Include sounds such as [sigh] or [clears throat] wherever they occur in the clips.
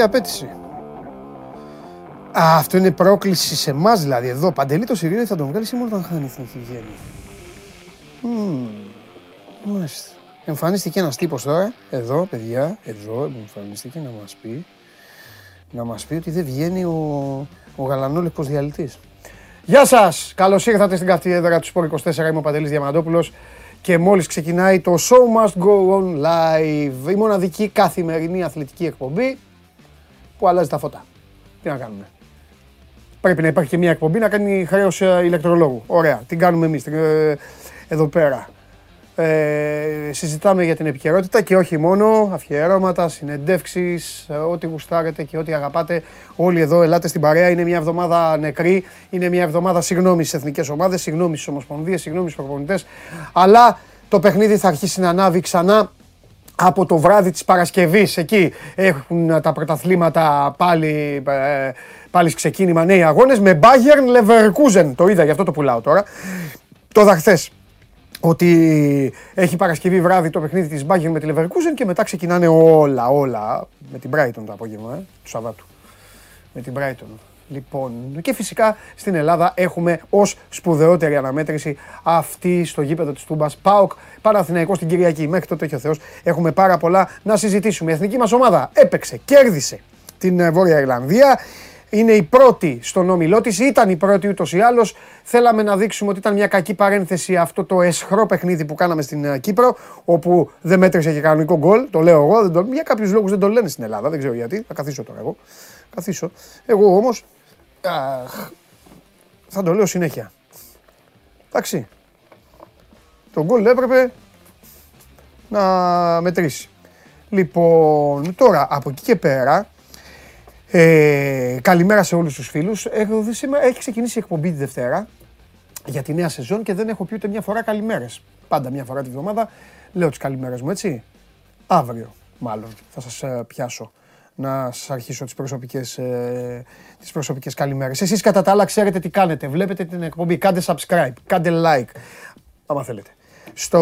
Λαϊκή απέτηση. Α, αυτό είναι πρόκληση σε εμάς δηλαδή. Εδώ παντελή το Σιριώδη θα τον βγάλει μόνο όταν χάνει η εθνική γέννη. Μάλιστα. Εμφανίστηκε ένας τύπος τώρα, εδώ παιδιά, εδώ εμφανίστηκε να μας πει, να μας πει ότι δεν βγαίνει ο, ο γαλανόλευκος διαλυτής. Γεια σας! Καλώς ήρθατε στην καυτή του Σπορ 24, είμαι ο Παντελής Διαμαντόπουλος και μόλις ξεκινάει το Show Must Go On Live, η μοναδική καθημερινή αθλητική εκπομπή που αλλάζει τα φώτα. Τι να κάνουμε. Πρέπει να υπάρχει και μια εκπομπή να κάνει χρέος ε, ηλεκτρολόγου. Ωραία, την κάνουμε εμείς ε, εδώ πέρα. Ε, συζητάμε για την επικαιρότητα και όχι μόνο, αφιερώματα, συνεντεύξεις, ε, ό,τι γουστάρετε και ό,τι αγαπάτε. Όλοι εδώ ελάτε στην παρέα, είναι μια εβδομάδα νεκρή, είναι μια εβδομάδα συγγνώμη στις εθνικές ομάδες, συγγνώμη στις ομοσπονδίες, συγγνώμη στους προπονητές, αλλά το παιχνίδι θα αρχίσει να ανάβει ξανά από το βράδυ της Παρασκευής. Εκεί έχουν τα πρωταθλήματα πάλι, ε, πάλι ξεκίνημα νέοι αγώνες με Bayern Leverkusen. Το είδα, γι' αυτό το πουλάω τώρα. Το δαχθές ότι έχει Παρασκευή βράδυ το παιχνίδι της Bayern με τη Leverkusen και μετά ξεκινάνε όλα, όλα με την Brighton το απόγευμα, ε, του Σαββάτου. Με την Brighton. Λοιπόν, και φυσικά στην Ελλάδα έχουμε ως σπουδαιότερη αναμέτρηση αυτή στο γήπεδο της Τούμπας ΠΑΟΚ Παναθηναϊκός στην Κυριακή. Μέχρι τότε έχει ο Θεός. Έχουμε πάρα πολλά να συζητήσουμε. Η εθνική μας ομάδα έπαιξε, κέρδισε την ε, Βόρεια Ιρλανδία είναι η πρώτη στον όμιλό της. Ήταν η πρώτη ούτως ή άλλως. Θέλαμε να δείξουμε ότι ήταν μια κακή παρένθεση αυτό το εσχρό παιχνίδι που κάναμε στην ε, Κύπρο, όπου δεν μέτρησε και κανονικό γκολ. Το λέω εγώ. Δεν το... Για κάποιους λόγους δεν το λένε στην Ελλάδα. Δεν ξέρω γιατί. Θα καθίσω τώρα εγώ. Καθίσω. Εγώ όμως. Θα το λέω συνέχεια. Εντάξει. Το γκολ έπρεπε να μετρήσει. Λοιπόν, τώρα από εκεί και πέρα ε, καλημέρα σε όλους τους φίλους. Έχω, σήμερα, έχει ξεκινήσει η εκπομπή τη Δευτέρα για τη νέα σεζόν και δεν έχω πει ούτε μια φορά καλημέρες. Πάντα μια φορά τη βδομάδα λέω τις καλημέρες μου, έτσι. Αύριο μάλλον θα σας ε, πιάσω να σας αρχίσω τις προσωπικές, ε, τις προσωπικές καλημέρες. Εσείς κατά τα άλλα ξέρετε τι κάνετε. Βλέπετε την εκπομπή. Κάντε subscribe, κάντε like, άμα θέλετε. Στο...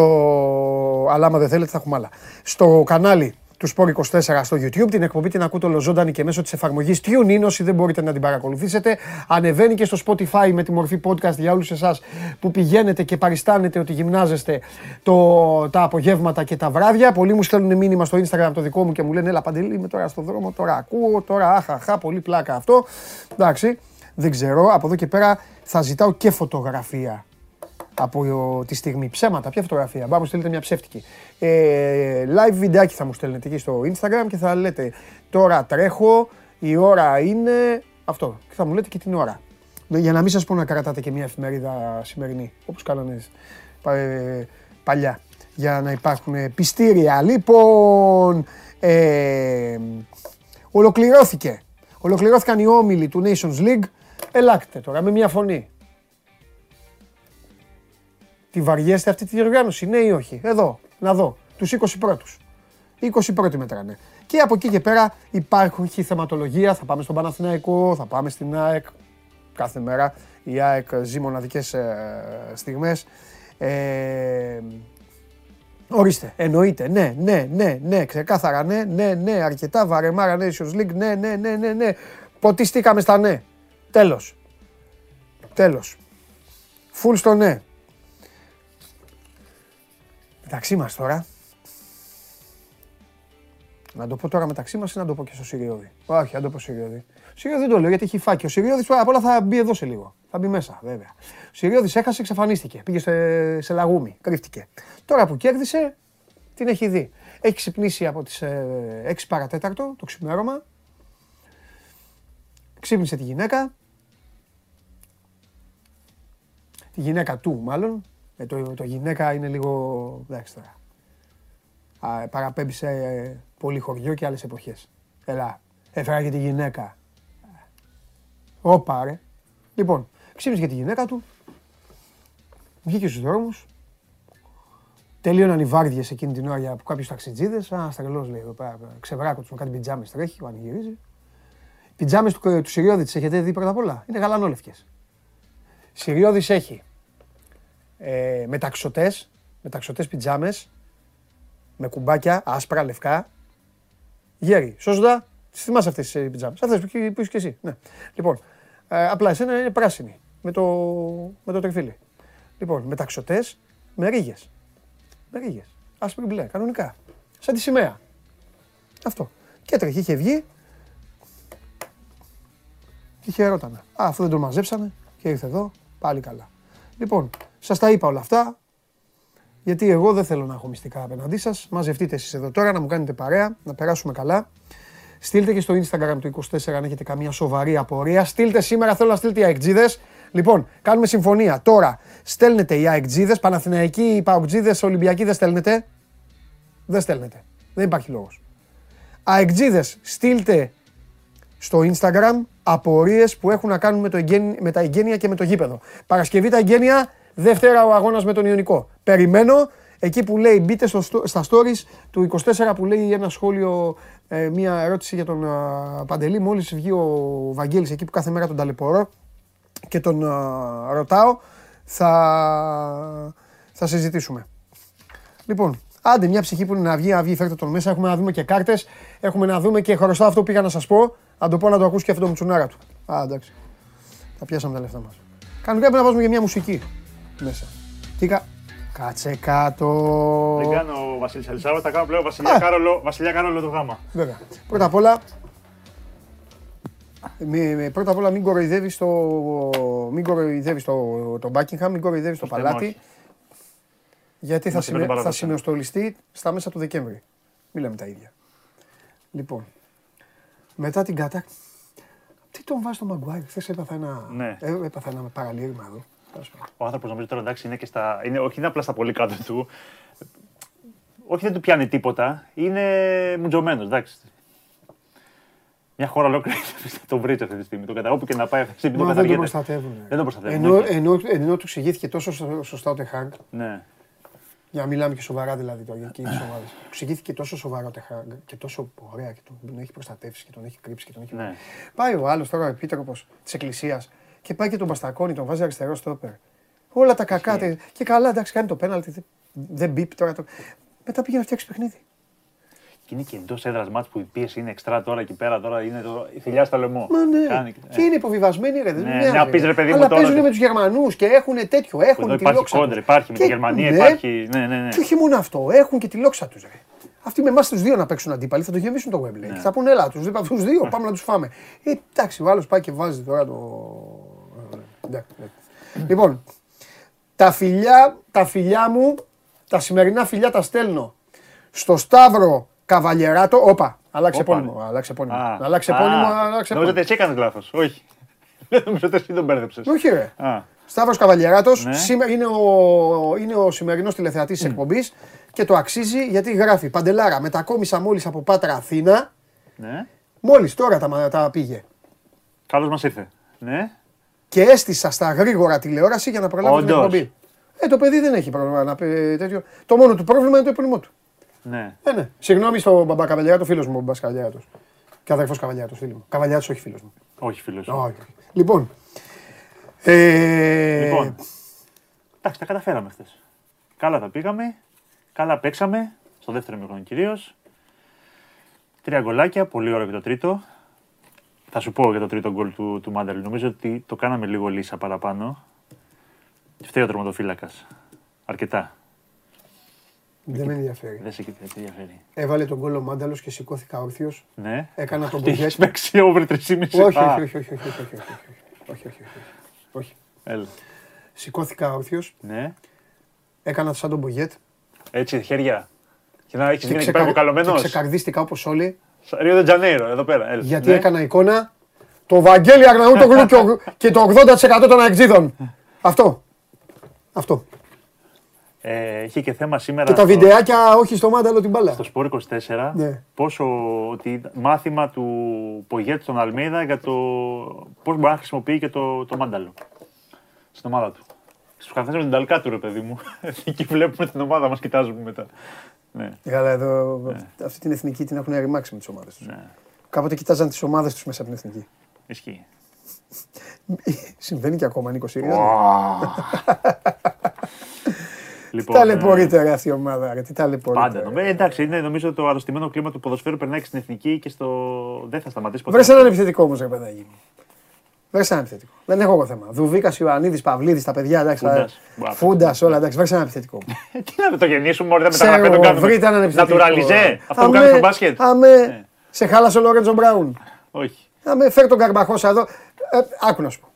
Αλλά άμα δεν θέλετε θα έχουμε άλλα. Στο κανάλι του Sport 24 στο YouTube. Την εκπομπή την ακούτε ολοζώντανη και μέσω της εφαρμογής TuneIn. Όσοι δεν μπορείτε να την παρακολουθήσετε, ανεβαίνει και στο Spotify με τη μορφή podcast για όλους εσάς που πηγαίνετε και παριστάνετε ότι γυμνάζεστε το, τα απογεύματα και τα βράδια. Πολλοί μου στέλνουν μήνυμα στο Instagram το δικό μου και μου λένε Ελά, Παντελή, είμαι τώρα στο δρόμο, τώρα ακούω, τώρα αχαχά, πολύ πλάκα αυτό. Εντάξει, δεν ξέρω. Από εδώ και πέρα θα ζητάω και φωτογραφία από τη στιγμή. Ψέματα, ποια φωτογραφία. Μπα μου στείλετε μια ψεύτικη. Ε, live βιντεάκι θα μου στέλνετε εκεί στο Instagram και θα λέτε τώρα τρέχω, η ώρα είναι αυτό. Και θα μου λέτε και την ώρα. Για να μην σας πω να κρατάτε και μια εφημερίδα σημερινή, όπως κάνανε ε, παλιά, για να υπάρχουν πιστήρια. Λοιπόν, ε, ολοκληρώθηκε. Ολοκληρώθηκαν οι όμιλοι του Nations League. Ελάκτε τώρα με μια φωνή. Τη βαριέστε αυτή τη διοργάνωση, ναι ή όχι. Εδώ, να δω. Τους 20 πρώτους. 20 πρώτοι μετράνε. Και από εκεί και πέρα υπάρχει θεματολογία. Θα πάμε στον Παναθηναϊκό, θα πάμε στην ΑΕΚ. Κάθε μέρα η ΑΕΚ ζει μοναδικές ε, στιγμές. Ε, ορίστε, εννοείται, ναι, ναι, ναι, ναι, ξεκάθαρα, ναι, ναι, ναι, αρκετά βαρεμάρα Nations League, ναι, ναι, ναι, ναι, ναι. Ποτίστηκαμε στα ναι. Τέλος. Τέλος. Φουλ στο ναι. Μεταξύ μας τώρα. Να το πω τώρα μεταξύ μας ή να το πω και στο Σιριώδη; Όχι, να το πω Σιριώδη. Σιριώδη δεν το λέω γιατί έχει φάκι. Ο Σιριώδης τώρα απ' όλα θα μπει εδώ σε λίγο. Θα μπει μέσα βέβαια. Ο Σιριώδης έχασε, εξαφανίστηκε. Πήγε σε, σε λαγούμι, κρύφτηκε. Τώρα που κέρδισε, την έχει δει. Έχει ξυπνήσει από τις ε, 6 παρατέταρτο το ξημέρωμα. Ξύπνησε τη γυναίκα. Τη γυναίκα του μάλλον, ε, το, το γυναίκα είναι λίγο. Εντάξει τώρα. Α, παραπέμπει σε ε, πολύ χωριό και άλλες εποχές. Ελά. Έφερα και τη γυναίκα. Όπα, ρε. Λοιπόν, ξύπνησε για τη γυναίκα του. Βγήκε στους δρόμους. Τελείωναν οι βάρδιες εκείνη την ώρα από κάποιους ταξιτζίδες. Α, στρελός λέει εδώ πέρα. Ξεβράκο τους με κάτι πιτζάμες τρέχει, πανηγυρίζει. Πιτζάμες του, του Σιριώδη τις έχετε δει πρώτα απ' όλα. Είναι γαλανόλευκες. Σιριώδη έχει ε, μεταξωτές, μεταξωτές πιτζάμες, με κουμπάκια, άσπρα, λευκά. Γέρι, σωστά. Τις θυμάσαι αυτές τις πιτζάμες; Αυτές που, που είσαι και εσύ. Ναι. Λοιπόν, ε, απλά εσένα είναι πράσινη με το, με το τριφύλι. Λοιπόν, με ταξιωτέ, με ρίγες. Με ρίγες. Άσπρη μπλε, κανονικά. Σαν τη σημαία. Αυτό. Και έτρεχε, είχε βγει. Και είχε ερώτανα. Α, αφού δεν τον μαζέψανε και ήρθε εδώ, πάλι καλά. Λοιπόν, σας τα είπα όλα αυτά. Γιατί εγώ δεν θέλω να έχω μυστικά απέναντί σας. Μαζευτείτε εσείς εδώ τώρα να μου κάνετε παρέα, να περάσουμε καλά. Στείλτε και στο Instagram του 24 αν έχετε καμία σοβαρή απορία. Στείλτε σήμερα, θέλω να στείλετε οι αεκτζίδες. Λοιπόν, κάνουμε συμφωνία. Τώρα στέλνετε οι αεκτζίδες, Παναθηναϊκοί, οι Παοκτζίδες, Ολυμπιακοί δεν στέλνετε. Δεν στέλνετε. Δεν υπάρχει λόγος. Αεκτζίδες, στείλτε στο Instagram απορίες που έχουν να κάνουν με, το με τα εγγένεια και με το γήπεδο. Παρασκευή τα εγγένεια, Δευτέρα ο αγώνας με τον Ιωνικό. Περιμένω εκεί που λέει μπείτε στο, στα stories του 24 που λέει ένα σχόλιο, ε, μια ερώτηση για τον uh, Παντελή. Μόλις βγει ο Βαγγέλης εκεί που κάθε μέρα τον ταλαιπωρώ και τον uh, ρωτάω, θα, θα συζητήσουμε. Λοιπόν, άντε μια ψυχή που είναι να βγει, να βγει, φέρτε τον μέσα. Έχουμε να δούμε και κάρτες. Έχουμε να δούμε και χρωστά αυτό που πήγα να σας πω. Αν το πω να το ακούσει και αυτό το μουτσουνάρα του. Α, εντάξει. Θα πιάσαμε τα λεφτά μας. Κάνουμε πρέπει να βάζουμε και μια μουσική μέσα. Τι κα... Κάτσε κάτω. Δεν κάνω Βασίλη Αλισάβα, τα κάνω πλέον Βασιλιά Κάρολο, Βασιλιά Κάρολο το γάμα. Βέβαια. Πρώτα απ' όλα, μη, πρώτα απ' όλα μην κοροϊδεύεις το, μην κοροϊδεύεις το, το Buckingham, μην κοροϊδεύεις το παλάτι. Γιατί θα, σημε, θα σημειοστολιστεί στα μέσα του Δεκέμβρη. Μην λέμε τα ίδια. Λοιπόν, μετά την κατά... Τι τον βάζεις το Μαγκουάρι, χθες έπαθα ένα, ναι. Ε, έπαθα ένα παραλήρημα εδώ. Ο άνθρωπος νομίζω τώρα εντάξει είναι και στα. Είναι, όχι είναι απλά στα πολύ κάτω του. Όχι δεν του πιάνει τίποτα. Είναι μουτζωμένος, εντάξει. Μια χώρα ολόκληρη θα τον βρει αυτή τη στιγμή. Το κατά όπου και να πάει αυτή τη στιγμή. δεν τον προστατεύουν. Δεν τον προστατεύουν. Ενώ, ενώ, ενώ τους εξηγήθηκε τόσο σωστά ο Τεχάγκ. Ναι. Για να μιλάμε και σοβαρά δηλαδή τώρα για εκείνε τι ομάδε. Του εξηγήθηκε τόσο σοβαρά ο Τεχάγκ και τόσο ωραία και τον έχει προστατεύσει και τον έχει κρύψει και τον έχει. Ναι. Πάει ο άλλος τώρα επίτροπος της Εκκλησίας και πάει και τον Μπαστακόνη, τον βάζει αριστερό στόπερ. Όλα τα κακά. Και καλά, εντάξει, κάνει το πέναλτι. Δεν μπίπ τώρα. Το... Μετά πήγε να φτιάξει παιχνίδι. Και είναι και εντός έδρας μάτς που η πίεση είναι εξτρά τώρα εκεί πέρα. Τώρα είναι το... η θηλιά στο λαιμό. Μα ναι. Κάνει... Και είναι υποβιβασμένοι ρε. Ναι, να πεις ρε παιδί μου Αλλά τώρα. παίζουν με τους Γερμανούς και έχουν τέτοιο. Έχουν Εδώ τη υπάρχει λόξα. κόντρα, υπάρχει με τη Γερμανία, υπάρχει. Ναι, ναι, ναι. Και όχι μόνο αυτό, έχουν και τη λόξα τους. Αυτοί με εμάς τους δύο να παίξουν αντίπαλοι θα το γεμίσουν το Wembley. Και θα πούνε έλα τους αυτού τους δύο, πάμε να τους φάμε. Ε, εντάξει, ο άλλος πάει και βάζει τώρα το. Λοιπόν, τα φιλιά, τα φιλιά μου, τα σημερινά φιλιά τα στέλνω στο Σταύρο Καβαλιεράτο. Όπα, αλλάξε επώνυμο. Αλλάξε επώνυμο. Αλλάξε επώνυμο. Αλλάξε Νομίζω ότι εσύ έκανες λάθος. Όχι. [laughs] Δεν νομίζω ότι εσύ τον μπέρδεψες. Όχι, ρε. Σταύρος Καβαλιεράτος σήμερα είναι ο, είναι ο σημερινός τηλεθεατής της εκπομπής και το αξίζει γιατί γράφει Παντελάρα, μετακόμισα μόλις από Πάτρα Αθήνα. Ναι. Μόλις τώρα τα, τα πήγε. Καλώ μας ήρθε. Ναι. Και έστησα στα γρήγορα τηλεόραση για να προλάβω την εκπομπή. Ε, το παιδί δεν έχει πρόβλημα να πει τέτοιο. Το μόνο του πρόβλημα είναι το επώνυμό του. Ναι. Ε, ναι. Συγγνώμη στον μπαμπά Καβαλιάτο, φίλος μου ο μπαμπάς Καβαλιάτος. Και αδερφό Καβαλιάτος, φίλο μου. Καβαλιάτος, όχι φίλος μου. Όχι φίλος. Όχι. Λοιπόν. Ε... Λοιπόν. Εντάξει, τα καταφέραμε χθες. Καλά τα πήγαμε. Καλά παίξαμε. Στο δεύτερο μήχρονο κυρίως. Τρία γκολάκια, πολύ ωραίο και το τρίτο. Θα σου πω για το τρίτο γκολ του, του Μάνταλ. Νομίζω ότι το κάναμε λίγο λύσα παραπάνω. Φταίει ο τερματοφύλακας. Αρκετά. Δεν με ενδιαφέρει. Δεν σε ενδιαφέρει. Έβαλε τον κόλλο Μάνταλο και σηκώθηκα όρθιο. Ναι. Έκανα τον Μπουγέτ. Έχει παίξει over 3,5. Όχι, όχι, όχι, όχι, όχι, όχι, όχι, όχι, όχι. Έλα. Σηκώθηκα όρθιο. Ναι. Έκανα σαν τον Μπουγέτ. Έτσι, χέρια. Και να έχει γίνει ξεκα... καλωμένο. Ξεκαρδίστηκα όπω όλοι. Ρίο de Janeiro, εδώ πέρα. Έλα. Γιατί ναι. έκανα εικόνα το Βαγγέλη Αγναούτογλου και το 80% των αεξίδων. Αυτό. Αυτό. Ε, είχε και θέμα σήμερα. Και τα στο... βιντεάκια, όχι στο μάνταλο την μπάλα. Στο Σπόρ 24. Ναι. Πόσο ότι μάθημα του Πογέτ στον Αλμίδα για το πώς μπορεί να χρησιμοποιεί και το, το μάνταλο στην ομάδα του. Στους καθένας με την ταλκά του, ρε παιδί μου. [laughs] Εκεί βλέπουμε την ομάδα μας, κοιτάζουμε μετά. Ναι. Καλά, εδώ ναι. αυτή την εθνική την έχουν ρημάξει με τις ομάδες τους. Ναι. Κάποτε κοιτάζαν τις ομάδες τους μέσα από την εθνική. Ισχύει. Συμβαίνει και ακόμα, Νίκος Συρία. [laughs] Λοιπόν, ταλαιπωρείται ρε αυτή η ομάδα. Ρε, τι ταλαιπωρείται. Πάντα. Νομίζω, εντάξει, είναι νομίζω το αρρωστημένο κλίμα του ποδοσφαίρου περνάει και στην εθνική και στο. Δεν θα σταματήσει ποτέ. Βρες έναν επιθετικό όμως, ρε παιδάκι. μου. Βρες έναν επιθετικό. Δεν έχω εγώ θέμα. Δουβίκας, Ιωαννίδης, Παυλίδης, τα παιδιά. εντάξει, τα- Φούντας. Μπράβο. Φούντας, όλα εντάξει. Βρες έναν επιθετικό. Ε, [laughs] Τι να με το γεννήσουμε, μόλι δεν Ξέρω, μεταγραφέ τον κάνουμε. βρείτε έναν επιθετικό. Νατουραλιζέ, αυτό που Αμέ, κάνει στο μπάσκετ. Αμέ, σε χάλασε ο Λόρεντζο Μπράουν. Όχι. Αμέ, φέρ τον Καρμπαχώσα εδώ. Ε, άκου να σου πω.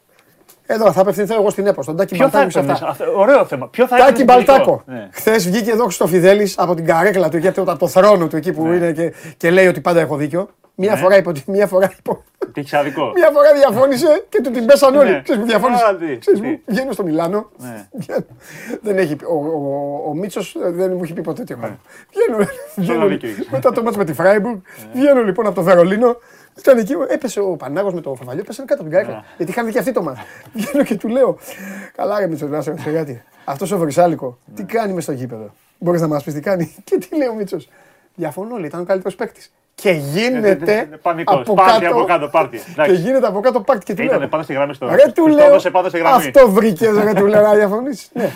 Εδώ θα απευθυνθώ εγώ στην ΕΠΟ, στον Τάκη Ποιο θα Μπαλτάκο. σε έκανε. αυτά. αυτό- Ωραίο θέμα. Ποιο θα Τάκη έκανε Μπαλτάκο. Ναι. Χθες βγήκε εδώ στο Φιδέλης από την καρέκλα του, γιατί από το θρόνο του εκεί που Ναι. είναι και, και λέει ότι πάντα έχω δίκιο. Μία φορά είπε ότι. Μία φορά, είπε- Τι έχει άδικο; [laughs] μία φορά διαφώνησε και του την πέσαν όλοι. Ναι. Ξέρεις που διαφώνησε; Α, τι, Ξέρεις τι. που; Βγαίνω στο Μιλάνο. Ναι. Βγαίνω. [laughs] Δεν έχει πει. Ο, ο, ο Μίτσος δεν μου έχει πει ποτέ τίποτα. Βγαίνω, βγαίνω δίκιο έχεις. μετά το μάτς με τη Φράιμπουργκ. Βγαίνω λοιπόν από το Βερολίνο. Ήταν εκεί, έπεσε ο Πανάγος με το φαβαλιό, πέσανε κάτω από την καρέκλα. Γιατί είχαν δει και αυτοί το μάτς. Βγαίνω και του λέω, Καλά, ρε Μίτσος, να σε ρωτήσω κάτι. Αυτός ο Βρυσάλικο, τι κάνει μες στο γήπεδο; Μπορείς να μας πεις τι κάνει; [laughs] Και τι λέει ο Μίτσος. Διαφωνώ, λέει, ήταν ο καλύτερος παίκτης. Και γίνεται Πανικός. από Πάρτι από κάτω. κάτω, πάρτι. Και Εντάξει. γίνεται από κάτω πάρτι και του λέω. Ήταν πάνω στη γραμμή στο. Ρε του στο λέω, έδωσε πάνω στη γραμμή. αυτό βρήκες ρε του λέω να διαφωνήσει. [laughs] ναι.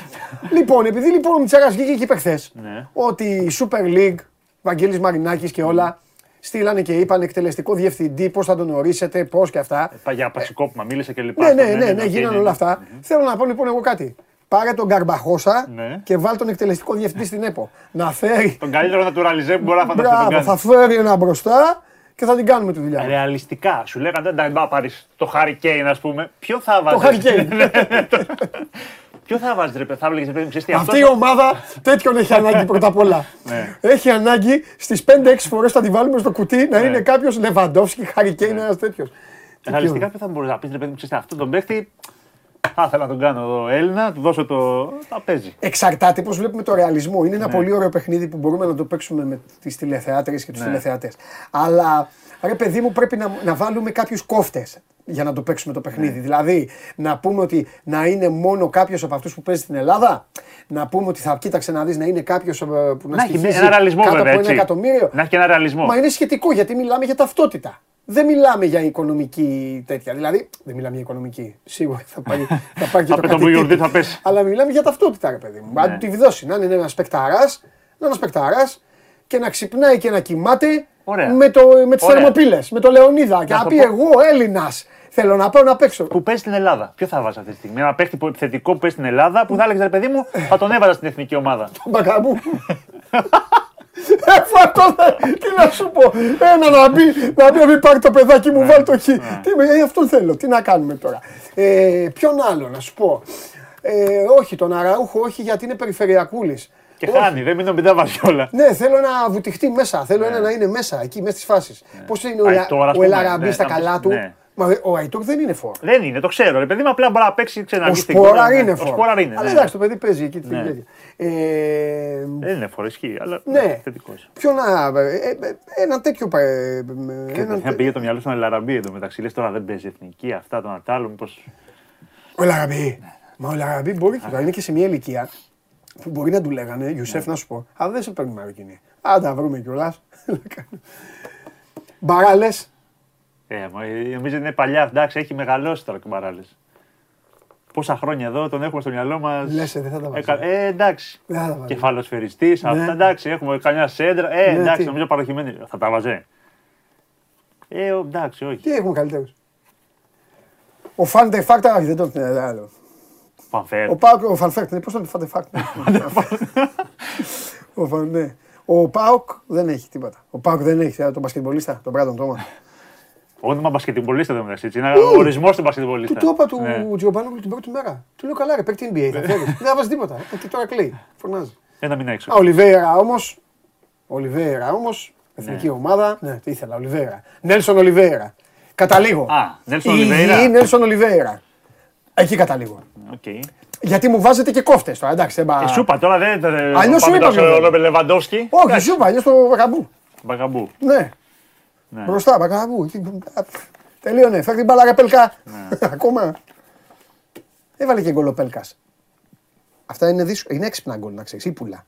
Λοιπόν, επειδή λοιπόν ο Μητσάρας βγήκε και είπε χθες Ναι. ότι η Super League, Βαγγέλης Μαρινάκης και όλα, στείλανε και είπαν εκτελεστικό διευθυντή, πώς θα τον ορίσετε, πώς και αυτά. Πα- Για πασικόπημα μίλησε και λοιπά. Ναι, ναι, ναι, οκ, ναι, γίνανε ναι, όλα ναι. αυτά. Θέλω να πω λοιπόν εγώ κάτι. Πάρε τον Καρμπαχώσα Ναι. και βάλ τον εκτελεστικό διευθυντή στην ΕΠΟ. Να φέρει. Τον καλύτερο νατουραλιζέ που μπορεί να φανταστεί να τον Μπράβο, κάνει. θα φέρει ένα μπροστά και θα την κάνουμε τη δουλειά. Ρεαλιστικά, σου λέγανε δεν θα πάρεις το Harry Kane, ας πούμε. Ποιο θα βάζει. Το Harry Kane. [laughs] [laughs] Ποιο θα βάζει, ρε παιδί, θα έλεγες, ξέρεις τι αυτός. Αυτή η ομάδα τέτοιον έχει [laughs] ανάγκη πρώτα απ' όλα. Ναι. Έχει ανάγκη στις 5-6 φορές θα τη βάλουμε στο κουτί να είναι κάποιος Λεβαντόφσκι, Χαρικέιν, Ναι. ένας τέτοιος. Ρεαλιστικά, ποιο θα μπορούσε να πεις, ρε παιδί, ξέρεις αυτό τον παίχτη. Θα ήθελα να τον κάνω εδώ Έλληνα, του δώσω το. Θα παίζει. Εξαρτάται πώς βλέπουμε το ρεαλισμό. Είναι Ναι. ένα πολύ ωραίο παιχνίδι που μπορούμε να το παίξουμε με τις τηλεθεάτρες και τους Ναι. τηλεθεατές. Αλλά ρε παιδί μου, πρέπει να, να βάλουμε κάποιους κόφτες για να το παίξουμε το Ναι. παιχνίδι. Δηλαδή, να πούμε ότι να είναι μόνο κάποιος από αυτούς που παίζει στην Ελλάδα. Να πούμε ότι θα κοίταξε να δεις να είναι κάποιος που να, Να έχει στοιχίζει ένα ρεαλισμό κάτω βέβαια. από ένα έτσι. εκατομμύριο. Να έχει και ένα ρεαλισμό. Μα είναι σχετικό γιατί μιλάμε για ταυτότητα. Δεν μιλάμε για οικονομική τέτοια. Δηλαδή, δεν μιλάμε για οικονομική. Σίγουρα θα πάει, [laughs] θα πάει και Θα το πει το κάτι Μπουγιουρδί, τύπου. θα πέσει. Αλλά μιλάμε για ταυτότητα, ρε παιδί μου. Αν του τη δώσει να είναι ένας παικταράς, να είναι ένας παικταράς και να ξυπνάει και να κοιμάται Ωραία. με, το, με τις Ωραία. θερμοπύλες, με το Λεωνίδα. Και Να να το πει πω. εγώ Έλληνας. Θέλω να πάω να παίξω. Που παίζει στην Ελλάδα. Ποιο θα βάζει αυτή τη στιγμή; Ένα παίχτη που- επιθετικό που παίζει στην Ελλάδα που θα έλεγε ρε παιδί μου, θα τον έβαζα στην εθνική ομάδα. [laughs] Τον μπακαμπού. Ε, αυτό δεν- τι να σου πω. Ένα να μπει, να μπει, να μην πάρει το παιδάκι μου, βάλει το χ. Τι, με- ε, αυτό θέλω. Τι να κάνουμε τώρα. Ε, ποιον άλλο να σου πω; Ε, όχι, τον Αραούχο, όχι γιατί είναι περιφερειακούλης. Και Όχι. χάνει, δεν μην τον πει τα βάζει όλα. Ναι, θέλω να βουτυχτεί μέσα. Θέλω ένα να είναι μέσα, εκεί, μέσα στις φάσεις. Πώς είναι ο, Αϊτόρ, ας ο πούμε, Ελαραμπής ναι, στα να καλά πεις, του; Ναι. Μα ο Αϊτόρ δεν είναι φόρ. Δεν είναι, το ξέρω. Ρε παιδί μου, απλά μπορεί να παίξει ξένα. Ο Σπόραρ είναι Ο φόρ. Σπόραρ είναι. Αλλά ναι. εντάξει, το παιδί παίζει εκεί. την Ναι. τέτοια. Ε, Δεν είναι φόρ, ισχύει, αλλά Ναι. θετικός. Ποιο να. ε, ε, ε, Ένα τέτοιο. ε, ε, Και ένα δεν πήγε το μυαλό στον Ελαραμπή εδώ μεταξύ. Λες τώρα δεν παίζει εθνική, αυτά τον Ατάλο, μήπω. Ο Λαραμπή. Μα ο Λαραμπή μπορεί και είναι και σε μια ηλικία που μπορεί να του λέγανε, Ιουσέφ να σου πω, Α, δεν σε παίρνει Μαροκινή. Α, τα βρούμε κιόλας. [laughs] Μπαράλε. Ε, μα, ε, νομίζω ότι είναι παλιά, εντάξει, έχει μεγαλώσει τώρα και ο Μπαράλε. Πόσα χρόνια εδώ τον έχουμε στο μυαλό μας. Λες, ε, δεν θα τα βάζω. Ε, εντάξει. Δεν θα τα βάζω. Κεφαλοσφαιριστής, αυτά Ναι. εντάξει, έχουμε καμιά σέντρα. Ε, Ναι, εντάξει, τι. νομίζω παροχημένη. Θα τα βαζέ. Ε, ο- εντάξει, όχι. Τι έχουμε καλύτερους. Ο Φάντε Φάκτα, όχι, δεν τον ε, άλλο. Παμφέρ. Ο Πάουκ, ο Φανφέρτ, ναι, πώς τον Φάντε Φάκτα. Ο Φαν, ναι. Ο Πάουκ δεν έχει τίποτα. Ο Πάουκ δεν έχει ε, τον μπασκετμπολίστα, τον Μπράντον Τόμα. Όνομα μπασκετμπολίστας εδώ μεταξύ. έτσι. Είναι ο ορισμός του Του μπασκετμπολίστα. το είπα του Ναι. Τζιομπάνογλου την πρώτη μέρα. Του λέω καλά, ρε, παίκτη NBA. Θα φέρεις. Δεν θα βάζεις τίποτα. Ε, Και τώρα κλαίει. Φωνάζει. Ένα μήνα έξω. Α, Ολιβέρα όμως. Ολιβέρα όμως. Εθνική ομάδα. Ναι, τι ήθελα, Ολιβέρα. Νέλσον Ολιβέρα. Καταλήγω. Α, Νέλσον Η Ολιβέρα. υγιή Νέλσον Ολιβέρα. Εκεί καταλήγω. Οκ. Γιατί μου βάζετε και κόφτες τώρα, εντάξει. δεν πα- Ε, σου είπα τώρα δεν. Αλλιώς σου είπα, βέβαια. Ο Ρόμπερ Λεβαντόφσκι. Όχι, σου είπα, αλλιώ το βακαμπού. Μπαγκαμπού. Ναι, Ναι. μπροστά, βακαμπού. Εκεί, α, Τελείωνε. Φέρνει την μπάλα ρε Πέλκα. Ναι. [laughs] Ακόμα. Έβαλε και γκολ ο Πέλκας. Αυτά είναι, δύσκολα. είναι έξυπνα γκολ να ξέρεις. Ύπουλα.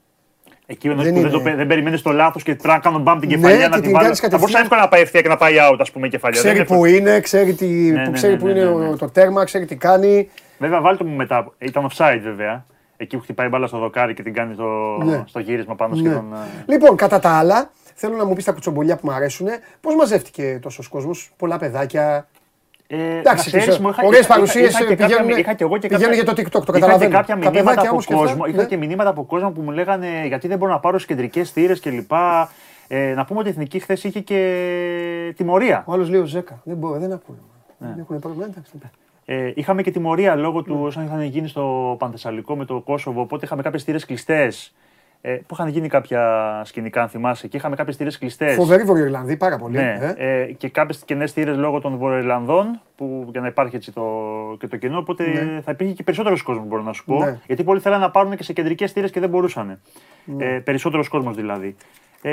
Εκεί εννοείς Δεν που δεν, είναι- το, πε- δεν περιμένεις το λάθος και πρέπει να κάνω μπαμ την Ναι, κεφαλιά και να την την βάλω. κάνεις Θα μπορούσε κατευθείαν. εύκολα να πάει ευθεία και να πάει out, ας πούμε, η κεφαλιά. Ξέρει Δεν που είναι, ξέρει, τι, Ναι, που, ναι, ξέρει ναι, που ναι, είναι ναι, ναι. το τέρμα, ξέρει τι κάνει. Βέβαια, βάλτε μου μετά. Ήταν offside βέβαια. Εκεί που χτυπάει μπάλα στο δοκάρι και την κάνει στο, Ναι. στο γύρισμα πάνω Ναι. σχεδόν. ε, Λοιπόν, κατά τα άλλα, θέλω να μου πεις τα κουτσομπολιά που μου αρέσουν. Πώς μαζεύτηκε τόσος κόσμος, πολλά παιδάκια. Ε, Εντάξει, να ξέρεις, τις μου είχα- ωραίες είχα- παρουσίες είχα και κάποια- πηγαίνουνε- είχα και εγώ και πηγαίνουν κάποια- για το TikTok, το είχα και καταλαβαίνω. κάποια Τα μηνύματα παιδάκια από όμως και αυτά, κόσμο, είχα ναι. και μηνύματα από κόσμο που μου λέγανε γιατί δεν μπορώ να πάρω στι κεντρικέ θύρε κλπ. Ε, να πούμε ότι η Εθνική χθες είχε και τιμωρία. Ο άλλος λέει ο Ζέκα. Δεν μπορεί, δεν ακούνε. Ναι. Δεν έχουν πρόβλημα. Εντάξει. Ε, είχαμε και τιμωρία λόγω Ναι. του όσων είχαν γίνει στο Πανθεσσαλικό με το Κόσοβο. Οπότε είχαμε κάποιες θύρες κλειστές. Ε, που είχαν γίνει κάποια σκηνικά, αν θυμάσαι, και είχαμε κάποιες θύρες κλειστές. Φοβερή Βορειοϊρλανδοί, πάρα πολύ. Ναι, ε. ε, και κάποιες κενές θύρες λόγω των Βορειοϊρλανδών, που για να υπάρχει έτσι το, και το κενό. Οπότε Ναι. θα υπήρχε και περισσότερος κόσμος, μπορώ να σου πω. Ναι. Γιατί πολλοί θέλανε να πάρουν και σε κεντρικές θύρες και δεν μπορούσαν. Ε, περισσότερος κόσμος δηλαδή. Ε,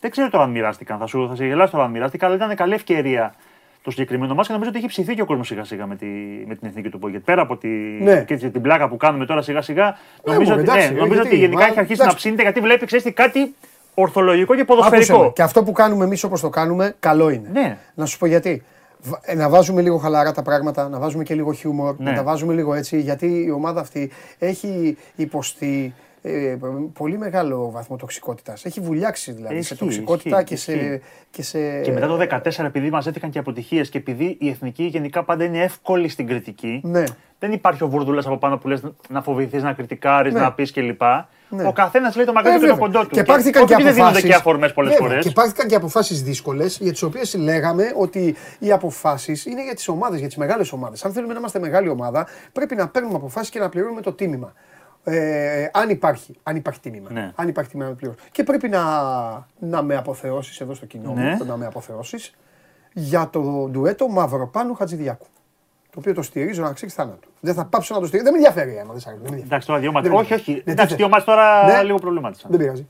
δεν ξέρω τώρα αν μοιράστηκαν. Θα, σου, θα σε γελάσω τώρα αν μοιράστηκαν, αλλά ήταν καλή ευκαιρία το συγκεκριμένο μας και νομίζω ότι έχει ψηθεί και ο κόσμος σιγά σιγά με, τη, με την εθνική του Πόγκετ. Πέρα από τη, Ναι. και την πλάκα που κάνουμε τώρα σιγά σιγά, νομίζω, μωρέ, ότι, εντάξει, ναι, νομίζω γιατί, ότι γενικά μα, έχει αρχίσει εντάξει. να ψήνεται γιατί βλέπει, ξέρεις τι, κάτι ορθολογικό και Άκουσε με. ποδοσφαιρικό. Και αυτό που κάνουμε εμείς όπως το κάνουμε, καλό είναι. Ναι. Να σου πω γιατί. Βα- ε, Να βάζουμε λίγο χαλαρά τα πράγματα, να βάζουμε και λίγο χιούμορ, Ναι. να τα βάζουμε λίγο έτσι, γιατί η ομάδα αυτή έχει υποστεί ε, πολύ μεγάλο βαθμό τοξικότητας. Έχει βουλιάξει δηλαδή σε Ισχύει, τοξικότητα ισχύει, και, σε, ισχύει. και σε. Και μετά το 2014, επειδή μαζεύτηκαν και αποτυχίες και επειδή η εθνική γενικά πάντα είναι εύκολη στην κριτική, Ναι. δεν υπάρχει ο βουρδούλα από πάνω που λες να φοβηθείς, να κριτικάρεις, Ναι. να πεις κλπ. Ναι. Ο καθένας λέει το Ε, μαγαζί του και το βέβαια. κοντό του. Και πάρθηκαν και όχι, δεν δίνονται αποφάσεις. και αφορμέ πολλές Βέβαια, φορές. Και πάρθηκαν και αποφάσεις δύσκολες, για τις οποίες λέγαμε ότι οι αποφάσεις είναι για τις ομάδες, για τις μεγάλες ομάδες. Αν θέλουμε να είμαστε μεγάλη ομάδα, πρέπει να παίρνουμε αποφάσεις και να πληρώνουμε το τίμημα. Ε, αν υπάρχει, αν υπάρχει τίμημα. Ναι. Αν υπάρχει τίμημα να πληρώνω. Και πρέπει να, να με αποθεώσεις εδώ στο κοινό Ναι. μου, να με αποθεώσεις για το ντουέτο Μαυροπάνου Χατζηδιάκου. Το οποίο το στηρίζω να ξέρεις θάνατο. Δεν θα πάψω να το στηρίζω. Δεν με ενδιαφέρει άμα δεν σ' αρέσει. Δεν με ενδιαφέρει. Εντάξει, τώρα δύο μάτια. Δεν Όχι, πειράζει. όχι. Ναι, Εντάξει, τι δύο θες. μάτια τώρα Ναι. λίγο προβλημάτισαν. Δεν πειράζει.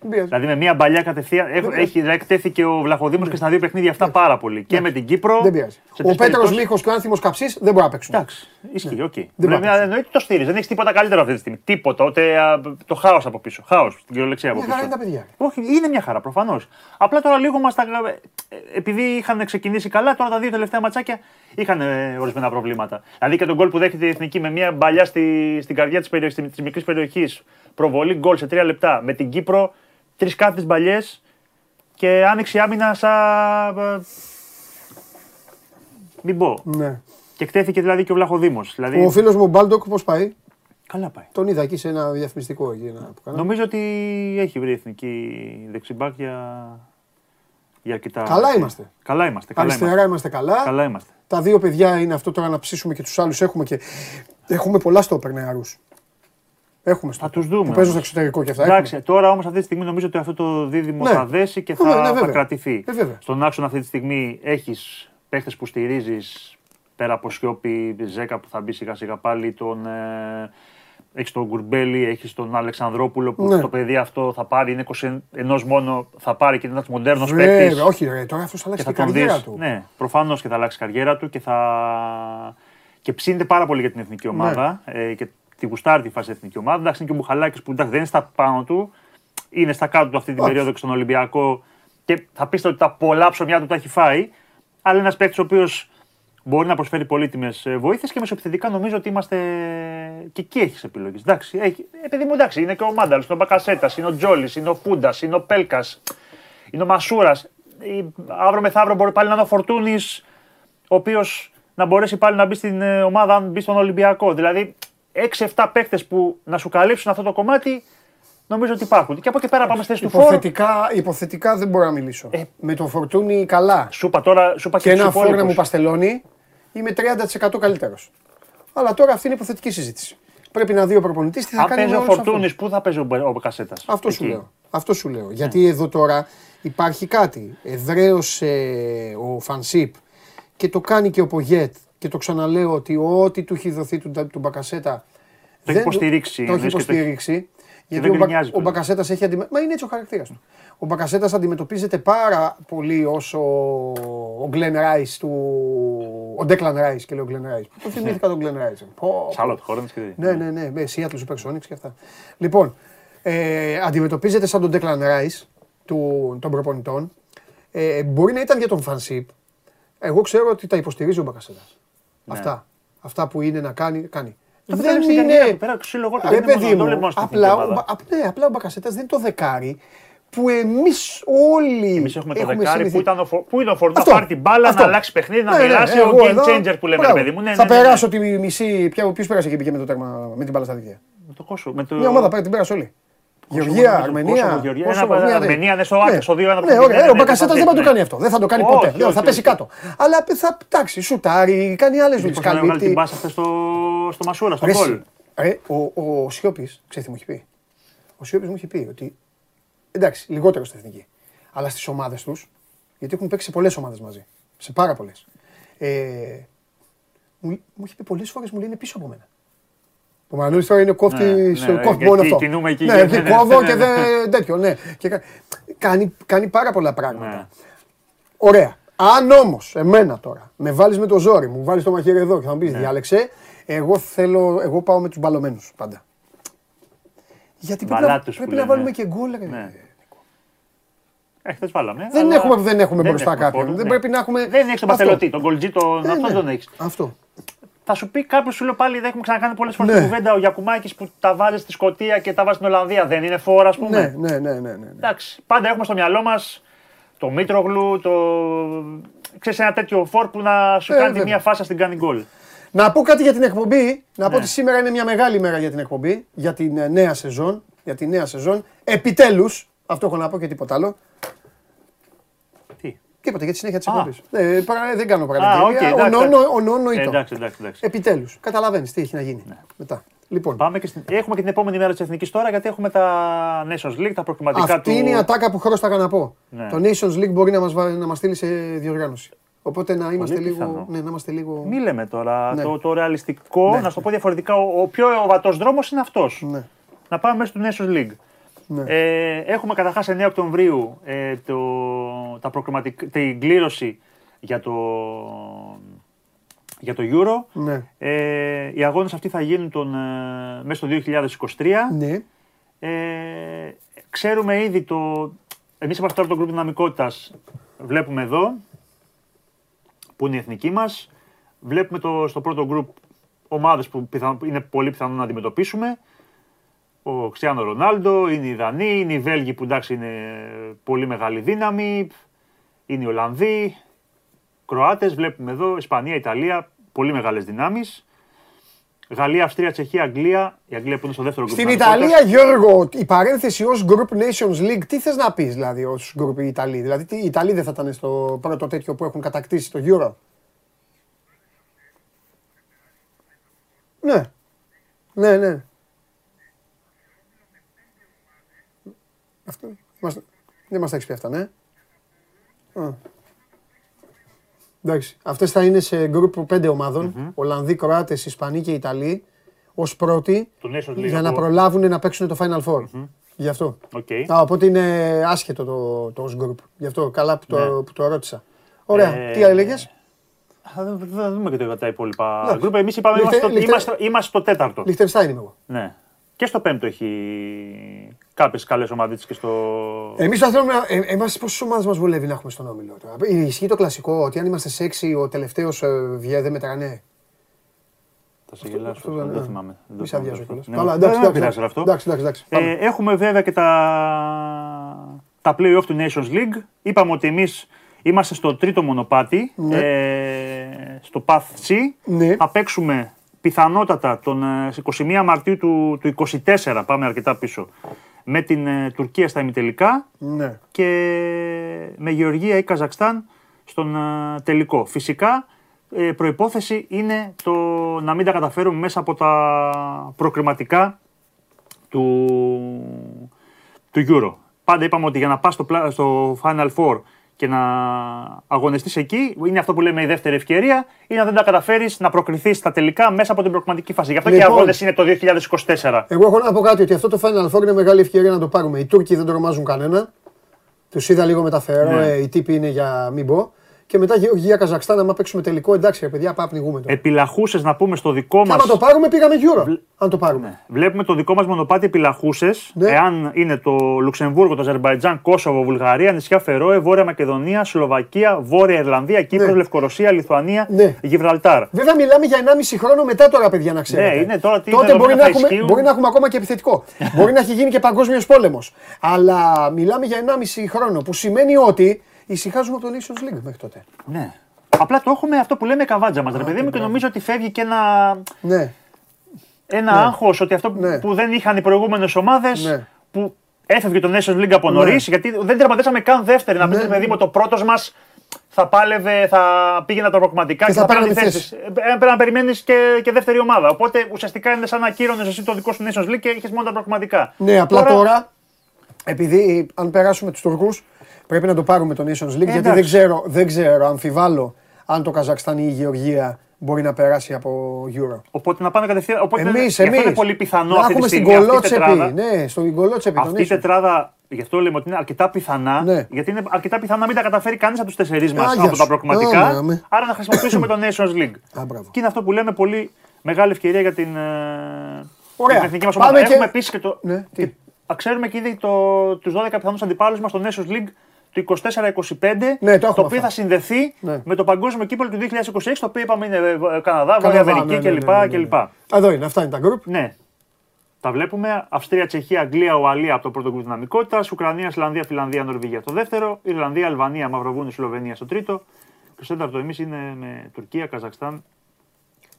Δεν πειράζει. Δηλαδή με μια μπαλιά κατευθείαν. Έχω, πειράζει. έχει, δηλαδή, εκτέθηκε ο Βλαχοδήμος και στα δύο παιχνίδια αυτά πάρα πολύ. Και με την Κύπρο. Ναι. Δεν πειράζει. σε Ο τρεις Πέτρος περιπτώσεις- Μίχο και ο Άνθιμος Καψής δεν μπορούν να παίξουν. Εντάξει, ισχύει, οκ. μπορεί Πρέπει να να εννοείται το στηρίζει. Δεν έχεις τίποτα καλύτερο αυτή τη στιγμή. Τίποτα. Ούτε α, το χάος από πίσω. Χάος στην κυριολεξία από Μια χαρά πίσω. είναι τα παιδιά. Όχι, είναι μια χαρά προφανώς. Απλά τώρα λίγο μας τα. ε, Επειδή είχαν ξεκινήσει καλά, τώρα τα δύο τελευταία ματσάκια είχαν ε, ορισμένα προβλήματα. Δηλαδή και το γκολ που δέχεται η εθνική με μια μπαλιά στη, στην καρδιά της περιοχής, της μικρής περιοχής. Προβολή γκολ σε τρία λεπτά. Με την Κύπρο τρεις κάθετες μπαλιές και άνοιξε η άμυνα σαν. ε, Μην πω. Ναι. Και εκτέθηκε δηλαδή και ο Βλαχοδήμος. Δηλαδή, Ο φίλος μου ο Μπάλντοκ πώς πάει; Καλά πάει. Τον είδα εκεί σε ένα διαφημιστικό εκεί. Ένα, που κάναμε. Νομίζω ότι έχει βρει εθνική δεξιμπάκ για, για αρκετά. Καλά είμαστε. Καλά είμαστε. Καλά Αριστερά είμαστε. είμαστε καλά. Καλά είμαστε. Τα δύο παιδιά είναι αυτό τώρα να ψήσουμε και τους άλλους. Έχουμε, και... έχουμε πολλά στόπερ νεαρού. Έχουμε Θα στόπερ. τους δούμε. Που παίζουν στο όμως. εξωτερικό και αυτά. Εντάξει, έχουμε. τώρα όμως αυτή τη στιγμή νομίζω ότι αυτό το δίδυμο Ναι. θα δέσει και θα, Ναι, ναι, θα βέβαια. κρατηθεί. Ε, βέβαια. Στον άξονα αυτή τη στιγμή έχεις παίχτες που στηρίζεις πέρα από Σιώπη, Ζέκα που θα μπει σιγά σιγά πάλι, τον. Ε, έχεις τον Γκουρμπέλη, έχεις τον Αλεξανδρόπουλο που Ναι. το παιδί αυτό θα πάρει, είναι 21 μόνο, θα πάρει και είναι ένας μοντέρνος παίκτης. Βέβαια, όχι, ρε, τώρα αυτός θα αλλάξει και και θα η τον καριέρα δεις, του. Ναι, προφανώς και θα αλλάξει η καριέρα του και θα. και ψήνεται πάρα πολύ για την εθνική ομάδα. Ε, και τη γουστάρει τη φάση εθνική ομάδα. Εντάξει, είναι και ο Μπουχαλάκης που εντάξει, δεν είναι στα πάνω του, είναι στα κάτω του αυτή την Όχι. περίοδο και στον Ολυμπιακό. Και θα πείτε ότι τα πολλά ψωμιά του τα έχει φάει. Αλλά ένας παίκτης ο οποίος μπορεί να προσφέρει πολύτιμες βοήθειες και μεσοπιθετικά νομίζω ότι είμαστε. και εκεί έχεις επιλογές. Εντάξει, έχει... επειδή μου εντάξει, είναι και ο Μάνταλς, είναι ο Μπακασέτας, είναι ο Τζόλης, είναι ο Φούντας, είναι ο Πέλκας, είναι ο Μασούρας. Αύριο μεθαύριο μπορεί πάλι να είναι ο Φορτούνης, ο οποίος να μπορέσει πάλι να μπει στην ε, ομάδα αν μπει στον Ολυμπιακό. Δηλαδή, 6-7 παίκτες που να σου καλύψουν αυτό το κομμάτι, νομίζω ότι υπάρχουν. Και από εκεί πέρα πάμε στη θέση του φόρου. Υποθετικά, υποθετικά δεν μπορώ να μιλήσω. Ε. Με το φορτούνι καλά. Σου είπα τώρα, σου είπα Και τους ένα φόρνα υπόλοιπους. μου παστελώνει, είμαι 30% καλύτερος. Αλλά τώρα αυτή είναι υποθετική συζήτηση. Πρέπει να δει ο προπονητής τι θα Αν κάνει παίζει με ο όλους αυτούς. Φορτούνη, πού θα παίζει ο, Μπε- ο Μπακασέτα. Αυτό σου λέω. Αυτό σου λέω. Γιατί εδώ τώρα υπάρχει κάτι. Εδραίωσε ο Φανσίπ και το κάνει και ο Πογέτ. Και το ξαναλέω ότι ό,τι του έχει δοθεί του, του Μπακασέτα. έχει δεν υποστηρίξει, Το έχει εννοείς και το έχει- υποστηρίξει. Γιατί δεν ο, Μπα, γκρινιάζει ο πλέον. Μπακασέτας έχει αντιμετωπίσει. Μα είναι έτσι ο χαρακτήρας του. Ο Μπακασέτας αντιμετωπίζεται πάρα πολύ όσο ο Γκλεν Ράι του. Ο Ντέκλαν Ράι και λέω Γκλεν Ράι. Το θυμήθηκα τον Γκλεν Ράι. Σάλοτ, χώρα και Ναι, ναι, ναι, με Seattle Supersonics και αυτά. Λοιπόν, ε, αντιμετωπίζεται σαν τον Declan Rice του, των προπονητών. Ε, μπορεί να ήταν για τον Φανσίπ. Εγώ ξέρω ότι τα υποστηρίζει ο Μπακασέτας. Ναι. Αυτά. Αυτά που είναι να κάνει, κάνει. δεν στην είναι. καριέρα του, πέρα ξύλο εγώ του, Ρε δεν είναι παιδί μόνο- μου, δεν είναι μόνο στην απλά, εθνική ο, ομάδα. Μπα- απ- ναι, απλά ο Μπακασέτας δεν είναι το δεκάρι που εμείς όλοι. Εμείς έχουμε το δεκάρι που, συνηθίσει. ήταν ο, Φο- που είναι ο Φορντ να Αυτό, πάρει την μπάλα, αυτό. να αλλάξει παιχνίδι, να Ναι, ναι, μοιράσει. εγώ ο game εδώ- changer που λέμε, ρε Μπράβο. παιδί μου. Ναι, θα ναι, ναι, ναι. περάσω τη μισή. Ποιο πέρασε και πήγε με το τέρμα με την μπάλα στα δίκτυα. Με το Κόσο, με το... Μια ομάδα πάει την πέρασε όλη. Κόσοβο, Γεωργία, νομίζω, Αρμενία. Κόσοβο, Γεωργία. Κόσοβο, Ένα- μια Αρμενία, ναι, στο τέτοια. άκρη, στο δύο, ένα Ναι, παιχνίδι, ωραία. ναι, Ο ναι, Μπακασέτα ναι, δεν θα το ναι. κάνει αυτό. Δεν θα το κάνει Όχι, ποτέ. όχι, Δεν, Θα όχι, πέσει όχι. κάτω. Αλλά θα εντάξει, σουτάρει, κάνει άλλες δουλειές. Πώς να έβγαλε την μπάσα χθες στο, στο Μασούρα, στο γκολ. Ρε, ο, ο Σιώπης, ξέρεις τι μου έχει πει; Ο Σιώπης μου είχε πει ότι. Εντάξει, λιγότερο στην εθνική. Αλλά στις ομάδες τους, γιατί έχουν παίξει σε πολλές ομάδες μαζί. Σε πάρα πολλές. Ε, μου, μου είχε πει πολλές φορές μου λέει είναι πίσω από μένα. Ο Μανούλη τώρα είναι κόφτη, Ναι, στο- ναι, κόφτη εκεί μόνο αυτό. κινούμε εκεί, ναι, ναι, εκεί ναι, κόβω ναι, και ναι. δεν. τέτοιο, ναι. Και κα- κάνει, κάνει πάρα πολλά πράγματα. Ναι. Ωραία. Αν όμως εμένα τώρα με βάλεις με το ζόρι, μου βάλεις το μαχαίρι εδώ και θα μου πεις Ναι. διάλεξε, εγώ θέλω, εγώ πάω με τους μπαλωμένους πάντα. Γιατί πρέπει, να, Μπαλάτους που πρέπει να λένε. βάλουμε και γκολ. ρε. Ναι. Ε, χθες βάλαμε. Δεν αλλά έχουμε, δεν έχουμε μπροστά έχουμε κάποιον. φόρο, δεν ναι. πρέπει να έχουμε. Δεν έχει τον Αυτό. Πατελωτή, τον Γκολτζή, τον Ε, αυτό ναι. τον έχεις. Αυτό. Θα σου πει κάποιος, σου λέω πάλι, δεν έχουμε ξανακάνει πολλές φορές Ναι. την κουβέντα. Ο Γιακουμάκης που τα βάζει στη Σκωτία και τα βάζει στην Ολλανδία. Δεν είναι φόρα, ας πούμε. Ναι, ναι, ναι, ναι, ναι. ναι. Εντάξει, πάντα έχουμε στο μυαλό μας το Μήτρογλου, το. ξέρεις, ένα τέτοιο φόρ που να σου Ε, κάνει τη βέβαια. μία φάσα στην κάνει γκολ. Να πω κάτι για την εκπομπή. Να πω Ναι. ότι σήμερα είναι μια μεγάλη μέρα για την εκπομπή. Για την ε, νέα σεζόν. Για τη νέα σεζόν. Επιτέλους. Αυτό έχω να πω και τίποτα άλλο. Τι. Τίποτα για τη συνέχεια της Α. εκπομπής. Ε, παρα- δεν κάνω Α, οκ, παραγγελία. εντάξει, Ο νόνο- εντάξει. Ο νόνο Ε, ήτο. Εντάξει, εντάξει, εντάξει. Επιτέλους. Καταλαβαίνεις τι έχει να γίνει Ναι. μετά. Λοιπόν, Πάμε και στην... Έχουμε και την επόμενη μέρα της Εθνικής τώρα γιατί έχουμε τα Nations League, τα προκριματικά αυτή του. είναι η ατάκα που χρώσταγα να πω. Ναι. Το Nations League μπορεί να μας να μας στείλει σε διοργάνωση. Οπότε να είμαστε, λίγο, πιθανό. ναι, να είμαστε λίγο. Μη λέμε τώρα Ναι. το, το ρεαλιστικό, Ναι. να σου το πω διαφορετικά. Ο, ο πιο βατός δρόμος είναι αυτός. Ναι. Να πάμε μέσα στο Nations League. Ναι. Ε, έχουμε καταρχάς 9 Οκτωβρίου ε, το, τα προκριματικ- την κλήρωση για το, για το Euro. Ναι. Ε, οι αγώνες αυτοί θα γίνουν τον, ε, μέσα στο 2023. ναι. Ε, ξέρουμε ήδη το. Εμείς είμαστε τώρα το γκρουπ δυναμικότητας. Βλέπουμε εδώ που είναι η εθνική μας. Βλέπουμε το, στο πρώτο γκρουπ ομάδες που πιθανό, είναι πολύ πιθανό να αντιμετωπίσουμε. Ο Χριστιανό Ρονάλντο, είναι οι Δανείοι, είναι οι Βέλγοι που εντάξει είναι πολύ μεγάλη δύναμη. Είναι οι Ολλανδοί, Κροάτες, βλέπουμε εδώ, Ισπανία, Ιταλία, πολύ μεγάλες δυνάμεις. Γαλλία, Αυστρία, Τσεχία, Αγγλία. Η Αγγλία που είναι στο δεύτερο γκρουπ. Στην δυναμικότητας. Ιταλία, Γιώργο, η παρένθεση ως Group Nations League, τι θες να πεις δηλαδή ως Group Ιταλοί. Δηλαδή, τι, οι Ιταλοί δεν θα ήταν στο πρώτο τέτοιο που έχουν κατακτήσει το Euro; Ναι. Ναι, ναι. Αυτό. Μας- Δεν μα τα έχει πει αυτά, ναι. Α. Εντάξει. Αυτές θα είναι σε group πέντε ομάδων. Ολλανδοί, Κροάτες, Ισπανοί και Ιταλοί. Ω πρώτοι Το Nations League για να από- προλάβουν να παίξουν το Final Four. Γι' αυτό. Οκ. Α, οπότε είναι άσχετο το, το ως group. Γι' αυτό καλά που το, Ναι. που το ρώτησα. Ωραία. Ε, Τι έλεγε. Θα δούμε- θα δούμε και το- τα υπόλοιπα Εντάξει. γκρουπ. Εμείς είπαμε Λιχτε- είμαστε, στο- Λιχτε- είμαστε, είμαστε στο τέταρτο. Λιχτενστάιν είμαι εγώ. Ναι. Και στο πέμπτο έχει κάποιες καλές ομάδες και στο. Εμείς θα θέλουμε. να- Ε, Εμάς πόσες ομάδες μας βολεύει να έχουμε στον όμιλο τώρα; Ε, Ισχύει το κλασικό ότι αν είμαστε σε έξι, ο τελευταίος βγαίνει δεν μετρανέ. Θα σε γελάσω. αυτό αυτό, δεν- Δεν ναι. θυμάμαι. Δεν Μη το σε θυμάμαι αδειάζω αυτό. κιόλας. Ναι, Καλά, δεν- εντάξει, δεν εντάξει, πειράζει αυτό. εντάξει, εντάξει, εντάξει. Πάμε. Ε, έχουμε βέβαια και τα, τα play-off του Nations League. Είπαμε ότι εμείς είμαστε στο τρίτο μονοπάτι, ε, στο Path C. Ναι. Θα παίξουμε πιθανότατα τον ε, 21 Μαρτίου του, του 24, πάμε αρκετά πίσω, με την ε, Τουρκία στα ημιτελικά Ναι. και με Γεωργία ή Καζακστάν στον ε, τελικό. Φυσικά, ε, προϋπόθεση είναι το να μην τα καταφέρουμε μέσα από τα προκριματικά του, του Euro. Πάντα είπαμε ότι για να πας στο, πλα- στο Final Four και να αγωνιστείς εκεί, είναι αυτό που λέμε η δεύτερη ευκαιρία, ή να δεν τα καταφέρεις να προκριθείς στα τελικά μέσα από την προκριματική φάση. Γι' αυτό και οι Λοιπόν. αγώνες είναι το 2024. Εγώ έχω να πω κάτι ότι αυτό το Final Four είναι μεγάλη ευκαιρία να το πάρουμε. Οι Τούρκοι δεν τρομάζουν κανένα. Τους είδα λίγο με τα Φερόε, Ναι. οι τύποι είναι για μην πω. Και μετά Γεωργία Καζακστάν. Άμα παίξουμε τελικό, εντάξει, ρε παιδιά, πάμε πνιγούμε τώρα. Επιλαχούσες να πούμε στο δικό Και μα. άμα το πάρουμε, πήγαμε Euro. Αν το πάρουμε. Βλέπουμε το δικό μας μονοπάτι επιλαχούσες. Ναι. Εάν είναι το Λουξεμβούργο, το Αζερβαϊτζάν, Κόσοβο, Βουλγαρία, νησιά Φερόε, Βόρεια Μακεδονία, Σλοβακία, Βόρεια Ιρλανδία, Κύπρος, Ναι. Λευκορωσία, Λιθουανία, Ναι. Γιβραλτάρ. Βέβαια, μιλάμε για 1,5 χρόνο μετά τώρα, παιδιά, να ξέρετε. Ναι, είναι τώρα τι Τότε δεδομένα μπορεί να, θα έχουμε, ισχύουν. μπορεί να έχουμε ακόμα και επιθετικό. μπορεί να έχει γίνει και παγκόσμιος πόλεμος. Αλλά μιλάμε για 1,5 χρόνο που σημαίνει ότι ησυχάζουμε από το Nations League μέχρι τότε. Ναι. Απλά το έχουμε αυτό που λέμε καβάτζα μας, ρε παιδί μου, και νομίζω ότι φεύγει και ένα, Ναι, ένα άγχος ότι αυτό Ναι. που δεν είχαν οι προηγούμενες ομάδες. Ναι. Που έφευγε το Nations League από νωρίς, γιατί δεν τερματίσαμε καν δεύτερη. Να πεις, Ναι. παιδί μου, το πρώτος μας θα πάλευε, θα πήγαινε τα προκριματικά Και και, θα θα παίρνει παίρναμε θέσεις. Πρέπει να περιμένεις και, και δεύτερη ομάδα. Οπότε ουσιαστικά είναι σαν να ακύρωνες εσύ το δικό σου Nations League και είχε μόνο τα προκριματικά. ναι απλά τώρα, επειδή αν περάσουμε τους Τουρκού, πρέπει να το πάρουμε το Nations League. γιατί εντάξει. δεν ξέρω, δεν ξέρω, αμφιβάλλω αν το Καζακστάν ή η Γεωργία μπορεί να περάσει από Euro. Οπότε να πάμε κατευθείαν. Οπότε Εμείς, γι' αυτό εμείς. είναι πολύ πιθανό να αυτή τη έχουμε στην στιγμή αυτή η τετράδα. κολότσεπη. Ναι, στον κολότσεπη. το Αυτή η Nations. τετράδα, γι' αυτό λέμε ότι είναι αρκετά πιθανά. Ναι. Γιατί είναι αρκετά πιθανά να μην τα καταφέρει κανείς από τους τεσσερί μας Άγιας από σου. τα προκριματικά. Άμε, άμε. Άρα να χρησιμοποιήσουμε το Nations League. [coughs] Α, μπράβο. Και είναι αυτό που λέμε πολύ μεγάλη ευκαιρία για την, ε, Ωραία. για την εθνική μας Πάμε ομάδα. και- Έχουμε επίσης και το. Ναι, τι; και α, ξέρουμε και ήδη το, τους 12 πιθανούς αντιπάλους μας στο Nations League του 24-25, Ναι, το έχουμε οποίο αυτό. θα συνδεθεί Ναι. με το παγκόσμιο κύπελο του 2026, το οποίο είπαμε είναι ε, Καναδά, Βόρεια Καναδά, Αμερική ναι, ναι, κλπ. ναι, ναι, ναι. κλπ. Εδώ είναι, αυτά είναι τα group. Ναι. Τα βλέπουμε. Αυστρία, Τσεχία, Αγγλία, Ουαλία από το πρώτο γκρουπ δυναμικότητας. Ουκρανία, Ισλανδία, Φιλανδία, Νορβηγία στο δεύτερο. Ιρλανδία, Αλβανία, Μαυροβούνιο, Σλοβενία στο τρίτο. Και στο τέταρτο εμείς είναι με Τουρκία, Καζακστάν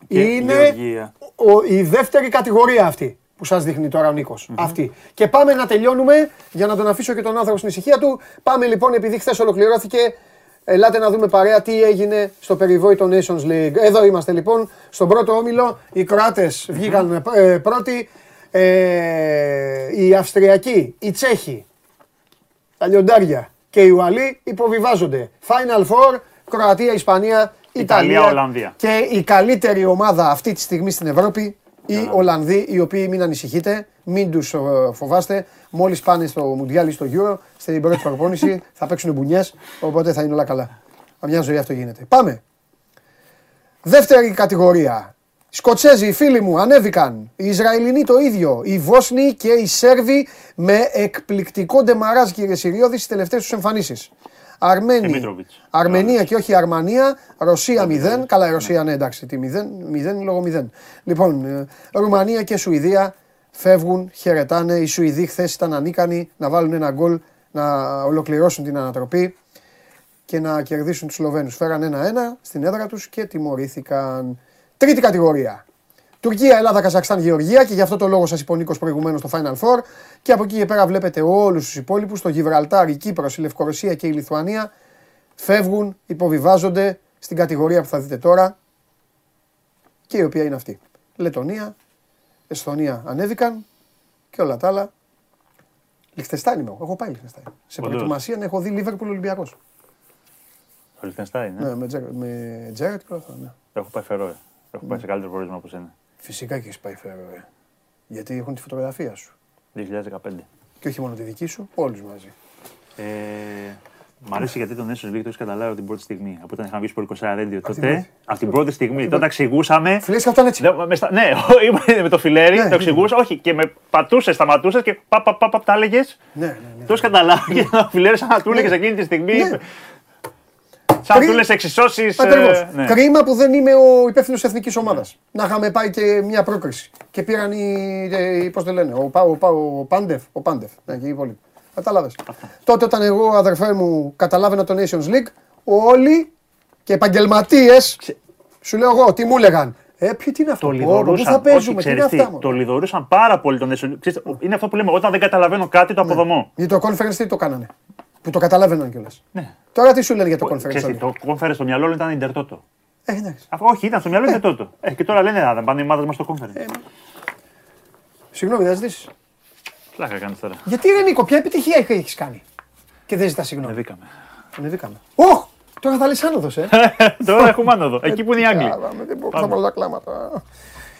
και Είναι Γεωργία. ο, η δεύτερη κατηγορία αυτή που σας δείχνει τώρα ο νικος Αυτή. Και πάμε να τελειώνουμε για να τον αφήσω και τον άνθρωπο στην ησυχία του. Πάμε λοιπόν, επειδή χθες ολοκληρώθηκε, ελάτε να δούμε παρέα τι έγινε στο περιβόητο Nations League. Εδώ είμαστε λοιπόν, στον πρώτο όμιλο. Οι Κροάτες βγήκαν ε, πρώτοι. Ε, οι Αυστριακοί, οι Τσέχοι, τα λιοντάρια και οι Ουαλοί υποβιβάζονται. Final Four, Κροατία, Ισπανία, Ιταλία, Ιταλία, Ολλανδία. Και η καλύτερη ομάδα αυτή τη στιγμή στην Ευρώπη, οι Ολλανδοί, οι οποίοι μην ανησυχείτε, μην τους φοβάστε. Μόλις πάνε στο Μουντιάλ ή στο Euro, στην πρώτη προπόνηση θα παίξουν μπουνιές, οπότε θα είναι όλα καλά. Μια ζωή αυτό γίνεται. Πάμε. Δεύτερη κατηγορία. Οι Σκοτσέζοι, οι φίλοι μου, ανέβηκαν. Οι Ισραηλινοί το ίδιο. Οι Βόσνοι και οι Σέρβοι με εκπληκτικό ντεμαράζ, κύριε Συριώδη, στις τελευταίες τους εμφανίσεις. Αρμένοι, Δημήτροβιτς. Αρμενία και όχι Αρμανία, Ρωσία 0. Καλά, η Ρωσία ναι, εντάξει, τι 0, 0 λόγω 0. Λοιπόν, ε, Ρουμανία και Σουηδία φεύγουν, χαιρετάνε. Οι Σουηδοί χθες ήταν ανίκανοι να βάλουν ένα γκολ, να ολοκληρώσουν την ανατροπή και να κερδίσουν τους Σλοβαίνους. Φέραν ένα-ένα στην έδρα τους και τιμωρήθηκαν. Τρίτη κατηγορία. Τουρκία, Ελλάδα, Καζακστάν, Γεωργία και γι' αυτό το λόγο σας είπε ο Νίκος προηγουμένως στο Final Four. Και από εκεί και πέρα βλέπετε όλους τους υπόλοιπους, το Γιβραλτάρ, η Κύπρος, η Λευκορωσία και η Λιθουανία φεύγουν, υποβιβάζονται στην κατηγορία που θα δείτε τώρα και η οποία είναι αυτή. Λετωνία, Εσθονία ανέβηκαν και όλα τα άλλα. Λιχτεστάιν είμαι εγώ. Έχω πάει Λιχτεστάιν. Σε Όντως. προετοιμασία να έχω δει Λίβερπουλ Ολυμπιακός. Το Λιχτενστάιν, ναι. Ναι, με, Τζέρ, με Τζέρετ και όλα αυτά. Ναι. Έχω πάει Φερόε. Έχω πάει σε καλύτερο προορισμό από σένα. Φυσικά και έχει πάει Φερόε. Γιατί έχουν τη φωτογραφία σου. 2015. Και όχι μόνο τη δική σου, όλους μαζί. Ε, μ' αρέσει γιατί το Nations League το έχει καταλάβει από την πρώτη στιγμή. Από όταν είχαμε βγει στο 20 Radio την τότε, πρώτη. από την πρώτη στιγμή. Τότε εξηγούσαμε. Φιλές και αυτά είναι έτσι. Ναι, με, στα- ναι, [laughs] ήμουν με το φιλέρι, Ναι, το εξηγούσα, όχι, και με πατούσες, σταματούσες και παπ, παπ, παπ, παπ, τα έλεγες. Ναι, ναι, ναι. [laughs] Το έχει καταλάβει και ο φιλέρι σαν να του έλεγες Ναι. εκείνη τη στιγμή. Ναι. Σαν να Κρί- του λε εξισώσει. Ακριβώς. ναι. Κρίμα που δεν είμαι ο υπεύθυνος εθνικής ομάδας. Να είχαμε πάει και μια πρόκριση. Και πήραν οι. οι πώς το λένε, ο, Πα- ο, Πα- ο Πάντεφ. Ο Πάντεφ. Ναι, και οι υπόλοιποι. Κατάλαβες. Τότε όταν εγώ, αδερφέ μου, καταλάβαινα το Nations League, όλοι και επαγγελματίες. Σου λέω εγώ, τι μου έλεγαν. Ε, ποιο τι είναι αυτό, Το πω, πω, πού λιδωρούσαν. θα παίζουμε, όχι, τι είναι ξέρεις τι, αυτά. μου. το λιδωρούσαν πάρα πολύ τον Nations League. Είναι αυτό που λέμε, όταν δεν καταλαβαίνω κάτι, το αποδομώ. Γιατί το conference τι το κάνανε. Που το καταλάβαιναν κιόλας. Ναι. Τώρα τι σου λένε για το conference. Ξέρεις τι, όλοι; το conference στο μυαλό ήταν Ιντερτότο. Ε, εντάξει. Όχι, ήταν στο μυαλό Ιντερτότο. Ε, και τώρα λένε, α, δεν πάνε οι ομάδε μας στο conference. Συγγνώμη, θα ζητήσεις. Πλάκα κάνεις τώρα. Γιατί ρε Νίκο, ποια επιτυχία έχεις κάνει; Και δεν ζητάς συγγνώμη. Ανεβήκαμε. Ανεβήκαμε. Όχ! Τώρα θα λες άνοδος, ε. [laughs] Τώρα έχουμε άνοδο. Εκεί που είναι οι Άγγλοι. Κάβαμε, δεν μπορώ να βάλω τα κλάματα.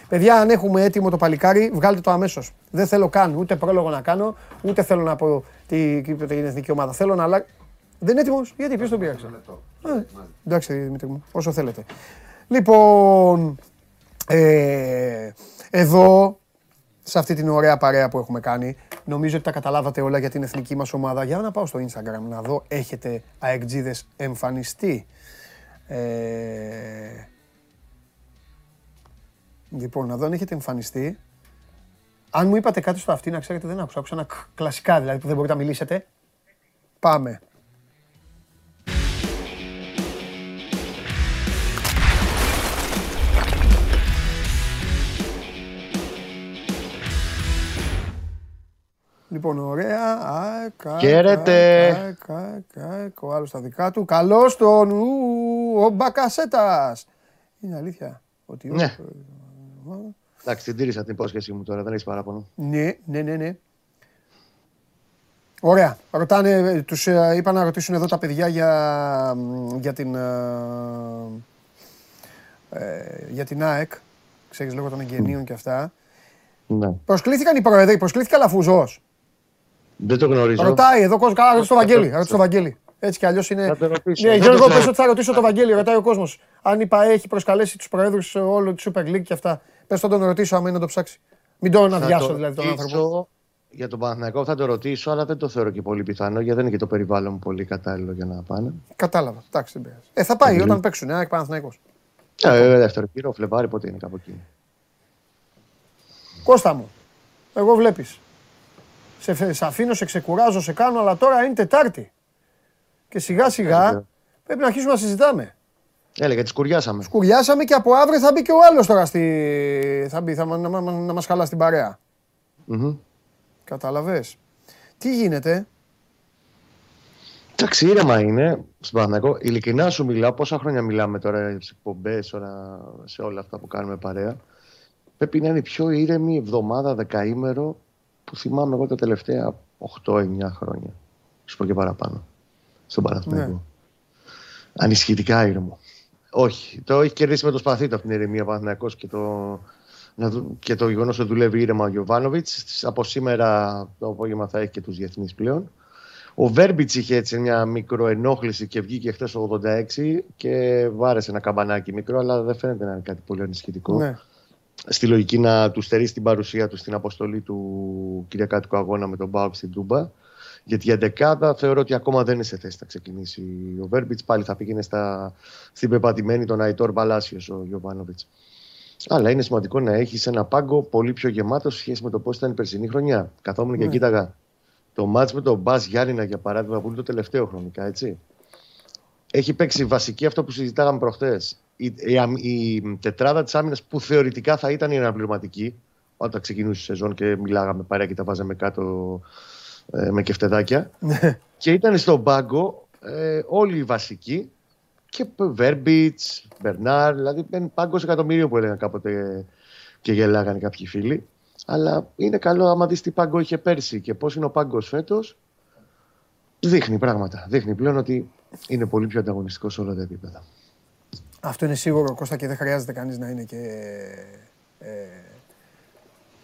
Παιδιά, αν έχουμε έτοιμο το παλικάρι, βγάλτε το αμέσως. Δεν θέλω καν ούτε πρόλογο να κάνω, ούτε θέλω να πω τι, τι είπε η εθνική ομάδα. Θέλω να αλλάξω. Δεν είναι έτοιμος. Γιατί, ποιος τον πήραξε; Ε, εντάξει, Δημήτρη μου, όσο θέλετε. Λοιπόν, ε, εδώ, σε αυτή την ωραία παρέα που έχουμε κάνει, νομίζω ότι τα καταλάβατε όλα για την εθνική μας ομάδα. Για να πάω στο Instagram να δω, έχετε αεκτζίδες εμφανιστεί. Ε, λοιπόν, να δω αν έχετε εμφανιστεί. Αν μου είπατε κάτι στο αυτή, να ξέρετε, δεν άκουσα. Άκουσα ένα κλασικά δηλαδή που δεν μπορείτε να μιλήσετε. Πάμε. Λοιπόν, ωραία. Χαίρετε. Ο άλλο στα δικά του. Καλώ τον ο Μπακασέτα. Είναι αλήθεια. Ότι ναι. Εντάξει, την τήρησα την υπόσχεσή μου τώρα, δεν έχεις παράπονο. Ναι, ναι, ναι, ναι. Ωραία. Ρωτάνε, τους ε, είπα να ρωτήσουν εδώ τα παιδιά για, για την, ε, ε για την ΑΕΚ. Ξέρεις λόγω των εγγενείων και αυτά. Ναι. Προσκλήθηκαν οι πρόεδροι, προσκλήθηκε Λαφουζός. Δεν το γνωρίζω. Ρωτάει εδώ κόσμος, καλά, ρωτήσω το Βαγγέλη. Ρωτήσω το Βαγγέλη. Έτσι κι αλλιώς είναι. Θα το ρωτήσω. Ναι, Γιώργο, πες ότι θα ρωτήσω το Βαγγέλη, ρωτάει ο κόσμος. Αν είπα έχει προσκαλέσει τους προέδρου όλο τη Super League και αυτά. Πες τον τον ρωτήσω, άμα είναι να το ψάξει. Μην τον αδειάσω δηλαδή τον άνθρωπο. Για τον Παναθηναϊκό θα το ρωτήσω, αλλά δεν το θεωρώ και πολύ πιθανό γιατί δεν είναι και το περιβάλλον μου πολύ κατάλληλο για να πάνε. Κατάλαβα. Εντάξει, δεν πειράζει. Ε, θα πάει όταν παίξουν, ε, Παναθηναϊκός. Ε, δεύτερο κύριο, Φλεβάρι, πότε είναι κάπου εκεί. Κώστα μου, εγώ βλέπεις σε, σε αφήνω, σε ξεκουράζω, σε κάνω, αλλά τώρα είναι Τετάρτη. Και σιγά σιγά πρέπει να αρχίσουμε να συζητάμε. Έλεγα, τη σκουριάσαμε. Σκουριάσαμε και από αύριο θα μπει και ο άλλος τώρα στη... θα μπει, θα, να, να, να μας χαλά την παρέα. Mm-hmm. Καταλαβες. Τι γίνεται; Εντάξει, ήρεμα είναι στον Παναγό. Ειλικρινά σου μιλάω, πόσα χρόνια μιλάμε τώρα σε εκπομπές, σε όλα αυτά που κάνουμε παρέα. Πρέπει να είναι πιο ήρεμη εβδομάδα, δεκαήμερο που θυμάμαι εγώ τα τελευταία 8-9 χρόνια. Σου πω και παραπάνω. Στον Παναθηναϊκό. Ναι. Ανισχυτικά ήρεμο. Όχι. Το έχει κερδίσει με το σπαθί του αυτήν την ηρεμία Παναθηναϊκός και το, και το γεγονός ότι δουλεύει ήρεμα ο Γιωβάνοβιτς. Από σήμερα το απόγευμα θα έχει και τους διεθνείς πλέον. Ο Βέρμπιτς είχε έτσι μια μικροενόχληση και βγήκε χθες το 86 και βάρεσε ένα καμπανάκι μικρό, αλλά δεν φαίνεται να είναι κάτι πολύ ανησυχητικό. Ναι στη λογική να του στερήσει την παρουσία του στην αποστολή του Κυριακάτικου Αγώνα με τον Μπάουκ στην Τούμπα. Γιατί η δεκάδα θεωρώ ότι ακόμα δεν είναι σε θέση να ξεκινήσει ο Βέρμπιτς. Πάλι θα πήγαινε στα, στην πεπατημένη τον Αϊτόρ Μπαλάσιο ο Γιωβάνοβιτς. Αλλά είναι σημαντικό να έχεις ένα πάγκο πολύ πιο γεμάτο σε σχέση με το πώς ήταν η περσινή χρονιά. Καθόμουν και ναι. κοίταγα το μάτς με τον Μπα Γιάννηνα για παράδειγμα, που είναι το τελευταίο χρονικά, έτσι. Έχει παίξει βασική αυτό που συζητάγαμε προχθές η, η, η τετράδα της άμυνας που θεωρητικά θα ήταν η αναπληρωματική όταν ξεκινούσε η σεζόν και μιλάγαμε παρέα και τα βάζαμε κάτω ε, με κεφτεδάκια. [laughs] Ναι. και ήταν στον πάγκο ε, όλοι οι βασικοί και Βέρμπιτς, Μπερνάρ, δηλαδή είναι πάγκο εκατομμύριο που έλεγαν κάποτε και γελάγανε κάποιοι φίλοι. Αλλά είναι καλό άμα δεις τι πάγκο είχε πέρσι και πώς είναι ο πάγκος φέτος. Δείχνει πράγματα. Δείχνει πλέον ότι είναι πολύ πιο ανταγωνιστικός σε όλα τα επίπεδα. Αυτό είναι σίγουρο, Κώστα, και δεν χρειάζεται κανείς να είναι και ε,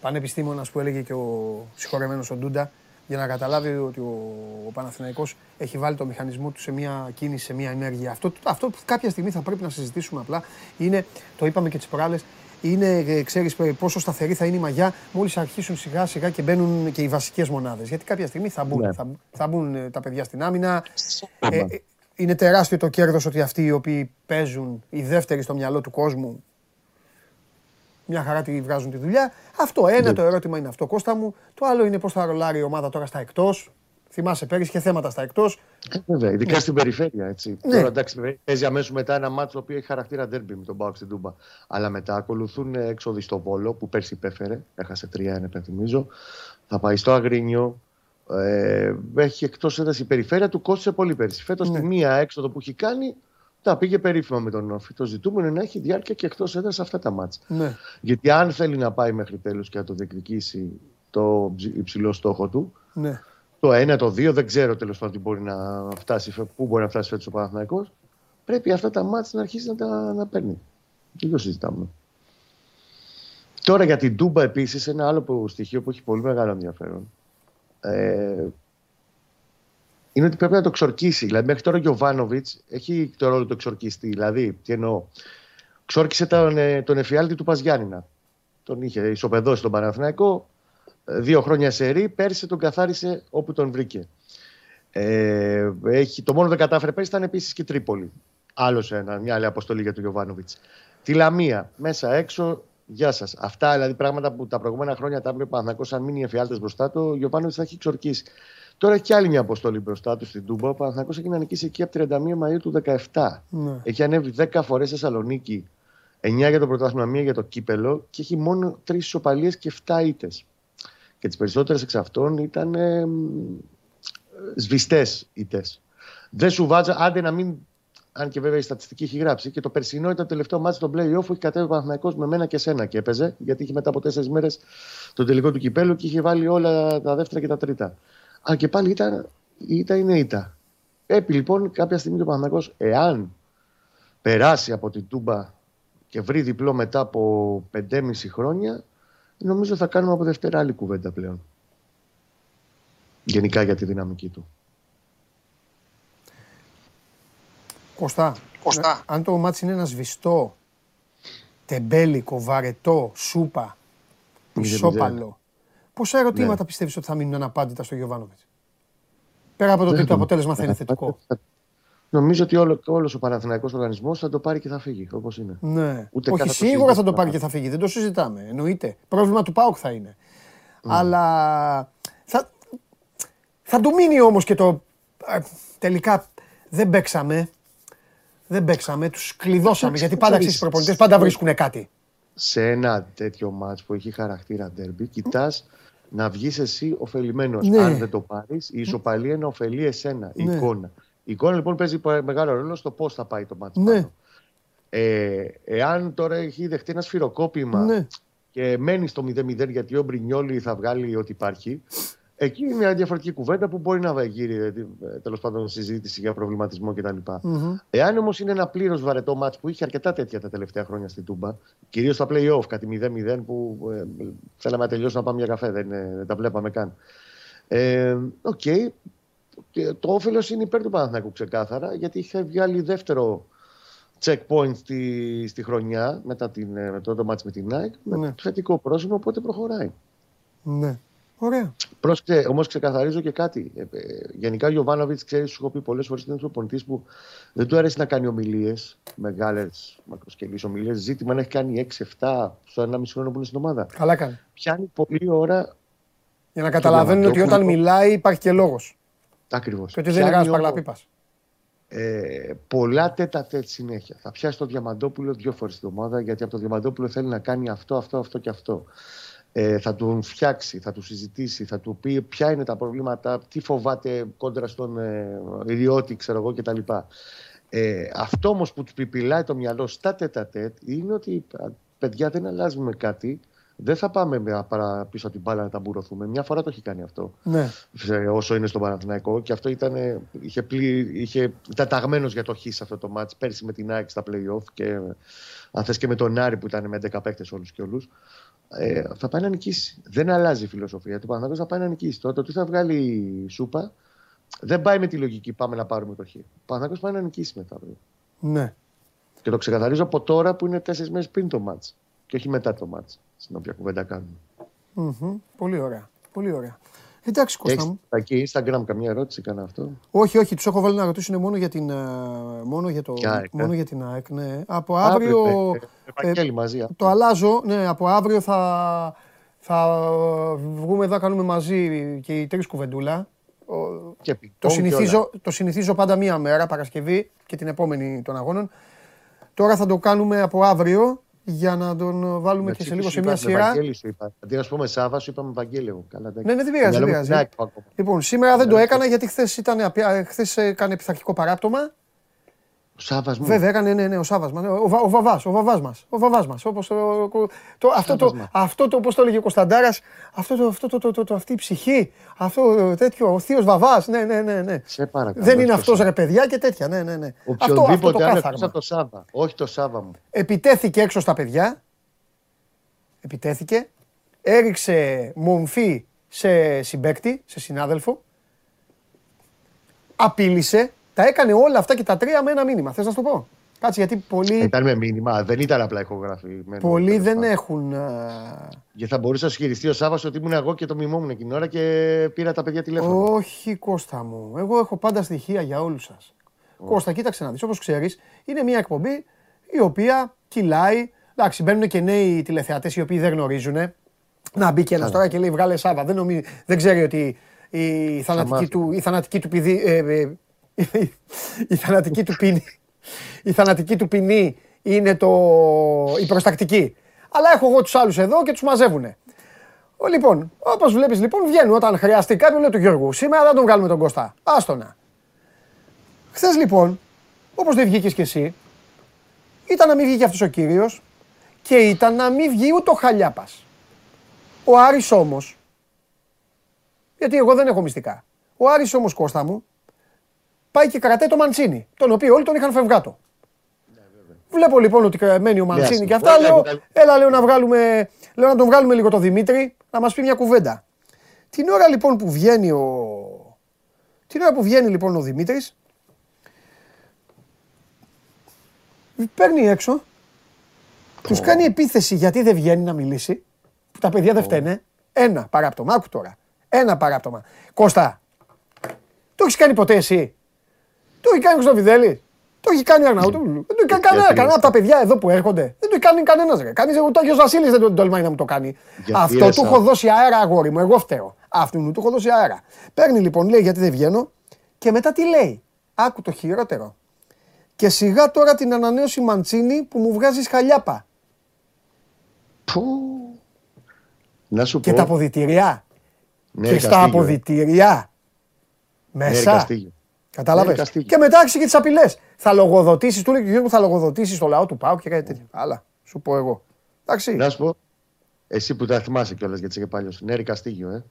πανεπιστήμονας που έλεγε και ο συγχωρεμένος ο Ντούντα για να καταλάβει ότι ο, ο Παναθηναϊκός έχει βάλει το μηχανισμό του σε μια κίνηση, σε μια ενέργεια. Αυτό, αυτό που κάποια στιγμή θα πρέπει να συζητήσουμε απλά είναι, το είπαμε και τις προάλλες, είναι, ε, ξέρεις πόσο σταθερή θα είναι η μαγιά μόλις αρχίσουν σιγά σιγά και μπαίνουν και οι βασικές μονάδες. Γιατί κάποια στιγμή θα μπουν, ναι. θα, θα μπουν ε, τα παιδιά στην άμυνα. Ε, είναι τεράστιο το κέρδος ότι αυτοί οι οποίοι παίζουν οι δεύτεροι στο μυαλό του κόσμου μια χαρά τη βγάζουν τη δουλειά. Αυτό ένα, ναι. το ερώτημα είναι αυτό, Κώστα μου. Το άλλο είναι πώς θα ρολάρει η ομάδα τώρα στα εκτός. Θυμάσαι πέρυσι και θέματα στα εκτός. Ε, βέβαια, ειδικά ναι. στην περιφέρεια. Έτσι. Ναι. Τώρα εντάξει, παίζει αμέσως μετά ένα μάτσο το οποίο έχει χαρακτήρα ντέρμπι με τον Μπάουξ στην Τούμπα. Αλλά μετά ακολουθούν έξοδοι στο Βόλο που πέρσι υπέφερε. Έχασε 3-1, υπενθυμίζω. Θα πάει στο Αγρίνιο. Ε, έχει εκτός έδρα η περιφέρεια του, κόστησε πολύ πέρσι. Φέτος ναι. τη μία έξοδο που έχει κάνει, τα πήγε περίφημα με τον Όφη. Το ζητούμενο είναι να έχει διάρκεια και εκτός έδρας αυτά τα μάτια. Ναι. Γιατί αν θέλει να πάει μέχρι τέλου και να το διεκδικήσει το υψηλό στόχο του, ναι. το ένα, το δύο, δεν ξέρω τέλος πάντων μπορεί να φτάσει, πού μπορεί να φτάσει φέτος ο Παναθηναϊκός, πρέπει αυτά τα μάτια να αρχίσει να τα να παίρνει. Δεν το συζητάμε. Τώρα για την Τούμπα επίσης, ένα άλλο στοιχείο που έχει πολύ μεγάλο ενδιαφέρον ε, είναι ότι πρέπει να το ξορκίσει. Δηλαδή, μέχρι τώρα ο Γιωβάνοβιτς έχει το ρόλο του εξορκιστή. Δηλαδή, τι εννοώ. Ξόρκισε τον, ε, τον εφιάλτη του Παζιάννηνα. Τον είχε ισοπεδώσει τον Παναθηναϊκό. Ε, δύο χρόνια σε ρί. Πέρσι τον καθάρισε όπου τον βρήκε. Ε, έχει, το μόνο που δεν κατάφερε πέρσι ήταν επίσης και Τρίπολη. Άλλος ένα, μια άλλη αποστολή για τον Γιωβάνοβιτς. Τη Λαμία, μέσα έξω, γεια σας. Αυτά δηλαδή πράγματα που τα προηγούμενα χρόνια τα έπρεπε να αν μείνει εφιάλτες μπροστά του, ο Γιωβάνοβιτς θα έχει ξορκίσει. Τώρα έχει και άλλη μια αποστολή μπροστά του στην Τούμπα. Ο Παναθηναϊκός έχει να νικήσει εκεί από 31 Μαου του 17. Ναι. Έχει ανέβει 10 φορές στη Θεσσαλονίκη, 9 για το πρωτάθλημα, 1 για το κύπελο και έχει μόνο 3 ισοπαλίες και 7 ήττε. Και τις περισσότερες εξ αυτών ήταν ε, σβηστές ήττε. Δεν σου βάζα, άντε να μην. Αν και βέβαια η στατιστική έχει γράψει. Και το περσινό ήταν το τελευταίο μάτι στο playoff που είχε κατέβει ο Παναθηναϊκός με μένα και σένα και έπαιζε. Γιατί είχε μετά από 4 μέρες το τελικό του κυπέλου και είχε βάλει όλα τα δεύτερα και τα τρίτα. Αλλά και πάλι ήταν, ήττα είναι ήττα. Πρέπει λοιπόν κάποια στιγμή το Παναθηναϊκός, εάν περάσει από την Τούμπα και βρει διπλό μετά από 5,5 χρόνια, νομίζω θα κάνουμε από Δευτέρα άλλη κουβέντα πλέον. Γενικά για τη δυναμική του. Κωστά, Κωστά. αν το μάτι είναι ένα σβηστό, τεμπέλικο, βαρετό, σούπα, ισόπαλο, Πόσα ερωτήματα ναι. πιστεύεις ότι θα μείνουν αναπάντητα στο Γιωβάνοβιτς; Πέρα από το ότι το αποτέλεσμα θα είναι θετικό. Νομίζω ότι όλο, όλος ο Παναθηναϊκός οργανισμός θα το πάρει και θα φύγει, όπως είναι. Ναι. Ούτε Όχι, σίγουρα θα το πάρει και θα φύγει, δεν το συζητάμε, εννοείται. Πρόβλημα του ΠΑΟΚ θα είναι. Mm. Αλλά θα, θα του μείνει όμως και το... τελικά δεν παίξαμε. Δεν παίξαμε, τους κλειδώσαμε, γιατί πάντα οι προπονητές πάντα βρίσκουν κάτι. Σε ένα τέτοιο μάτς που έχει χαρακτήρα ντέρμπι, κοιτάς να βγεις εσύ ωφελημένος. Ναι. Αν δεν το πάρεις, η ισοπαλία είναι ωφελή εσένα, η ναι. εικόνα. Η εικόνα λοιπόν παίζει μεγάλο ρόλο στο πώς θα πάει το μάτι. Ναι. Ε, εάν τώρα έχει δεχτεί ένα σφυροκόπημα ναι. και μένει στο 0-0 γιατί ο Μπρινιόλη θα βγάλει ό,τι υπάρχει, Εκεί είναι μια διαφορετική κουβέντα που μπορεί να γύρει ε, τέλος πάντων συζήτηση για προβληματισμό κτλ. Mm-hmm. Εάν όμως είναι ένα πλήρως βαρετό μάτς που είχε αρκετά τέτοια τα τελευταία χρόνια στην Τούμπα, κυρίως στα playoff, κάτι 0-0 που ε, θέλαμε να τελειώσουμε να πάμε για καφέ, δεν, ε, δεν τα βλέπαμε καν. Ε, okay. Το όφελος είναι υπέρ του Παναθηναϊκού ξεκάθαρα, γιατί είχε βγάλει δεύτερο checkpoint στη, στη χρονιά μετά την, με το, το με την Nike, με ναι. θετικό πρόσημο, οπότε προχωράει. Ναι. Ωραία. Πρόσεξε, όμως ξεκαθαρίζω και κάτι. Ε, ε, γενικά ο Γιωβάνοβιτς, ξέρεις, σου έχω πει πολλές φορές ότι είναι ο που δεν του αρέσει να κάνει ομιλίες, μεγάλες, μακροσκελείς ομιλίες. Ζήτημα να έχει κάνει 6-7 στο 1,5 χρόνο που είναι στην ομάδα. Καλά κάνει. Πιάνει πολλή ώρα. Για να καταλαβαίνουν ότι όταν μιλάει υπάρχει και λόγος. Ακριβώς. Και ότι δεν είναι ένας παγλαπίπα. Ε, πολλά τέτα τέτ συνέχεια. Θα πιάσει το Διαμαντόπουλο δύο φορές την εβδομάδα γιατί από το Διαμαντόπουλο θέλει να κάνει αυτό, αυτό, αυτό και αυτό ε, θα τον φτιάξει, θα του συζητήσει, θα του πει ποια είναι τα προβλήματα, τι φοβάται κόντρα στον ε, ιδιώτη, ξέρω εγώ κτλ. Ε, αυτό όμως που του πιπιλάει το μυαλό στα τέτα τέτ είναι ότι παιδιά δεν αλλάζουμε κάτι. Δεν θα πάμε παρά πίσω από την μπάλα να ταμπουρωθούμε. Μια φορά το έχει κάνει αυτό. Ναι. Όσο είναι στο Παναθηναϊκό. Και αυτό ήταν, είχε, πλή, είχε, ήταν ταγμένο για το χ σε αυτό το μάτς. Πέρσι με την ΑΕΚ στα playoff και αν θες και με τον Άρη που ήταν με 11 παίκτες όλους και όλους ε, θα πάει να νικήσει. Δεν αλλάζει η φιλοσοφία του Παναθηναϊκός θα πάει να νικήσει. Τώρα το τι θα βγάλει η Σούπα δεν πάει με τη λογική πάμε να πάρουμε το χ. Ο Παναθηναϊκός πάει να νικήσει μετά. Ναι. Και το ξεκαθαρίζω από τώρα που είναι τέσσερις μέρες πριν το μάτς. Και όχι μετά το μάτς. Στην οποία κουβέντα κάνουμε. Mm-hmm. Πολύ ωραία. Πολύ ωραία. Εντάξει, Κώστα μου. Εκεί Instagram καμία ερώτηση, κάνα αυτό; Όχι, όχι, τους έχω βάλει να ρωτήσουν μόνο για την, ε, μόνο για το, μόνο ε. για την ΑΕΚ. Ναι. Από αύριο. αύριο ε, μαζί. Το αλλάζω. Ναι, από αύριο θα, θα βγούμε εδώ, κάνουμε μαζί και οι τρεις κουβεντούλα. Και το, συνηθίζω, το συνηθίζω πάντα μία μέρα, Παρασκευή και την επόμενη των αγώνων. Τώρα θα το κάνουμε από αύριο για να τον βάλουμε και σε λίγο σε μια σειρά. Αντί να σου πούμε Σάβα, σου είπαμε Βαγγέλιο. Καλά, ναι, ναι, δεν πειράζει. Λοιπόν, σήμερα δεν το έκανα γιατί χθες έκανε πειθαρχικό παράπτωμα ο Σάβα μου. Βέβαια, έκανε ναι, ναι, ο Σάβα μας. Ο, ο Βαβάς, ο Βαβάς μας. Ο Βαβάς μας. Όπως το, το, αυτό, το, αυτό το, όπως το έλεγε ο Κωνσταντάρας, αυτό, το, αυτό το, το, το, το, αυτή η ψυχή, αυτό τέτοιο, ο θείος Βαβάς. Ναι, ναι, ναι. ναι. Σε παρακαλώ. Δεν είναι αυτός ρε παιδιά και τέτοια. Ναι, ναι, ναι. Οποιοδήποτε άλλο αυτό το Σάβα. Όχι το Σάβα μου. Επιτέθηκε έξω στα παιδιά. Επιτέθηκε. Έριξε μομφή σε συμπέκτη, σε συνάδελφο. απείλησε, τα έκανε όλα αυτά και τα τρία με ένα μήνυμα. Θες να σου το πω; Κάτσε γιατί πολλοί, Ήταν με μήνυμα, δεν ήταν απλά ηχογραφημένο. πολλοί τέλος δεν πάντων. έχουν. α, Γιατί θα μπορούσε να σου χειριστεί ο Σάβα ότι ήμουν εγώ και το μιμόμουν εκείνη την ώρα και πήρα τα παιδιά τηλέφωνο. Όχι, Κώστα μου. Εγώ έχω πάντα στοιχεία για όλους σας. Κώστα, κοίταξε να δεις. Όπως ξέρεις, είναι μια εκπομπή η οποία κυλάει. Εντάξει, μπαίνουν και νέοι τηλεθεατές οι οποίοι δεν γνωρίζουν. Να μπει και ένας τώρα και λέει βγάλε Σάβα. Δεν, νομίζει, δεν ξέρει ότι η θανατική μάθει. του, η θανατική του πηδή, ε, ε, η θανατική του ποινή, η θανατική του ποινή είναι το, η προστακτική. Αλλά έχω εγώ τους άλλους εδώ και τους μαζεύουνε. Ο, Λοιπόν, όπως βλέπεις λοιπόν βγαίνουν όταν χρειαστεί κάποιον λέει του Γιώργου. Σήμερα δεν τον βγάλουμε τον Κώστα. Άστονα. Χθες λοιπόν, όπως δεν βγήκες κι εσύ, ήταν να μην βγει και αυτός ο κύριος και ήταν να μην βγει ούτε ο Χαλιάπας. Ο Άρης όμως, γιατί εγώ δεν έχω μυστικά. Ο Άρης όμως Κώστα μου, πάει και κρατάει το Μαντσίνη, τον οποίο όλοι τον είχαν φευγάτο. Βλέπω λοιπόν ότι μένει ο Μαντσίνη Ναι, και αυτά. συμφωνώ, Λέω, καλή. έλα λέω να, βγάλουμε, λέω να τον βγάλουμε λίγο το Δημήτρη, να μας πει μια κουβέντα. Την ώρα λοιπόν που βγαίνει ο... Την ώρα που βγαίνει λοιπόν ο Δημήτρης, παίρνει έξω, τους κάνει επίθεση γιατί δεν βγαίνει να μιλήσει, που τα παιδιά δεν φταίνε. Ένα παράπτωμα, άκου τώρα. Ένα παράπτωμα. Κώστα, το έχεις κάνει ποτέ εσύ; Το έχει κάνει ο Χρυστοφιδέλη. Το έχει κάνει ο Αρναούτογλου. Δεν το έχει κάνει κανένα. Γιατί Κανένα από λες τα παιδιά εδώ που έρχονται. Δεν το έχει κάνει κανένας. Κανεί ούτε ο Άγιος Βασίλης δεν τον τολμάει να μου το κάνει. Γιατί Αυτό ρε, του Σα- έχω δώσει αέρα, αγόρι μου. Εγώ φταίω. Αυτού του έχω δώσει αέρα. Παίρνει λοιπόν, λέει γιατί δεν βγαίνω. Και μετά τι λέει. Άκου το χειρότερο. Και σιγά τώρα την ανανέωση Μαντσίνη που μου βγάζει χαλιάπα. Που. Να σου Και πω. τα αποδητηριά. Ναι, και στα Καστίγιο, ε. αποδητηριά. Ναι, Μέσα. Καστίγιο. Κατάλαβες; Ναι, Καστίγιο. και μετά άρχισε και τις απειλές. Θα λογοδοτήσεις, του λέει και ο Γιώργο, θα λογοδοτήσεις το λαό του Πάου και κάτι τέτοιο. Αλλά σου πω εγώ. Εντάξει. Να σου πω. Εσύ που τα θυμάσαι κιόλας γιατί είσαι και παλιός. Νέρη Καστίγιο, ε.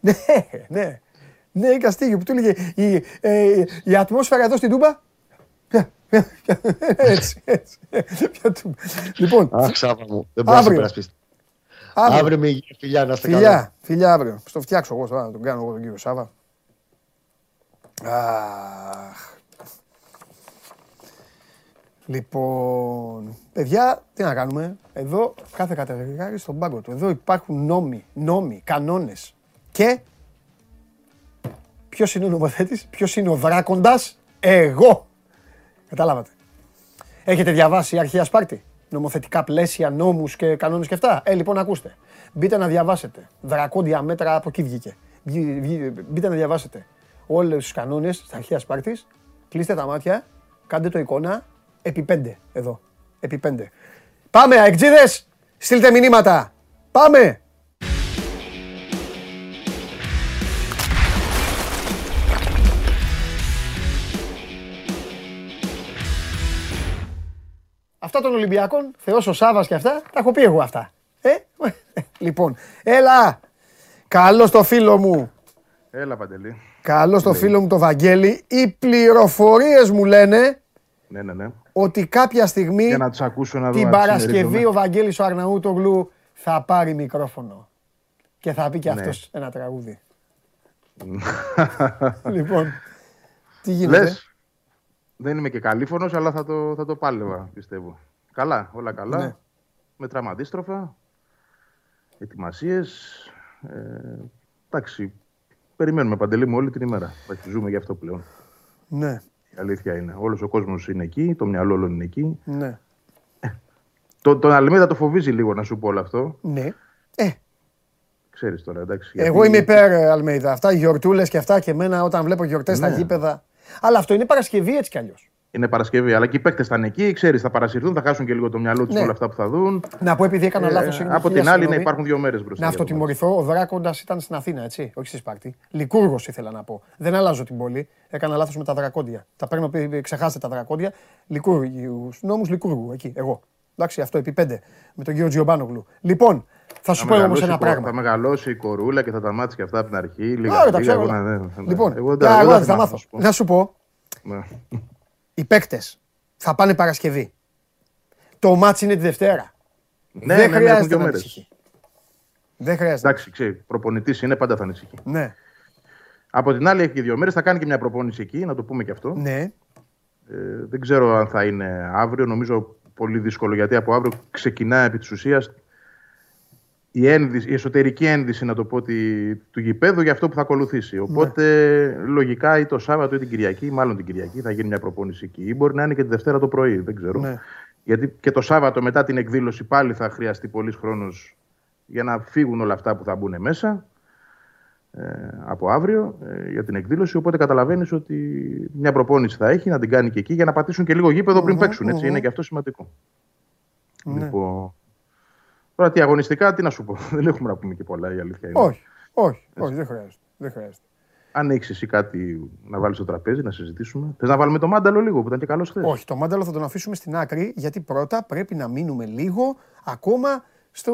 [laughs] ναι, ναι. Ναι, η Καστίγιο που του έλεγε η, ε, η ατμόσφαιρα εδώ στην Τούμπα. [laughs] έτσι, έτσι. Ποια Τούμπα. λοιπόν, Αχ, Σάβα μου. Δεν μπορώ να σε Αύριο. περασπίσει. αύριο. Αύριο με υγεία, φιλιά, να είστε καλά. Φιλιά, φιλιά αύριο. Στο φτιάξω εγώ τώρα, να τον κάνω εγώ τον κύριο Σάβα. Αχ. Λοιπόν, παιδιά, τι να κάνουμε; Εδώ κάθε κατεργάρι στον πάγκο του. Εδώ υπάρχουν νόμοι, νόμοι, κανόνες. Και ποιος είναι ο νομοθέτης, ποιος είναι ο δράκοντας, εγώ. Καταλάβατε. Έχετε διαβάσει αρχαία Σπάρτη, νομοθετικά πλαίσια, νόμους και κανόνες και αυτά; Ε, λοιπόν, ακούστε. Μπείτε να διαβάσετε. Δρακόντια μέτρα από εκεί βγήκε. Βγει- βγει- Μπείτε να διαβάσετε όλους τους κανόνες της αρχαίας Σπάρτης. Κλείστε τα μάτια, κάντε το εικόνα, επί πέντε εδώ. Επί πέντε. Πάμε, αεκτζίδες! Στείλτε μηνύματα. Πάμε! Αυτά των Ολυμπιακών, Θεός ο Σάβας και αυτά, τα έχω πει εγώ αυτά. Ε, [laughs] λοιπόν, έλα, καλό στο φίλο μου, Έλα, Παντελή. Καλό στο φίλο μου το Βαγγέλη. Οι πληροφορίες μου λένε Ναι, ναι, ναι. ότι κάποια στιγμή Για να τους ακούσω να δω. την αν Παρασκευή συμμερίζομαι. ο Βαγγέλης ο Αρναούτογλου θα πάρει μικρόφωνο και θα πει και Ναι. αυτός ένα τραγούδι. [laughs] λοιπόν, τι γίνεται; Λες, δεν είμαι και καλήφωνος, αλλά θα το, θα το πάλευα, πιστεύω. Καλά, όλα καλά. Ναι. Μετράμε αντίστροφα. Ετοιμασίες. Ε, εντάξει, περιμένουμε, Παντελή μου, όλη την ημέρα. Εντάξει, ζούμε γι' αυτό πλέον. Ναι, Η αλήθεια είναι. Όλος ο κόσμος είναι εκεί, το μυαλό όλων είναι εκεί. ναι, Το, τον Αλμίδα το φοβίζει λίγο να σου πω όλο αυτό. ναι. Ε, Ξέρεις τώρα, εντάξει. εγώ γιατί- είμαι υπέρ ε, Αλμέιδα. Αυτά οι γιορτούλες και αυτά και εμένα όταν βλέπω γιορτές στα Ναι. γήπεδα. Αλλά αυτό είναι Παρασκευή έτσι κι αλλιώς. Είναι Παρασκευή, αλλά και οι παίκτες θα είναι εκεί, ξέρεις, θα παρασυρθούν, θα χάσουν και λίγο το μυαλό τους Ναι. όλα αυτά που θα δουν. Να πω επειδή έκανα Ε, λάθος. συγγνώμη, από χίλια την άλλη, να συγγνώμη. υπάρχουν δύο μέρες μπροστά. Να για το αυτοτιμωρηθώ, ο Δράκοντας ήταν στην Αθήνα, έτσι, όχι στη Σπάρτη. Λικούργος ήθελα να πω. Δεν αλλάζω την πόλη. Έκανα λάθος με τα δρακόντια. Τα παίρνω, πι- ξεχάστε τα δρακόντια. Λικούργου, νόμους Λικούργου, εκεί, εγώ. Εντάξει, αυτό επί πέντε. Με τον κύριο Τζιομπάνογλου. Λοιπόν, θα σου Θα πω όμως μεγαλώσει ένα η κο- πράγμα. Θα μεγαλώσει η κορούλα και θα τα μάτσει και αυτά από την αρχή. Λίγα, Ωραία, τα λίγα, ξέρω. εγώ, όλα. ναι, ναι, ναι. Λοιπόν, εγώ, τα δεν- εγώ αγόρια δεν θα θυμάμαι, μάθω. σου πω. Να σου πω, Ναι. Οι παίκτες θα πάνε Παρασκευή. Το μάτς είναι τη Δευτέρα. Ναι, Δεν ναι, ναι, έχουν χρειάζεται δύο να μέρες. ανησυχεί. Δεν χρειάζεται. Εντάξει, ξέρει, προπονητής είναι, πάντα θα ανησυχεί. Ναι. Από την άλλη, έχει και δύο μέρες. Θα κάνει και μια προπόνηση εκεί, να το πούμε και αυτό. Ναι. Ε, δεν ξέρω αν θα είναι αύριο. Νομίζω πολύ δύσκολο γιατί από αύριο ξεκινά επί της ουσίας η, ένδυση, η εσωτερική ένδυση, να το πω, τη, του γηπέδου για αυτό που θα ακολουθήσει. Οπότε, λογικά ή το Σάββατο ή την Κυριακή, μάλλον την Κυριακή, θα γίνει μια προπόνηση εκεί. Ή μπορεί να είναι και τη Δευτέρα το πρωί, δεν ξέρω. Ναι. Γιατί και το Σάββατο μετά την εκδήλωση πάλι θα χρειαστεί πολλή χρόνος για να φύγουν όλα αυτά που θα μπουν μέσα ε, από αύριο ε, για την εκδήλωση. Οπότε καταλαβαίνεις ότι μια προπόνηση θα έχει να την κάνει και εκεί για να πατήσουν και λίγο γήπεδο πριν Μμμ, παίξουν. Έτσι. μμμ. Είναι και αυτό σημαντικό. Ναι. Λοιπόν, τώρα τι αγωνιστικά, τι να σου πω. [laughs] Δεν έχουμε να πούμε και πολλά η αλήθεια. είναι. Όχι, όχι, όχι, δεν χρειάζεται. Δεν χρειάζεται. Αν έχεις εσύ κάτι να βάλεις στο τραπέζι, να συζητήσουμε. Θες να βάλουμε το μάνταλο λίγο που ήταν και καλός χθες; Όχι, το μάνταλο θα τον αφήσουμε στην άκρη γιατί πρώτα πρέπει να μείνουμε λίγο ακόμα στο,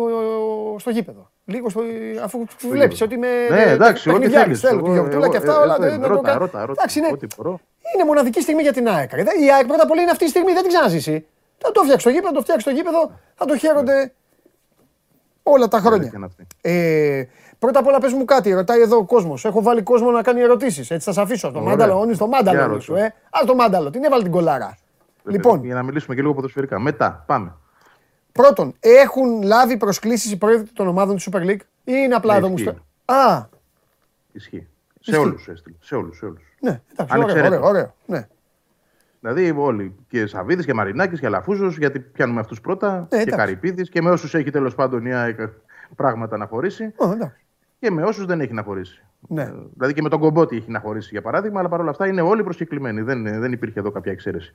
στο γήπεδο. Λίγο στο, αφού βλέπεις ότι με. Ναι, εντάξει, ό,τι παιχνιδιάρης, θέλεις. θέλω, του Γιορτούλα και αυτά όλα. δεν- δεν το Ρώτα, κάνω. ρώτα, ρώτα. Εντάξει, είναι, Ό,τι μπορώ. είναι μοναδική στιγμή για την ΑΕΚ. ρε. Η ΑΕΚ πρώτα απ' όλα είναι αυτή η στιγμή, δεν την ξαναζήσει. Θα το φτιάξεις το γήπεδο, το φτιάξεις το γήπεδο, θα το χαίρονται όλα τα χρόνια. είναι αυτή. Ε, πρώτα απ' όλα πες μου κάτι, ρωτάει εδώ ο κόσμος. Έχω βάλει κόσμο να κάνει ερωτήσεις. Έτσι θα σε αφήσω. Το Ωραία. μάνταλο, όνεις το Για μάνταλο ρώτα. σου, ε. Α το μάνταλο, την έβαλε την κολάρα. Λοιπόν, Για να μιλήσουμε και λίγο ποδοσφαιρικά. Μετά, πάμε. πρώτον, έχουν λάβει προσκλήσεις οι πρόεδροι των ομάδων της Super League ή είναι απλά Ναι, εδώ μου ισχύει. στα- Α, Ισχύει. Σε Ισχύει. όλους έστειλε. Σε όλους. Σε όλους. ναι, εντάξει, ωραίο, Ανεξαιρέτως. ωραίο, ωραίο. Ναι. Δηλαδή όλοι. Και Σαββίδης και Μαρινάκης και Αλαφούζος, γιατί πιάνουμε αυτούς πρώτα. Ναι, και εντάξει. Καρυπίδης και με όσους έχει τέλος πάντων η ΑΕΚ πράγματα να χωρίσει. Ω, εντάξει. Και με όσους δεν έχει να χωρίσει. Ναι. Ε, Δηλαδή και με τον Κομπότη έχει να χωρίσει για παράδειγμα, αλλά παρόλα αυτά είναι όλοι προσκεκλημένοι. Δεν, δεν υπήρχε εδώ κάποια εξαίρεση.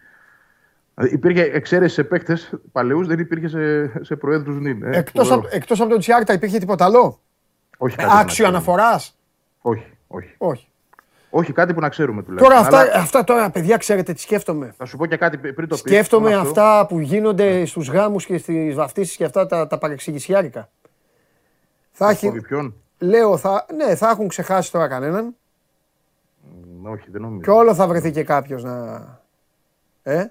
Δηλαδή, υπήρχε εξαίρεση σε παίκτες παλαιούς, δεν υπήρχε σε, σε προέδρους νυν. ε. Εκτός, Φοβερό. από, εκτός από τον Τσιάρτα υπήρχε τίποτα άλλο; όχι, κάτι που να Άξιο ξέρουμε. αναφοράς; Όχι, όχι. Όχι. Όχι, κάτι που να ξέρουμε τουλάχιστον. Τώρα αυτά, Αλλά αυτά τώρα, παιδιά, ξέρετε τι σκέφτομαι. Θα σου πω και κάτι πριν το πεις. Σκέφτομαι μόνο αυτό. αυτά που γίνονται στους γάμους και στις βαφτίσεις και αυτά τα, τα παρεξηγησιάρικα. Θα έχει, Κόβει ποιον; λέω, θα, ναι, θα έχουν ξεχάσει τώρα κανέναν Μ, Όχι, δεν νομίζω. και όλο θα βρεθεί και κάποιος να. Ε,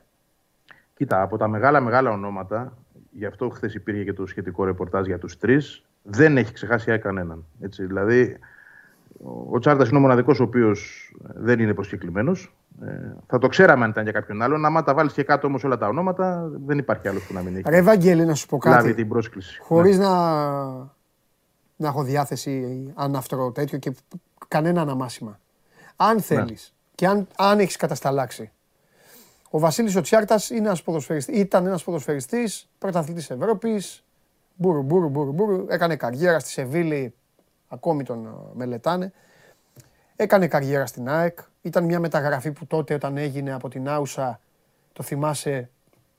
Κοίτα, από τα μεγάλα μεγάλα ονόματα, γι' αυτό χθες υπήρχε και το σχετικό ρεπορτάζ για τους τρεις, δεν έχει ξεχάσει η ΑΕΚ κανέναν. Έτσι, δηλαδή, ο- ο Τσάρτας είναι ο μοναδικός ο οποίος δεν είναι προσκεκλημένος. Ε, θα το ξέραμε αν ήταν για κάποιον άλλον. Άμα τα βάλεις και κάτω όμως όλα τα ονόματα, δεν υπάρχει άλλος που να μην έχει ρε Βαγγέλη, να σου πω λάβει κάτι. την πρόσκληση. Χωρίς να, να έχω διάθεση αναυτρό τέτοιο και κανένα αναμάσιμα. Αν θέλεις και αν, αν έχεις κατασταλάξει. Ο Βασίλης ο Τσιάρτας είναι ένας ποδοσφαιριστής, ήταν ένας ποδοσφαιριστής, πρωταθλητής Ευρώπης. Μπούρου, μπούρου, μπούρου, μπούρου. Έκανε καριέρα στη Σεβίλη, ακόμη τον ε, μελετάνε. Έκανε καριέρα στην ΑΕΚ. Ήταν μια μεταγραφή που τότε όταν έγινε από την Άουσα, το θυμάσαι,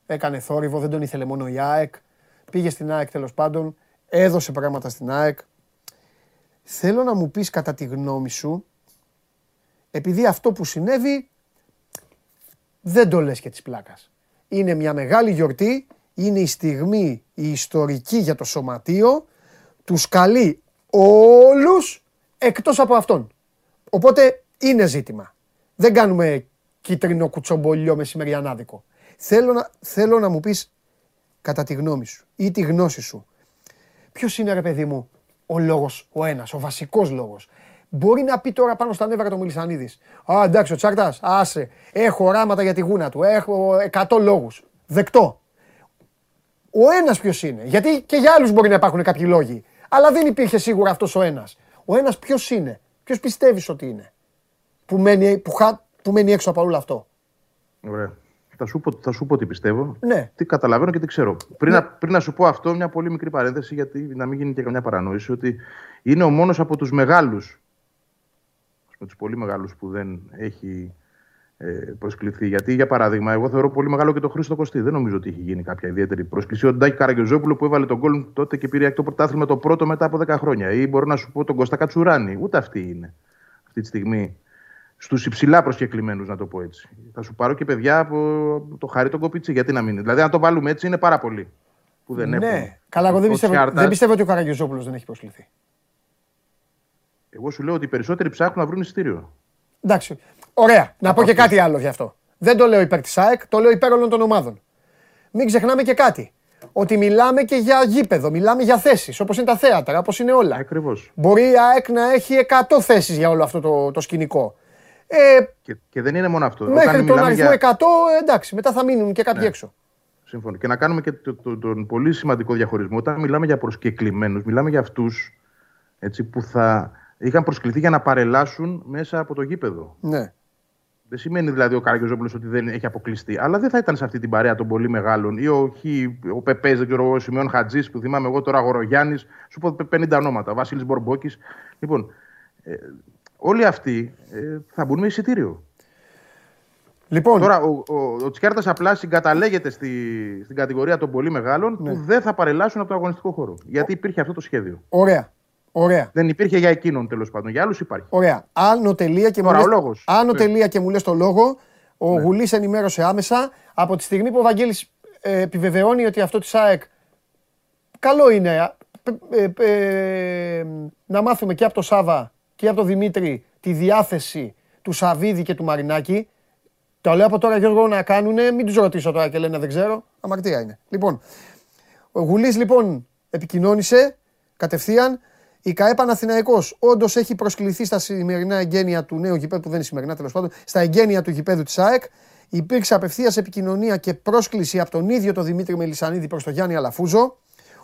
έκανε θόρυβο, δεν τον ήθελε μόνο η ΑΕΚ. Πήγε στην ΑΕΚ τέλος πάντων, έδωσε πράγματα στην ΑΕΚ. Θέλω να μου πεις κατά τη γνώμη σου, επειδή αυτό που συνέβη δεν το λες και της πλάκας. Είναι μια μεγάλη γιορτή, είναι η στιγμή η ιστορική για το σωματείο, τους καλεί όλους εκτός από αυτόν. Οπότε είναι ζήτημα. Δεν κάνουμε κίτρινο κουτσομπολιό μεσημεριανάδικο. Θέλω να, θέλω να μου πεις κατά τη γνώμη σου ή τη γνώση σου. Ποιος είναι ρε παιδί μου ο λόγος, ο ένας, ο βασικός λόγος; Μπορεί να πει τώρα πάνω στα νεύρα του Μιλισανίδης. Α, εντάξει, ο Τσάρτας, άσε. Έχω οράματα για τη γούνα του. Έχω 100 λόγους. Δεκτό. Ο ένας ποιος είναι. Γιατί και για άλλους μπορεί να υπάρχουν κάποιοι λόγοι. Αλλά δεν υπήρχε σίγουρα αυτός ο ένας. Ο ένας ποιος είναι; Ποιος πιστεύεις ότι είναι; Που μένει, που, χα- που μένει έξω από όλο αυτό; Ωραία. Θα σου, πω, θα σου πω τι πιστεύω. Ναι. Τι καταλαβαίνω και τι ξέρω. Πριν, να, πριν να σου πω αυτό, μια πολύ μικρή παρένθεση, γιατί να μην γίνει και καμιά παρανόηση, ότι είναι ο μόνος από τους μεγάλους, με τους πολύ μεγάλους που δεν έχει ε, προσκληθεί. Γιατί, για παράδειγμα, εγώ θεωρώ πολύ μεγάλο και τον Χρήστο Κωστή. Δεν νομίζω ότι έχει γίνει κάποια ιδιαίτερη πρόσκληση. Ο Ντάκη Καραγκιόζόπουλο που έβαλε τον γκολ τότε και πήρε το πρωτάθλημα το πρώτο μετά από 10 χρόνια. Ή μπορώ να σου πω τον Κώστα Κατσουράνη. Ούτε αυτή είναι αυτή τη στιγμή στους υψηλά προσκεκλημένους, να το πω έτσι. Θα σου πάρω και παιδιά από το Χαρί τον Κοπίτσι, γιατί να μην είναι. Δηλαδή, αν το βάλουμε έτσι, είναι πάρα πολλοί που δεν έχουν. ναι. Καλά, εγώ δεν Ο πιστεύω, Τσιάρτας- δεν πιστεύω ότι ο Καραγιοζόπουλος δεν έχει προσκληθεί. Εγώ σου λέω ότι οι περισσότεροι ψάχνουν να βρουν εισιτήριο. Εντάξει. Ωραία. Να πω και κάτι άλλο γι' αυτό. Δεν το λέω υπέρ της ΑΕΚ, το λέω υπέρ όλων των ομάδων. Μην ξεχνάμε και κάτι. ότι μιλάμε και για γήπεδο, μιλάμε για θέσεις, όπως είναι τα θέατρα, όπως είναι όλα. Ακριβώς. Μπορεί η ΑΕΚ να έχει 100 θέσεις για όλο αυτό το, το σκηνικό. Ε, Και, και δεν είναι μόνο αυτό. μέχρι τον μιλάμε αριθμό για- 100, εντάξει, μετά θα μείνουν και κάποιοι Ναι. έξω. Σύμφωνο. Και να κάνουμε και το- το- τον πολύ σημαντικό διαχωρισμό. Όταν μιλάμε για προσκεκλημένους, μιλάμε για αυτούς έτσι, που θα είχαν προσκληθεί για να παρελάσουν μέσα από το γήπεδο. Ναι. Δεν σημαίνει δηλαδή ο Καραγιόζοπουλο ότι δεν έχει αποκλειστεί. Αλλά δεν θα ήταν σε αυτή την παρέα των πολύ μεγάλων. Ή ο, Χι, ο Πεπέ, δεν ξέρω εγώ, ο Σιμεών Χατζής που θυμάμαι εγώ τώρα, ο Γορογιάννης. Σου πω 50 ονόματα. Ο Βασίλης Μπορμπόκης. Λοιπόν, ε, όλοι αυτοί ε, θα μπουν με εισιτήριο. Λοιπόν, Τώρα ο, ο, ο Τσιάρτα απλά συγκαταλέγεται στη, στην κατηγορία των πολύ μεγάλων Ναι. που δεν θα παρελάσουν από το αγωνιστικό χώρο. Γιατί υπήρχε αυτό το σχέδιο. ωραία. Ωραία. Δεν υπήρχε για εκείνον τέλος πάντων. Για άλλους υπάρχει. Ωραία. Άνω τελεία και μου Τώρα, λες, ο λόγος. άνω Ναι. τελεία και μου λες το λόγο, ο Γουλής ενημέρωσε άμεσα από τη στιγμή που ο Βαγγέλης ε, επιβεβαιώνει ότι αυτό της ΑΕΚ καλό είναι ε, ε, ε, να μάθουμε και από τον Σάβα και από τον Δημήτρη τη διάθεση του Σαβίδη και του Μαρινάκη. Το λέω από τώρα Γιώργο να κάνουνε, μην τους ρωτήσω τώρα και λένε δεν ξέρω, αμαρτία είναι. Λοιπόν, ο Γουλής λοιπόν επικοινώνησε κατευθείαν. Η ΚαΕ Παναθηναϊκός όντως έχει προσκληθεί στα σημερινά εγγένεια του νέου γηπέδου, που δεν είναι σημερινά τέλος πάντων, στα εγγένεια του γηπέδου της ΑΕΚ. Υπήρξε απευθείας επικοινωνία και πρόσκληση από τον ίδιο τον Δημήτρη Μελισανίδη προς τον Γιάννη Αλαφούζο.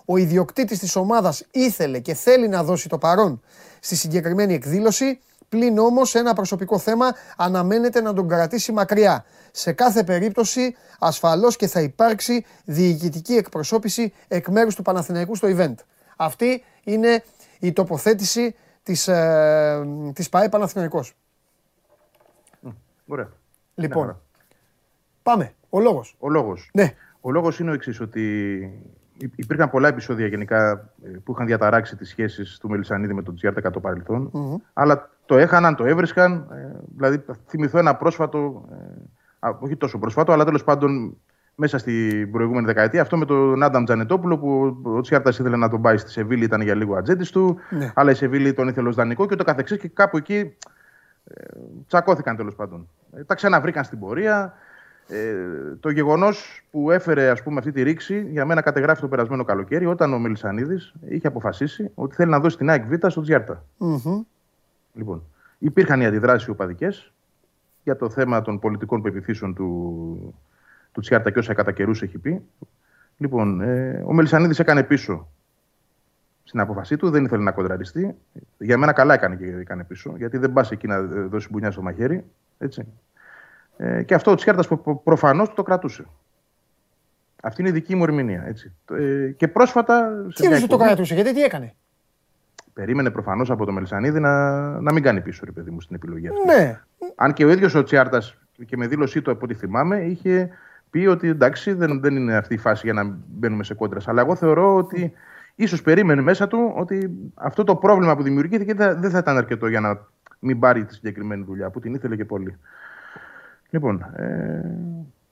Ο ιδιοκτήτης της ομάδας ήθελε και θέλει να δώσει το παρόν στη συγκεκριμένη εκδήλωση, πλην όμως ένα προσωπικό θέμα αναμένεται να τον κρατήσει μακριά. Σε κάθε περίπτωση ασφαλώς και θα υπάρξει διοικητική εκπροσώπηση εκ μέρους του Παναθηναϊκού στο event. Αυτή είναι η τοποθέτηση της, ε, της ΠαΕ Παναθηναϊκός. Ωραία. Λοιπόν, χαρά. πάμε. Ο λόγος. Ο λόγος. Ναι. Ο λόγος είναι ο εξής, ότι υ- υπήρχαν πολλά επεισόδια γενικά ε, που είχαν διαταράξει τις σχέσεις του Μελισανίδη με τον Τζιάρτα κατά το παρελθον Αλλά το έχαναν, το έβρισκαν. ε, δηλαδή, θα θυμηθώ ένα πρόσφατο, ε, α, όχι τόσο πρόσφατο, αλλά τέλος πάντων μέσα στην προηγούμενη δεκαετία. Αυτό με τον Άνταμ Τζανετόπουλο που ο Τσιάρτας ήθελε να τον πάει στη Σεβίλη, ήταν για λίγο ατζέντης του. Ναι. Αλλά η Σεβίλη τον ήθελε ως δανεικό και το καθεξής. Και κάπου εκεί ε, τσακώθηκαν τέλος πάντων. Ε, τα ξαναβρήκαν στην πορεία. Ε, το γεγονός που έφερε ας πούμε, αυτή τη ρήξη για μένα κατεγράφει το περασμένο καλοκαίρι όταν ο Μελισανίδης είχε αποφασίσει ότι θέλει να δώσει την ΑΕΚ Β στο Τζιάρτα. Μμμ. Λοιπόν, υπήρχαν οι αντιδράσεις οπαδικές για το θέμα των πολιτικών πεπιθήσεων του, του Τσιάρτα και όσα κατά καιρούς έχει πει. Λοιπόν, ε, ο Μελισανίδης έκανε πίσω στην απόφασή του, δεν ήθελε να κοντραριστεί. Για μένα καλά έκανε και έκανε πίσω, γιατί δεν πας εκεί να δώσεις μπουνιά στο μαχαίρι. Έτσι. Ε, και αυτό ο Τσιάρτα προφανώς το κρατούσε. Αυτή είναι η δική μου ερμηνεία. Έτσι. Ε, και πρόσφατα. σε Τι μια είναι το εκπομπή- κρατούσε, γιατί τι έκανε; Περίμενε προφανώς από το Μελισανίδη να, να μην κάνει πίσω, ρε παιδί μου, στην επιλογή αυτή. Ναι. Αν και ο ίδιος ο Τσιάρτας και με δήλωσή του από ό,τι θυμάμαι είχε πει ότι εντάξει δεν, δεν είναι αυτή η φάση για να μπαίνουμε σε κόντρα. Αλλά εγώ θεωρώ ότι ίσως περίμενε μέσα του ότι αυτό το πρόβλημα που δημιουργήθηκε δεν δεν θα ήταν αρκετό για να μην πάρει τη συγκεκριμένη δουλειά που την ήθελε και πολύ. Λοιπόν, ε,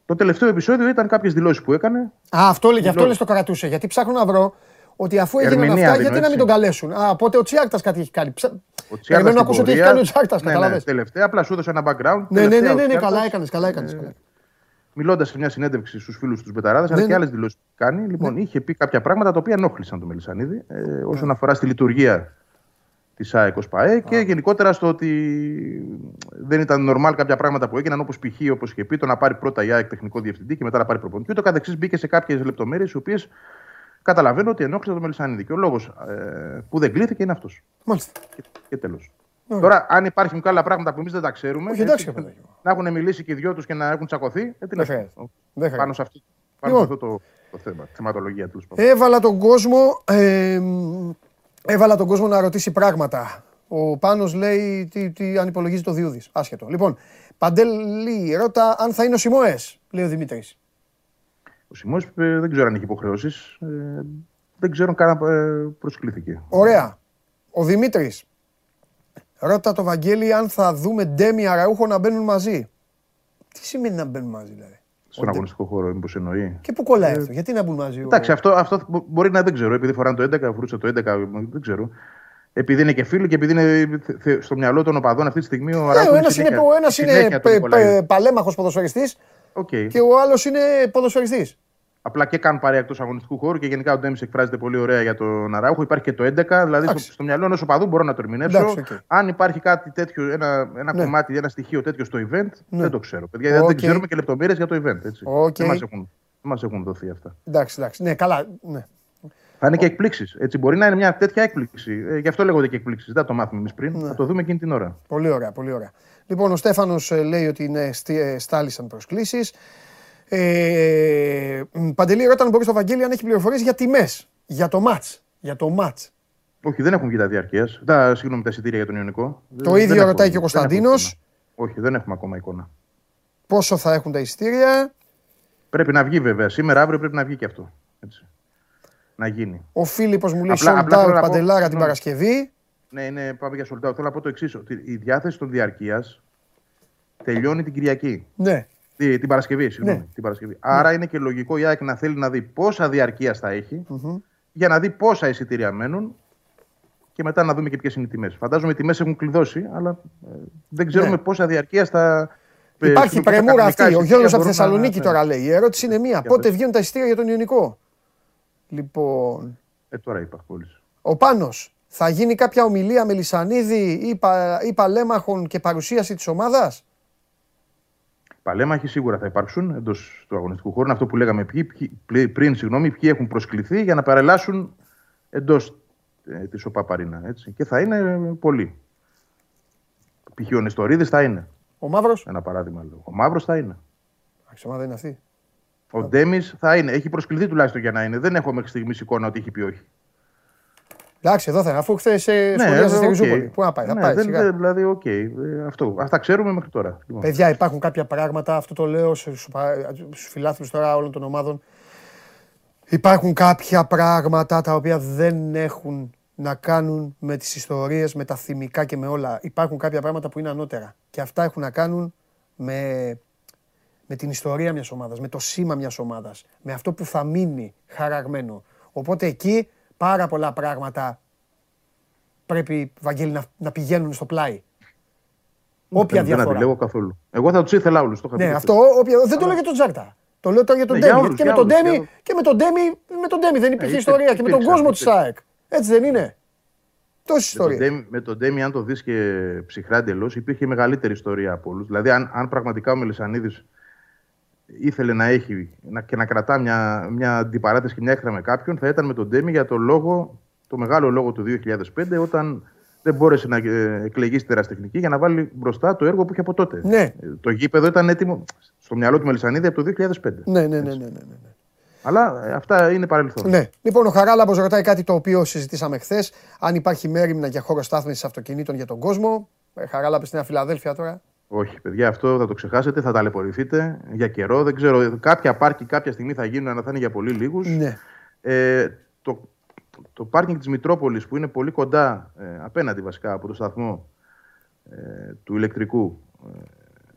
το τελευταίο επεισόδιο ήταν κάποιες δηλώσεις που έκανε. Α, αυτό, λέει- γι' αυτό Λέω- λες το κρατούσε. Γιατί ψάχνω να βρω ότι αφού έγιναν Ερμηνεία αυτά, δίνω, γιατί να μην έτσι. τον καλέσουν. Α, οπότε ο Τσιάρτα κάτι έχει κάνει. Ψα... Ο Περιμένω Τσιάρτας να στην ακούσω τι έχει πορεία- κάνει ο Τσιάρτα. ναι, ναι, Καταλαβες. τελευταία, απλά σου έδωσε ένα background. Ναι, ναι, ναι, Τελευταία, ναι, ο ναι, καλά Τσιάρτας, έκανες. Καλά έκανες. ε, Καλά. Μιλώντας σε μια συνέντευξη στους φίλους τους Μπεταράδε, Ναι, αλλά ναι. και άλλες δηλώσεις που κάνει, λοιπόν, είχε πει κάποια πράγματα τα οποία ενόχλησαν τον Μελισανίδη ε, όσον Ναι. αφορά στη λειτουργία της ΑΕΚ ως ΠΑΕ και γενικότερα στο ότι δεν ήταν normal κάποια πράγματα που έγιναν, όπως π.χ. όπως είχε πει, το να πάρει πρώτα η ΑΕΚ τεχνικό διευθυντή και μετά να πάρει προπονητή. Και ούτω καθεξής μπήκε σε κάποιες λεπτομέρειες, οι οποίες καταλαβαίνω ότι ενόχλησαν τον Μελισανίδη. Και ο λόγος ε, που δεν κλείθηκε είναι αυτός. Μάλιστα. Και, και τέλος. Ωραία. Τώρα, αν υπάρχουν και άλλα πράγματα που εμείς δεν τα ξέρουμε. Όχι, εντάξει, έτσι, ρε παιδάκι μου. να έχουν μιλήσει και οι δυο τους και να έχουν τσακωθεί. Ε, τι να Δεν σου χρειάζεται. πω. Δεν Πάνω χρειάζεται. σε αυτό, πάνω σε Λοιπόν. αυτό το, το θέμα, τη θεματολογία τους. Έβαλα τον κόσμο, ε, μ, έβαλα τον κόσμο να ρωτήσει πράγματα. Ο Πάνος λέει τι, τι αν υπολογίζει το Διούδης. Άσχετο. Λοιπόν, Παντέλη, ρώτα αν θα είναι ο Σιμώες, λέει ο Δημήτρης. Ο Σιμό δεν ξέρω αν έχει υποχρεώσεις. Ε, δεν ξέρω καν αν ε, προσκλήθηκε. Ωραία. Ο Δημήτρης, ρώτα το Βαγγέλη αν θα δούμε Ντέμι Αραούχο να μπαίνουν μαζί. Τι σημαίνει να μπαίνουν μαζί δηλαδή; Στον αγωνιστικό χώρο, μήπως εννοεί. Και πού κολλάει αυτό, γιατί να μπουν μαζί. ο- Ε, Εντάξει, αυτό, αυτό μπο- μπορεί να δεν ξέρω. Επειδή φοράνε το 11, φορούσε το 11, δεν ξέρω. Επειδή είναι και φίλοι και επειδή είναι θε- θε- στο μυαλό των οπαδών αυτή τη στιγμή ο Ναι, Αράου ο ένας είναι, ο ένας είναι συνέχεια τον πε- Νικολαίδη. πε- παλέμαχος ποδοσφαιριστής Οκ. και ο άλλος είναι ποδοσφαιριστής. Απλά και κάνουν παρέα εκτός αγωνιστικού χώρου και γενικά ο Ντέμις εκφράζεται πολύ ωραία για τον Αράουχο. Υπάρχει και το 11, δηλαδή στο, Εντάξει. στο μυαλό ενός οπαδού μπορώ να το ερμηνεύσω. Εντάξει, οκ. Αν υπάρχει κάτι τέτοιο, ένα, ένα Ναι. κομμάτι, ένα στοιχείο τέτοιο στο event, Ναι. δεν το ξέρω. Παιδιά, γιατί Οκ. δεν ξέρουμε και λεπτομέρειες για το event. Έτσι. Οκ. Δεν μας έχουν, δεν μας έχουν δοθεί αυτά. Εντάξει, εντάξει. Ναι, καλά. Ναι. Θα είναι και εκπλήξεις. Μπορεί να είναι μια τέτοια έκπληξη. Ε, γι' αυτό λέγονται και εκπλήξεις. Δεν θα το μάθουμε εμείς πριν. Ναι. Θα το δούμε εκείνη την ώρα. Πολύ ωραία, πολύ ωραία. Λοιπόν, ο Στέφανος λέει ότι είναι, στι- ε, στάλησαν προσκλήσεις. Ε, μ, Παντελή, ρώτα αν μπορείς στο Βαγγέλη αν έχει πληροφορίες για τιμές. Για το ματ. Για το ματ. Όχι, δεν έχουν βγει τα διαρκείας. Τα, συγγνώμη, τα εισιτήρια για τον Ιωνικό. Το Δεν- ίδιο δεν ρωτάει έχω- και ο δεν έχω Κωνσταντίνος. εικόνα. Όχι, δεν έχουμε ακόμα εικόνα. Πόσο θα έχουν τα εισιτήρια; Πρέπει να βγει βέβαια. Σήμερα, αύριο πρέπει να βγει και αυτό. Έτσι. Να γίνει. Ο Φίλιππος μου λέει Απλά- sold απλά out θέλω να πω- Παντελάρα την συγγνώμη. Παρασκευή. Ναι, είναι, πάμε για sold out. Θέλω να πω το εξής. Ότι η διάθεση των διαρκείας τελειώνει την Κυριακή. Ναι. Τη- την Παρασκευή, συγγνώμη. Ναι. Την Παρασκευή. Άρα είναι και λογικό η ΑΕΚ να θέλει να δει πόσα διαρκεία θα έχει Μμμ. για να δει πόσα εισιτήρια μένουν και μετά να δούμε και ποιες είναι οι τιμές. Φαντάζομαι οι τιμές έχουν κλειδώσει, αλλά ε, δεν ξέρουμε Ναι. πόσα διαρκεία θα. ε, Υπάρχει στην οποία πρεμούρα κανονικά αυτή. Ο εισιτήρια Γιώργο από μπορούν να- Θεσσαλονίκη ναι. τώρα λέει. Η ερώτηση είναι μία. Για Πότε πες. βγαίνουν τα εισιτήρια για τον Ιωνικό; Λοιπόν. Ε, τώρα είπα πώληση. Ο Πάνος, θα γίνει κάποια ομιλία με Λισανίδη ή, πα, ή παλέμαχων και παρουσίαση της ομάδας; Παλέμαχοι σίγουρα θα υπάρξουν εντός του αγωνιστικού χώρου. Είναι αυτό που λέγαμε ποιοι, ποιοι- πλη- πριν, συγγνώμη, ποιοι έχουν προσκληθεί για να παρελάσουν εντός ε, της OPAP Arena. Έτσι. Και θα είναι ε, πολλοί. Π.χ. ο Νεστορίδης θα είναι. Ο Μαύρος; Ένα παράδειγμα λέω. Ο Μαύρος θα είναι. Εντάξει, ομάδα είναι αυτή. Ο Ντέμις θα είναι. Έχει προσκληθεί τουλάχιστον για να είναι. Δεν έχω μέχρι στιγμής εικόνα ότι έχει πει όχι. Εντάξει, εδώ θα είναι, αφού χθες ε, Ναι, σχολιάζει στη οκ. Ριζούπολη. Πού να πάει, θα Ναι, πάει. δεν- σιγά. δεν- δηλαδή, οκ. Ε, αυτό. Αυτά ξέρουμε μέχρι τώρα. Λοιπόν. Παιδιά, υπάρχουν κάποια πράγματα, αυτό το λέω στους φιλάθλους τώρα όλων των ομάδων. Υπάρχουν κάποια πράγματα τα οποία δεν έχουν να κάνουν με τις ιστορίες, με τα θυμικά και με όλα. Υπάρχουν κάποια πράγματα που είναι ανώτερα. Και αυτά έχουν να κάνουν με, με την ιστορία μιας ομάδας, με το σήμα μιας ομάδας, με αυτό που θα μείνει χαραγμένο. Οπότε εκεί πάρα πολλά πράγματα πρέπει, Βαγγέλη, να, να πηγαίνουν στο πλάι. Όποια δεν, δεν διαφορά. αντιλέγω καθόλου. Εγώ θα τους ήθελα όλους. Ναι, αυτό όποια, δεν το λέω για τον Τζάρτα. Το λέω τώρα για τον Ναι, για Ντέμι. όλους, γιατί και, με για τον όλους, Ντέμι, για όλους. και με τον Ντέμι, με τον Ντέμι δεν υπήρχε υπήρξε, ιστορία και με τον υπήρξαν, κόσμο της υπήρξαν. ΑΕΚ. Έτσι δεν είναι. Τόσες Με τον, ιστορίες. Ντέμι, με τον Ντέμι, αν το δεις και ψυχρά εντελώς, υπήρχε μεγαλύτερη ιστορία από όλους. Δηλαδή, αν, αν πραγματικά ο Μελισανίδης ήθελε να έχει να, και να κρατά μια, μια αντιπαράθεση και μια έχθρα με κάποιον, θα ήταν με τον Ντέμι για το λόγο, το μεγάλο λόγο του 2005, όταν δεν μπόρεσε να ε, εκλεγεί στη τεραστεχνική για να βάλει μπροστά το έργο που είχε από τότε. Ναι. Ε, Το γήπεδο ήταν έτοιμο στο μυαλό του Μελισανίδη από το 2005. Ναι, ναι, ναι, ναι, ναι, ναι. Αλλά ε, αυτά είναι παρελθόν. Ναι. Λοιπόν, ο Χαράλαμπος ρωτάει κάτι το οποίο συζητήσαμε χθες. Αν υπάρχει μέρημνα για χώρο στάθμισης αυτοκινήτων για τον κόσμο. Ε, Χαράλαμπε στη Νέα Φιλαδέλφια τώρα. Όχι, παιδιά, αυτό θα το ξεχάσετε, θα ταλαιπωρηθείτε για καιρό. Δεν ξέρω, κάποια πάρκι κάποια στιγμή θα γίνουν, αλλά θα είναι για πολύ λίγους. Ναι. Ε, το, το πάρκινγκ της Μητρόπολης που είναι πολύ κοντά, ε, απέναντι βασικά από το σταθμό ε, του ηλεκτρικού ε,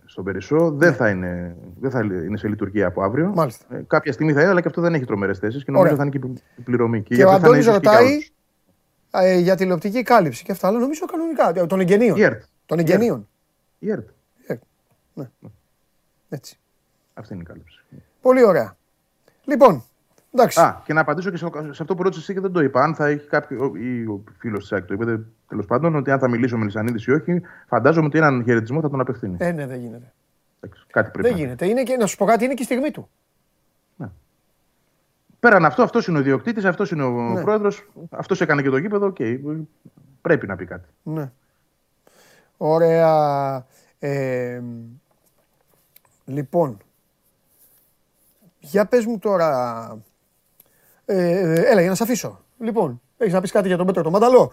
στον Περισσό, δεν, θα είναι, δεν θα είναι σε λειτουργία από αύριο. Ναι. Μάλιστα. Ε, κάποια στιγμή θα είναι, αλλά και αυτό δεν έχει τρομερές θέσεις και νομίζω Ωραία. θα είναι και η πληρωμή. Και, γι' ο αυτό θα είναι Αντώνης ίσως και για ρωτάει όλους. ε, για τηλεοπτική κάλυψη και αυτά. Αλλά νομίζω κανονικά. ε, Των εγγενείων. Η ΕΡΤ. Των εγγενείων. Η ΕΡΤ. Έτσι. Αυτή είναι η κάλυψη. Πολύ ωραία. Λοιπόν, εντάξει. Α, και να απαντήσω και σε, σε αυτό που ρώτησες εσύ και δεν το είπα. Αν θα έχει κάποιο. ή ο φίλος της ΑΕΚ το είπε, τέλος πάντων, ότι αν θα μιλήσω ο Μελισσανίδης ή όχι, φαντάζομαι ότι έναν χαιρετισμό θα τον απευθύνει. Ε, ναι, δεν γίνεται. Εντάξει, κάτι πρέπει Δεν να γίνεται. Είναι και, να σου πω κάτι, είναι και η στιγμή του. Πέραν αυτό, αυτός είναι ο ιδιοκτήτης, αυτός είναι ο Ναι. πρόεδρος, αυτός έκανε και το γήπεδο. οκ, πρέπει να πει κάτι. Ναι. Ωραία. Ε, λοιπόν, για πες μου τώρα... Ε, ε, έλα, για να σε αφήσω. Λοιπόν, έχεις να πεις κάτι για τον Πέτρο τον Μανταλό;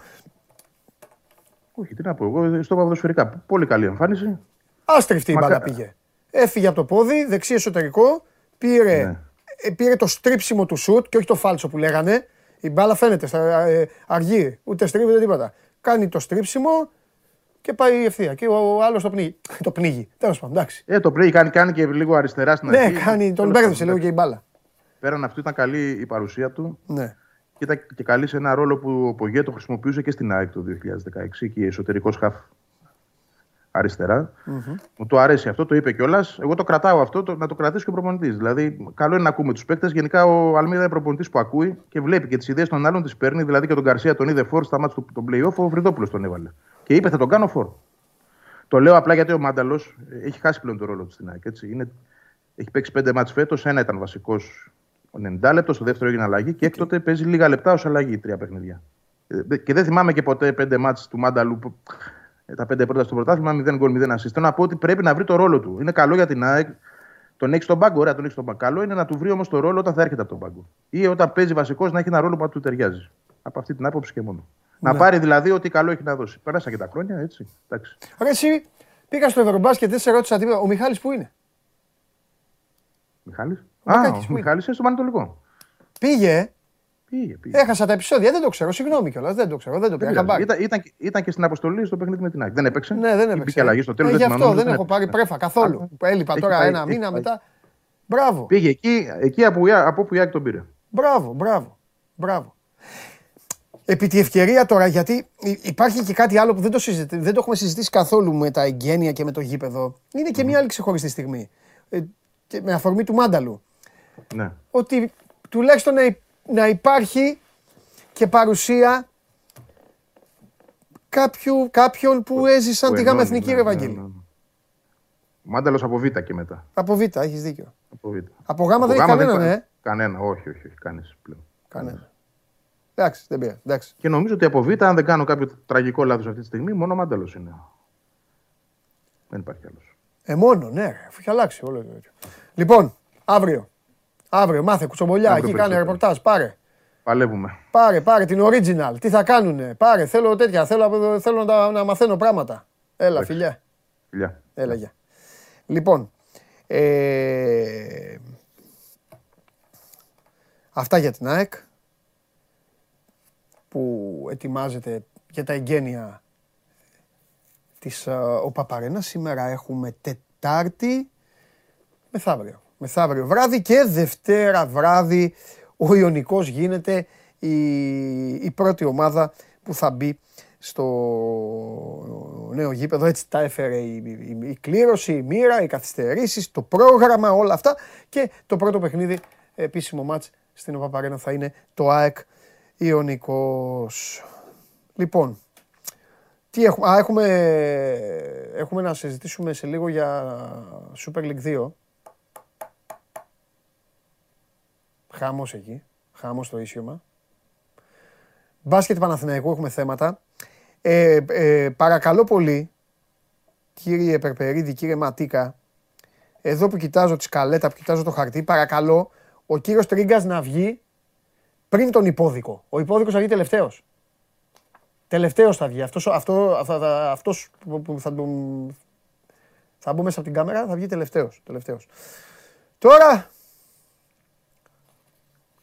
Όχι, τι να πω. Εγώ στο ποδοσφαιρικά. Πολύ καλή εμφάνιση. Άστριφτη η Μακα- μπάλα πήγε. Έφυγε από το πόδι, δεξί εσωτερικό, πήρε, Ναι. ε, πήρε το στρίψιμο του σουτ και όχι το φάλτσο που λέγανε. Η μπάλα φαίνεται, στα, ε, αργεί, ούτε στρίβεται τίποτα. Κάνει το στρίψιμο και πάει ευθεία. Και ο άλλος το πνίγει. [laughs] το πνίγει. Τέλος πάντων, εντάξει. Ε, το πλέι κάνει, κάνει και λίγο αριστερά στην Ναι, αρχή. κάνει, τον Τέλος μπέρδεψε πάντων, λίγο και η μπάλα. Πέραν αυτού ήταν καλή η παρουσία του Ναι. και ήταν και καλή σε ένα ρόλο που ο Πογέ το χρησιμοποιούσε και στην ΑΕΚ το 2016 και εσωτερικός χαφ. Αριστερά. Μου το αρέσει αυτό, το είπε κιόλας. Εγώ το κρατάω αυτό, το, να το κρατήσει και ο προπονητής. Δηλαδή, καλό είναι να ακούμε τους παίκτες. Γενικά, ο Αλμίδα είναι προπονητής που ακούει και βλέπει και τις ιδέες των άλλων τις παίρνει. Δηλαδή, και τον Καρσία τον είδε φόρ στα μάτια του τον playoff, ο Βρυδόπουλος τον έβαλε. Και είπε, θα τον κάνω φόρ. Το λέω απλά γιατί ο Μάνταλος έχει χάσει πλέον το ρόλο του στην ΑΕΚ. Έτσι. Είναι, έχει παίξει πέντε μάτς φέτος, ένα ήταν βασικός 90 λεπτό, στο δεύτερο έγινε αλλαγή και έκτοτε παίζει λίγα λεπτά ως αλλαγή τρία παιχνίδια. Ε, Και δεν θυμάμαι και ποτέ πέντε μάτς του Μάνταλου που ε, τα πέντε πρώτα στο πρωτάθλημα, 0 γκολ, 0 assist. Θέλω να πω ότι πρέπει να βρει το ρόλο του. Είναι καλό για την ΑΕΚ. Τον έχει στον πάγκο, ωραία, τον έχει στον πάγκο. Καλό είναι να του βρει όμως το ρόλο όταν θα έρχεται από τον πάγκο. Ή όταν παίζει βασικός να έχει ένα ρόλο που να του ταιριάζει. Από αυτή την άποψη και μόνο. Να πάρει δηλαδή ό,τι καλό έχει να δώσει. Πέρασαν και τα χρόνια, έτσι. Εντάξει. Ρε εσύ, πήγα στο Ευρωμπάσκετ, δεν σε ρώτησα τίποτα. Ο Μιχάλης που είναι; Μιχάλης; Ο Α, Μακάκης ο που είναι. Μιχάλης είναι στο Πανατολικό. Πήγε, ε. Πήγε, πήγε. έχασα τα επεισόδια, δεν το ξέρω, συγγνώμη κιόλας. Δεν το ξέρω, δεν το Δεν πήρα πειράζει. χαμπάρι. Ήταν, ήταν, ήταν και στην αποστολή στο παιχνίδι με την ΑΕΚ. Δεν έπαιξε. Ναι, δεν Ή έπαιξε. Μπήκε αλλαγή στο τέλος. Ε, γι' αυτό δεν έχω πάρει έπαιξε. πρέφα καθόλου. Που Έλειπα Έχει τώρα πάει, ένα έχει μήνα πάει. μετά. Μπράβο, Πήγε εκεί, εκεί από, Ιά- από όπου η ΑΕΚ τον πήρε. μπράβο, μπράβο. μπράβο. Επί τη ευκαιρία τώρα, γιατί υ- υπάρχει και κάτι άλλο που δεν το, συζητη- δεν το έχουμε συζητήσει καθόλου με τα εγγένεια και με το γήπεδο. Είναι και μια άλλη ξεχωριστή στιγμή. Ε, και με αφορμή του Μάνταλου. Ναι. ότι τουλάχιστον να, υ- να υπάρχει και παρουσία κάποιου, κάποιον που έζησαν Που τη γάμα ενώνει, εθνική ναι, ρε ναι, Βαγγέλη. ναι, ναι. Μάνταλος από Β και μετά. Από Β, έχεις δίκιο. Από, Β. Από Γ δεν Από έχει Γ κανέναν, υπά- ε. Κανένα, όχι, όχι, όχι κανείς πλέον. Κανένα. Εντάξει, δεν πειράζει. Εντάξει. Και νομίζω ότι από Β, αν δεν κάνω κάποιο τραγικό λάθος αυτή τη στιγμή, μόνο ο Μάνταλος είναι. Δεν υπάρχει άλλος. Ε, μόνο, ναι, ρε, αφού έχει αλλάξει όλο το τέτοιο. Λοιπόν, αύριο. Αύριο, μάθε κουτσομπολιά, Αύριο εκεί κάνε περισσότερο. ρεπορτάζ. Πάρε. Παλεύουμε. Πάρε, πάρε την original. Τι θα κάνουνε. Πάρε, θέλω τέτοια. Θέλω, θέλω να, τα- να μαθαίνω πράγματα. Έλα, Εντάξει. φιλιά. Φιλιά. Έλα, γεια. Λοιπόν, ε, αυτά για την ΑΕΚ που ετοιμάζεται για τα εγγένεια της ε, ο Παπαρένας. Σήμερα έχουμε Τετάρτη μεθαύριο. Μεθαύριο βράδυ και Δευτέρα βράδυ ο Ιωνικός γίνεται η, η πρώτη ομάδα που θα μπει στο νέο γήπεδο. Έτσι τα έφερε η, η, η κλήρωση, η μοίρα, οι καθυστερήσεις, το πρόγραμμα, όλα αυτά. Και το πρώτο παιχνίδι, επίσημο μάτς στην ΟΠΑΠΑΡΕΝΑ θα είναι το ΑΕΚ Ιωνικός. Λοιπόν, τι έχουμε, α, έχουμε, έχουμε να συζητήσουμε σε λίγο για Super League 2. Χάμος εκεί, χάμος το ίσιωμα. Μπάσκετ Παναθηναϊκού έχουμε θέματα. Ε, ε, παρακαλώ πολύ, κύριε Περπερίδη, κύριε Ματίκα, εδώ που κοιτάζω τη σκαλέτα, που κοιτάζω το χαρτί, παρακαλώ ο κύριος Τρίγκας να βγει πριν τον υπόδικο. Ο υπόδικος θα βγει τελευταίος. Τελευταίος θα βγει. Αυτός, αυτό, αυτά- θα- αυτός που, που θα, τον, θα μπω μέσα από την κάμερα θα βγει τελευταίος. τελευταίος. Τώρα,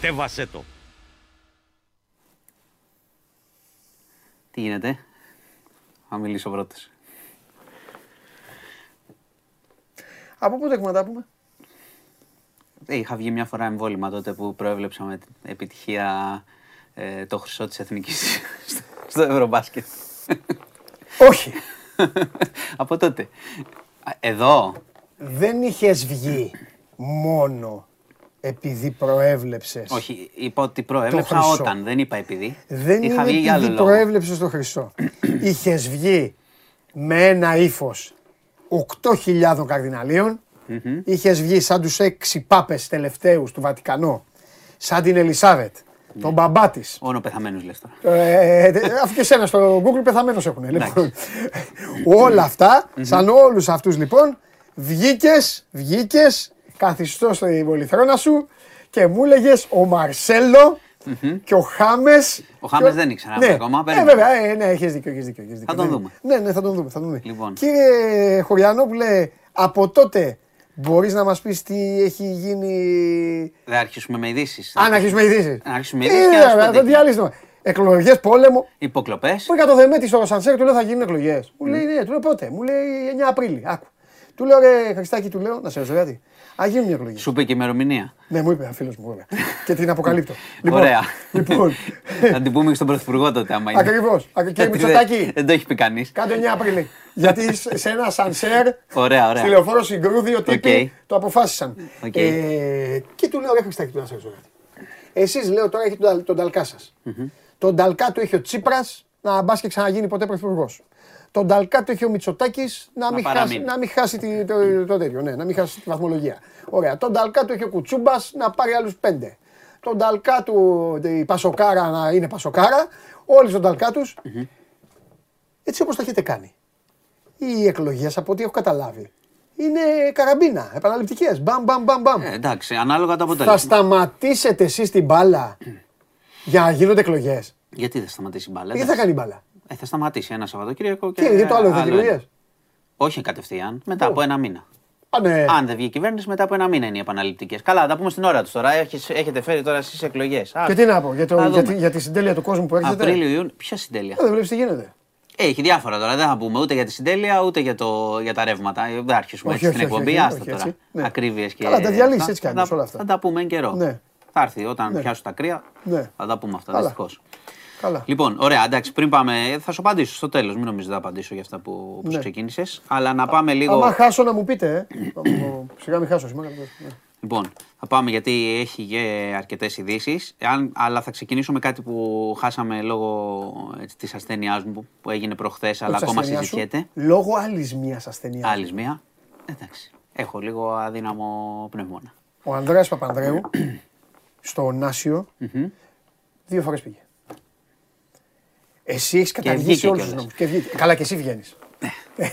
Κατέβασέ το! Τι γίνεται, θα μιλήσω πρώτος. Από πού το έχουμε να τα πούμε; Ε, είχα βγει μια φορά εμβόλυμα τότε που προέβλεψα με την επιτυχία ε, το χρυσό της Εθνικής στο, στο Ευρωμπάσκετ. Όχι. [laughs] Από τότε. Α, Εδώ, Δεν είχες βγει μόνο επειδή προέβλεψες. όχι, είπα ότι προέβλεψα χρυσό. όταν, δεν είπα επειδή. Δεν Είχα είναι βγει για άλλο επειδή λόγο. προέβλεψες το χρυσό. [clears throat] είχες βγει με ένα ύφος 8.000 καρδιναλίων. Είχες βγει σαν τους έξι πάπες τελευταίους του Βατικανού. Σαν την Ελισάβετ. Τον μπαμπά της. Όνο πεθαμένους λες τώρα. Ε, ε, αφού και εσένα στο Google πεθαμένος έχουν. Λοιπόν, [laughs] όλα αυτά, σαν όλους αυτούς λοιπόν, βγήκες, βγήκες, καθιστώ στη βολιθρόνα σου και μου έλεγες ο Μαρσέλο και ο Χάμες. Ο Χάμες δεν ήξερα αυτό ακόμα, Ε, περίμενε. βέβαια, ε, ναι, έχεις δίκιο. Έχεις δίκιο, έχεις δίκιο. Θα τον Ναι. δούμε. Ναι, ναι, θα τον δούμε. Θα τον δούμε. Λοιπόν. Κύριε Χωριανόπουλε, από τότε μπορείς να μας πεις τι έχει γίνει. Δεν αρχίσουμε με ειδήσεις. Αν αρχίσουμε ειδήσεις. Να αρχίσουμε ειδήσεις και να σου πω θα τι. διαλύσουμε. Εκλογές, πόλεμο. Υποκλοπές. Που είχα το Δεμέτη στο Σανσέρ, του λέω θα γίνουν εκλογές. Μου λέει ναι, του λέω πότε. Μου λέει 9 Απρίλη. Άκου. Του λέω ρε Χριστάκη, του λέω να σε ρωτήσω κάτι. Α γίνουν οι εκλογές. Σου είπε και ημερομηνία. Ναι, μου είπε ένα φίλος μου βέβαια. και την αποκαλύπτω. [laughs] Ωραία. Λοιπόν. [laughs] Θα την πούμε και στον Πρωθυπουργό τότε, άμα είναι. Ακριβώς. Κύριε Δεν- Μητσοτάκη, Δεν το έχει πει κανείς. κάντε 9 Απρίλη. Γιατί σε σε ένα Σανσέρ Ωραία, ωραία. στη λεωφόρο Συγγρού δύο τύποι Οκ. το αποφάσισαν. Οκ. Ε, και του λέω ρε Χριστάκη, του να σε ρωτήσω κάτι. Εσείς λέω τώρα έχετε τον, τον ταλκά σας. Τον ταλκά του έχει ο Τσίπρας να μπας και ξαναγίνει ποτέ πρωθυπουργός. Τον ταλκά του έχει ο Μητσοτάκης να, μην χάσει, παραμείνει. να μην χάσει τη, το, το τέτοιο, ναι, να μην χάσει τη βαθμολογία. Ωραία. Τον ταλκά του έχει ο Κουτσούμπας να πάρει άλλους πέντε. Τον ταλκά του η Πασοκάρα να είναι Πασοκάρα. Όλοι στον ταλκά τους. Έτσι όπως το έχετε κάνει. Οι εκλογές από ό,τι έχω καταλάβει είναι καραμπίνα, επαναληπτικές. Μπαμ, μπαμ, μπαμ, μπαμ. Ε, εντάξει, ανάλογα το Θα αποτέλεσμα. σταματήσετε εσείς την μπάλα για να γίνονται εκλογές; Γιατί θα σταματήσει η μπάλα. Γιατί θα κάνει μπάλα; Ε, θα σταματήσει ένα Σαββατοκύριακο και. Τι, γιατί το άλλο δεν θα ένα. εκλογέ. Όχι κατευθείαν, μετά Πού; από ένα μήνα. Α, ναι. Αν δεν βγει η κυβέρνηση, μετά από ένα μήνα είναι οι επαναληπτικές. Καλά, θα τα πούμε στην ώρα τους τώρα. Έχεις- Έχετε φέρει τώρα στις εκλογές. Και τι να πω, για, το, θα για, δούμε. τη, για τη συντέλεια του κόσμου που έρχεται. Απρίλιο, Ιούνιο. Ποια συντέλεια; Ε, δεν βλέπεις τι γίνεται. Ε, Έχει διάφορα τώρα. Δεν θα πούμε ούτε για τη συντέλεια ούτε για, το, για τα ρεύματα. Ε, Δεν αρχίσουμε Όχι, έτσι όχι, στην όχι, εκπομπή. όχι, Άστα όχι, τώρα. έτσι, ναι. Ακρίβειες και. Καλά, τα διαλύσεις, αυτά. έτσι Θα κάνεις τα- όλα αυτά. Θα τα πούμε εν καιρό. Ναι. Θα έρθει όταν Ναι. πιάσουν τα κρύα. Ναι. Θα τα πούμε αυτά. Καλά. Δυστυχώς. Καλά. Λοιπόν, ωραία, εντάξει, πριν πάμε. Θα σου απαντήσω στο τέλος. Μην νομίζεις ότι θα απαντήσω για αυτά που, που Ναι. ξεκίνησες. Αλλά να πάμε λίγο. Άμα χάσω να μου πείτε, ε. Σιγά μην χάσω. σήμερα. Ναι. Λοιπόν, θα πάμε γιατί έχει και αρκετές ειδήσεις. Αλλά θα ξεκινήσω με κάτι που χάσαμε λόγω της ασθένειάς μου που έγινε προχθές, αλλά Όχι της ακόμα ασθένειάς σου, συζητιέται. Λόγω άλλης μιας ασθενεία. Άλλης μία. Εντάξει. Έχω λίγο αδύναμο πνευμόνα. Ο Ανδρέας Παπανδρέου στο Νάσιο δύο φορές πήγε. Εσύ έχεις καταργήσει βγήκε όλους τους κιόλας. νόμους. Και βγήκε. Καλά, και εσύ βγαίνεις.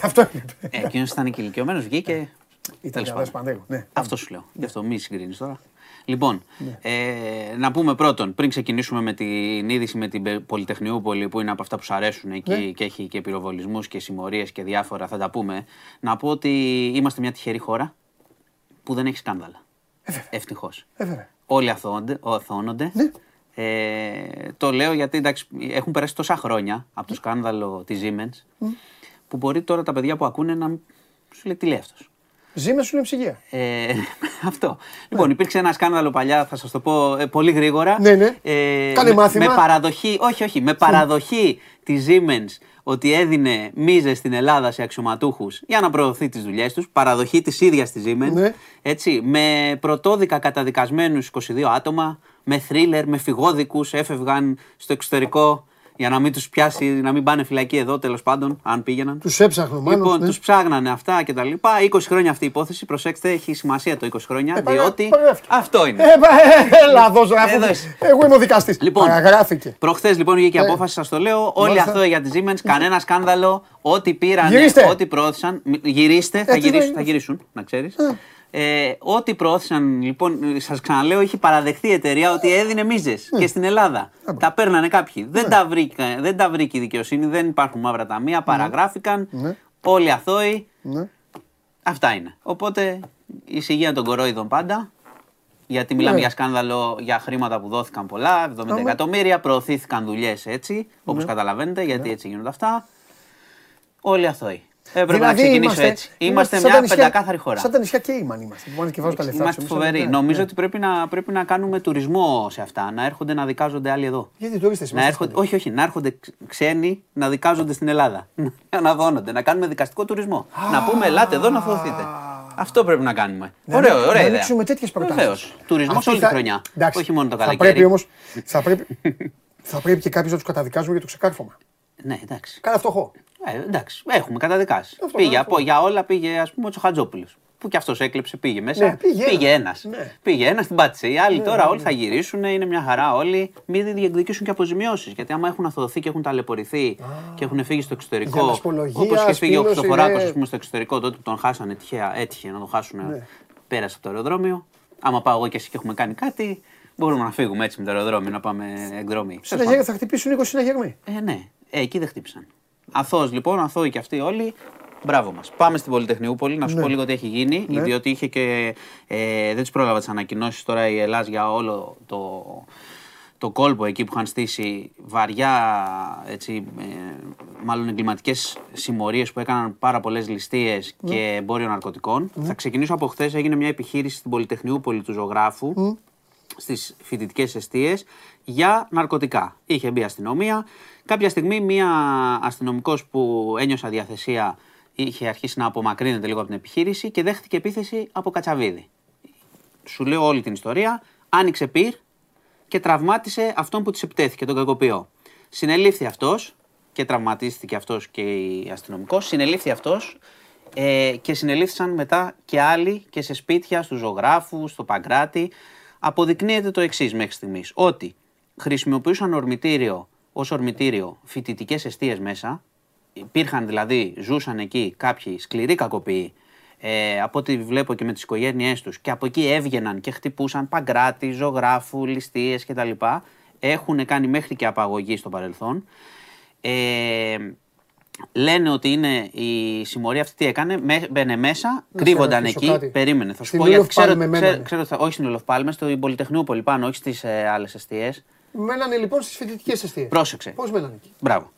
αυτό είναι. Ε, Εκείνος ήταν και ηλικιωμένος, βγήκε. Ήταν Τέλος και Ανδρέας πάντων. Παπανδρέου. Ναι. Αυτό σου λέω. Γι' αυτό μη συγκρίνεις τώρα. Λοιπόν, Ναι. ε, να πούμε πρώτον, πριν ξεκινήσουμε με την είδηση με την Πε- Πολυτεχνιούπολη, που είναι από αυτά που σου αρέσουν εκεί Ναι. και έχει και πυροβολισμούς και συμμορίες και διάφορα, θα τα πούμε. Να πω ότι είμαστε μια τυχερή χώρα που δεν έχει σκάνδαλα. Ευτυχώς. Ε, βέβαια. Όλοι αθώνονται. Αθώνονται. Ναι. Ε, το λέω γιατί εντάξει, έχουν περάσει τόσα χρόνια από το σκάνδαλο της Siemens που μπορεί τώρα τα παιδιά που ακούνε να σου λέει τι λέει αυτός; Ζήμε σου λέει ψυγεία. Ε, [laughs] αυτό. Λοιπόν, υπήρξε ένα σκάνδαλο παλιά, θα σας το πω ε, πολύ γρήγορα. Ναι, ναι. Ε, Κάνε με, μάθημα. Με παραδοχή, όχι, όχι, με παραδοχή της Siemens ότι έδινε μίζες στην Ελλάδα σε αξιωματούχους για να προωθεί τις δουλειές τους. Παραδοχή της ίδιας της Siemens. Ναι. Έτσι, με πρωτόδικα καταδικασμένους 22 άτομα, με θρίλερ, με φυγόδικους, έφευγαν στο εξωτερικό για να μην τους πιάσει, να μην πάνε φυλακή εδώ τέλος πάντων, αν πήγαιναν. Τους έψαχνε μάλλον. Λοιπόν, ναι. τους ψάγνανε αυτά και τα λοιπά. 20 χρόνια αυτή η υπόθεση. Προσέξτε, έχει σημασία το 20 χρόνια. Ε, παρα- διότι παραγράφηκε. αυτό είναι. Ε, πα- ε, Λάθο, Εδώ είσαι. Εγώ είμαι ο δικαστής. Λοιπόν, Παραγράφηκε. Προχθές λοιπόν βγήκε η Ε, απόφαση, σας το λέω. Όλοι μάλιστα. αθώοι για τη Siemens, κανένα σκάνδαλο. Ό,τι πήραν, Γυρίστε. ό,τι προώθησαν. μ, Γυρίστε, θα, τι γυρίσουν, θα- θα γυρίσουν, να ξέρεις. Ε, ό,τι προώθησαν, λοιπόν, σας ξαναλέω, έχει παραδεχθεί η εταιρεία ότι έδινε μίζες και στην Ελλάδα. Τα παίρνανε κάποιοι. Δεν, τα βρήκα, δεν τα βρήκε η δικαιοσύνη, δεν υπάρχουν μαύρα ταμεία, παραγράφηκαν. Ναι. Όλοι αθώοι. Ναι. Αυτά είναι. Οπότε η υγεία των κορόιδων πάντα. Γιατί μιλάμε Ναι. για σκάνδαλο για χρήματα που δόθηκαν πολλά, 70 Άμα. εκατομμύρια, προωθήθηκαν δουλειές έτσι, όπως Ναι. καταλαβαίνετε, γιατί έτσι γίνονται αυτά. Όλοι αθώοι. Έπρεπε να ξεκινήσω Δηλαδή είμαστε, έτσι. Είμαστε, σαν τα μια νησιά- πεντακάθαρη χώρα. Σαν τα νησιά Κέιμαν είμαστε. Που πάνε και βάζουν τα λεφτά Είμαστε τους. φοβεροί. Ναι, Νομίζω ναι. ότι πρέπει να, πρέπει να κάνουμε τουρισμό σε αυτά. Να έρχονται να δικάζονται άλλοι εδώ. Γιατί τουρίστες Να είμαστε. έρχονται, όχι, όχι, να έρχονται ξ- ξένοι να δικάζονται στην Ελλάδα. [laughs] να δώνονται, να κάνουμε δικαστικό τουρισμό. να πούμε, ελάτε εδώ να θωθείτε. Αυτό πρέπει να κάνουμε. Να Ωραίο, ανοίξουμε- ωραία να ιδέα. ανοίξουμε τέτοιες προτάσεις. Βεβαίω. Τουρισμό όλη τη χρονιά. όχι μόνο το Θα καλοκαίρι. πρέπει όμω. [laughs] Θα πρέπει, θα πρέπει και κάποιου να τους καταδικάζουμε για το ξεκάρφωμα. Ναι, εντάξει. Κάνα φτωχό. Ε, εντάξει, έχουμε καταδικάσει. Αυτό, πήγε αυτό. από, για όλα πήγε ας πούμε ο Τσοχατζόπουλος. Που κι αυτός έκλεψε, πήγε μέσα. Ναι, πήγε ένα. ένας. Ναι. Πήγε ένας, την πάτησε. Οι άλλοι τώρα όλοι θα γυρίσουν, είναι μια χαρά όλοι. Μην διεκδικήσουν και αποζημιώσεις. Γιατί άμα έχουν αθωωθεί και έχουν ταλαιπωρηθεί και έχουν φύγει στο Για εξωτερικό. δασπολογία, Όπως είχε φύγει ο σπήλωση, Χριστοφοράκο ναι. ας πούμε, στο εξωτερικό τότε που τον χάσανε τυχαία, έτυχε να τον χάσουν. Ναι. Πέρασε από το αεροδρόμιο. Άμα πάω εγώ και εσύ και έχουμε κάνει κάτι, Μπορούμε να φύγουμε έτσι με το αεροδρόμιο να πάμε εκδρομή. Συναγέρ, θα χτυπήσουν 20 συναγερμοί. Ε, ναι, ε, εκεί δεν χτύπησαν. Αθώος λοιπόν, αθώοι και αυτοί όλοι. Μπράβο μας. Πάμε στην Πολυτεχνιούπολη να σου Ναι. πω λίγο τι έχει γίνει. Ναι. Διότι είχε και. Ε, δεν τις πρόλαβα τις ανακοινώσεις τώρα η Ελλάδα για όλο το, το κόλπο εκεί που είχαν στήσει βαριά, έτσι, ε, μάλλον εγκληματικές συμμορίες που έκαναν πάρα πολλές ληστείες και εμπόριο ναρκωτικών. Θα ξεκινήσω από χθες. Έγινε μια επιχείρηση στην Πολυτεχνιούπολη του ζωγράφου στις φοιτητικές αιστείε για ναρκωτικά. Είχε μπει αστυνομία. Κάποια στιγμή, μία αστυνομικός που ένιωσε αδιαθεσία είχε αρχίσει να απομακρύνεται λίγο από την επιχείρηση και δέχτηκε επίθεση από Κατσαβίδη. Σου λέω όλη την ιστορία. Άνοιξε πυρ και τραυμάτισε αυτόν που της επιτέθηκε, τον κακοποιό. Συνελήφθη αυτός και τραυματίστηκε αυτός και η αστυνομικός. Συνελήφθη αυτός ε, και συνελήφθησαν μετά και άλλοι και σε σπίτια, στους ζωγράφους, στο Παγκράτη. Αποδεικνύεται το εξής μέχρι στιγμής. Ότι χρησιμοποιούσαν ορμητήριο ως ορμητήριο φοιτητικές αιστείες μέσα. Υπήρχαν δηλαδή, ζούσαν εκεί κάποιοι σκληροί κακοποιοί ε, από ό,τι βλέπω και με τις οικογένειές τους και από εκεί έβγαιναν και χτυπούσαν παγκράτη, ζωγράφου, ληστείες κτλ. Έχουν κάνει μέχρι και απαγωγή στο παρελθόν. Ε, λένε ότι είναι η συμμορία αυτή τι έκανε, με, μπαίνε μέσα, Να κρύβονταν σε ρωτήσω εκεί, κάτι. περίμενε. Θα σου Στην πω γιατί Ούλοφ ξέρω, Πάλμε ξέρω, μένανε. ξέρω, θα- όχι στην Ουλοφ Πάλμε, στο Πολυτεχνιούπολη πάνω, όχι στις ε, άλλες αιστείες. Μένανε λοιπόν στις φοιτητικές αιστείες. Πρόσεξε. Πώς μένανε εκεί; Μπράβο.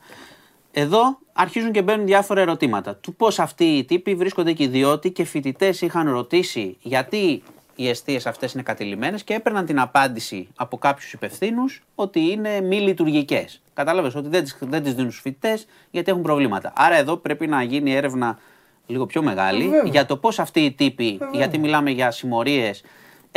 Εδώ αρχίζουν και μπαίνουν διάφορα ερωτήματα. Του πώς αυτοί οι τύποι βρίσκονται εκεί, διότι και φοιτητές είχαν ρωτήσει γιατί οι αιστείες αυτές είναι κατηλημένες και έπαιρναν την απάντηση από κάποιους υπευθύνους ότι είναι μη λειτουργικές. Κατάλαβες ότι δεν τις δεν τις δίνουν στους φοιτητές γιατί έχουν προβλήματα. Άρα εδώ πρέπει να γίνει έρευνα λίγο πιο μεγάλη Ε, βέβαια. για το πώς αυτοί οι τύποι, γιατί μιλάμε για συμμορίες,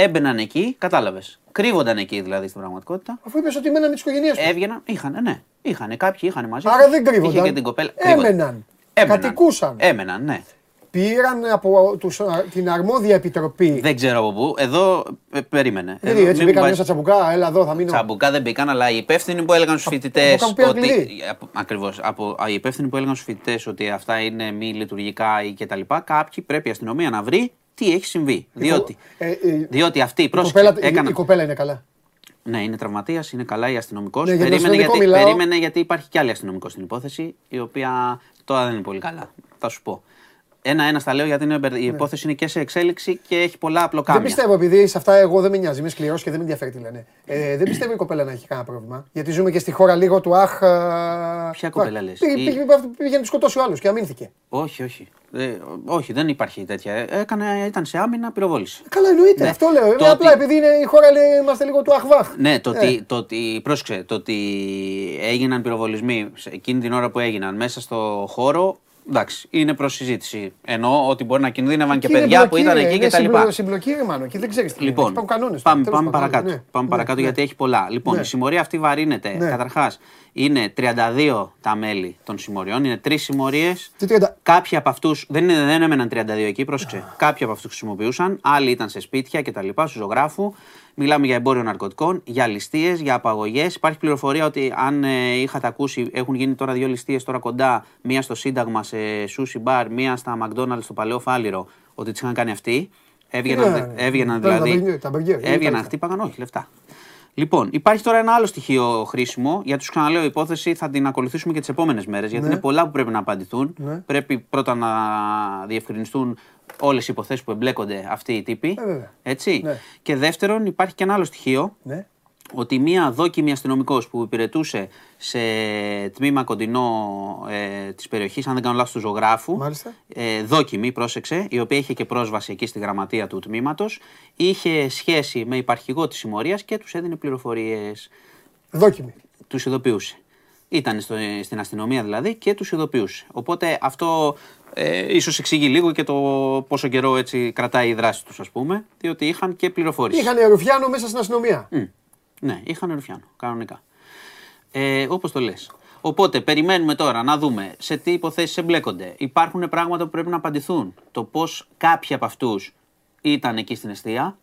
έμπαιναν εκεί, κατάλαβες. Κρύβονταν εκεί δηλαδή στην πραγματικότητα. Αφού είπες ότι μένανε με τις οικογένειές τους. Έβγαιναν, είχαν, ναι. Είχαν, κάποιοι είχαν μαζί. Άρα τους. δεν κρύβονταν. Είχε και την κοπέλα. Έμεναν. Κατοικούσαν. Έμεναν, ναι. Πήραν από τους, α, την αρμόδια επιτροπή. Δεν ξέρω από πού. Εδώ ε, περίμενε. Δηλαδή Εδώ, έτσι μην μπήκαν μου μέσα βάζεις- τσαμπουκά, έλα εδώ θα μείνω. Τσαμπουκά δεν μπήκαν, αλλά οι υπεύθυνοι που έλεγαν στους φοιτητές. από κάπου πήραν κλειδί. Ακριβώς. Οι υπεύθυνοι που έλεγαν στους φοιτητές ότι αυτά είναι μη λειτουργικά ή κτλ. Κάποιοι πρέπει η αστυνομία να βρει τι έχει συμβεί. Διότι, Ε, ε, διότι αυτοί η, πρόσεξε, κοπέλα, η- έκαναν- η κοπέλα είναι καλά. Ναι, είναι τραυματίας, είναι καλά η αστυνομικός. Ναι, για τον περίμενε, αστυνομικό γιατί, μιλάω. περίμενε γιατί υπάρχει κι άλλη αστυνομικό στην υπόθεση, η οποία τώρα δεν είναι πολύ καλά. Θα σου πω. Ένα-ένα στα λέω γιατί είναι, μπερδε- η υπόθεση είναι και σε εξέλιξη και έχει πολλά απλοκάμια. Ναι. Δεν πιστεύω, επειδή σε αυτά εγώ δεν με νοιάζει, είμαι σκληρός και δεν με ενδιαφέρει τι λένε. Ε, δεν πιστεύω η κοπέλα να έχει κανένα πρόβλημα. Γιατί ζούμε και στη χώρα λίγο του αχ. α, Ποια κοπέλα λες; Πήγε, Η- πήγε, πήγε να τη σκοτώσει ο άλλος και αμήνθηκε. Όχι, όχι. Ε, όχι, δεν υπάρχει τέτοια. Ε, Έκανε, ήταν σε άμυνα, πυροβόληση. Καλά, εννοείται. Ναι. Αυτό λέω. Το Ε, απλά ότι- επειδή είναι η χώρα, λέει, είμαστε λίγο του αχβάχ. Ναι, το Ε, ότι, το ότι, πρόσεξε, το ότι έγιναν πυροβολισμοί σε εκείνη την ώρα που έγιναν μέσα στο χώρο, εντάξει, είναι προς συζήτηση. Εννοώ ότι μπορεί να κινδύνευαν και εκεί είναι παιδιά που μπλοκή, ήταν ρε, εκεί είναι και τα λοιπά. συμπλο- Συμπλοκή, ρε, μάνο, εκεί δεν ξέρεις τι Λοιπόν, Υπάρχουν κανόνες. πάμε, πάμε παρακάτω. πάμε παρακάτω γιατί έχει πολλά. Λοιπόν, Ναι. η συμμορία αυτή βαρύνεται. Ναι. Καταρχάς, είναι 32 τα μέλη των συμμοριών, είναι τρεις συμμορίες. Τι 30. Κάποιοι από αυτούς δεν, είναι- δεν έμεναν 32 εκεί, πρόσεξε. Κάποιοι από αυτούς χρησιμοποιούσαν, άλλοι ήταν σε σπίτια κτλ. Στους ζωγράφους. Μιλάμε για εμπόριο ναρκωτικών, για ληστείες, για απαγωγές. Υπάρχει πληροφορία ότι αν ε, είχατε ακούσει, έχουν γίνει τώρα δύο ληστείες τώρα κοντά. Μία στο Σύνταγμα σε sushi bar, μία στα McDonald's στο Παλαιό Φάληρο, ότι τις είχαν κάνει αυτοί. Έβγαιναν, Ναι, ναι. έβγαιναν Τώρα τα δηλαδή. μπεργκέρ, τα μπεργκέρ, ή έβγαιναν, τα- χτύπαγαν, όχι, λεφτά. Λοιπόν, υπάρχει τώρα ένα άλλο στοιχείο χρήσιμο. Για τους ξαναλέω, η υπόθεση θα την ακολουθήσουμε και τις επόμενες μέρες. Γιατί Ναι. είναι πολλά που πρέπει να απαντηθούν. Ναι. Πρέπει πρώτα να διευκρινιστούν όλες οι υποθέσεις που εμπλέκονται αυτοί οι τύποι. Ε, βέβαια. Έτσι. Ναι. Και δεύτερον, υπάρχει και ένα άλλο στοιχείο Ναι. Ότι μία δόκιμη αστυνομικός που υπηρετούσε σε τμήμα κοντινό ε, της περιοχής, αν δεν κάνω λάθος, του ζωγράφου. Μάλιστα. Ε, δόκιμη, πρόσεξε, η οποία είχε και πρόσβαση εκεί στη γραμματεία του τμήματος, είχε σχέση με υπαρχηγό της συμμορίας και τους έδινε πληροφορίες. Δόκιμη. Τους ειδοποιούσε. Ήταν στο, στην αστυνομία δηλαδή και τους ειδοποιούσε. Οπότε αυτό ε, ίσως εξηγεί λίγο και το πόσο καιρό έτσι κρατάει η δράση τους ας πούμε, διότι είχαν και πληροφόρηση. Είχαν Ρουφιάνο μέσα στην αστυνομία. Μμ. Ναι, είχαν Ρουφιάνο, κανονικά. Ε, Όπως το λες. Οπότε περιμένουμε τώρα να δούμε σε τι υποθέσεις εμπλέκονται. Υπάρχουν πράγματα που πρέπει να απαντηθούν. Το πώς κάποιοι από αυτούς ήταν εκεί στην αιστεία.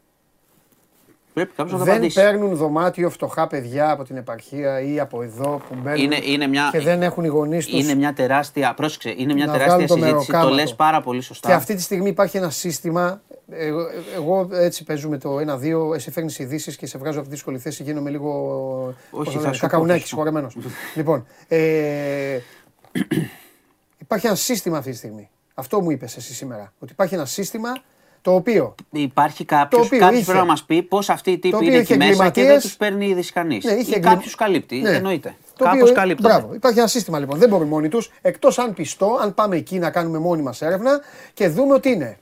Πρέπει κάποιος να το Δεν απαντήσει. παίρνουν δωμάτιο φτωχά παιδιά από την επαρχία ή από εδώ που μπαίνουν Είναι, είναι μια, και δεν έχουν οι γονείς τους. είναι μια τεράστια. Πρόσεξε, είναι μια Να τεράστια βγάλουν το συζήτηση. Το μεροκάματο. λες πάρα πολύ σωστά. Και αυτή τη στιγμή υπάρχει ένα σύστημα. Εγώ, εγώ έτσι παίζουμε το 1-2. Εσύ φέρνεις ειδήσεις και σε βγάζω από τη δύσκολη θέση. Γίνομαι λίγο. πώς θα το λένε, σου πω, Κακαουνάκη, θα σου πω. συγχωρεμένο. [laughs] λοιπόν. Ε, υπάρχει ένα σύστημα αυτή τη στιγμή. Αυτό μου είπες εσύ σήμερα. Ότι υπάρχει ένα σύστημα το οποίο; Υπάρχει κάποιος Το οποίο κάποιος είχε- πρέπει να μας πει πώς αυτοί οι το τύποι οποίο είναι είχε εκεί μέσα και δεν εγκληματίες. τους παίρνει είδηση κανείς. Ναι, είχε ή εγκλημα- κάποιος καλύπτει. Ναι. Εννοείται. Το Κάπως οποίο- καλύπτει. Μπράβο. Υπάρχει ένα σύστημα λοιπόν. Δεν μπορούν μόνοι τους. Εκτός αν πιστώ, αν πάμε εκεί να κάνουμε μόνοι μας έρευνα και δούμε ότι είναι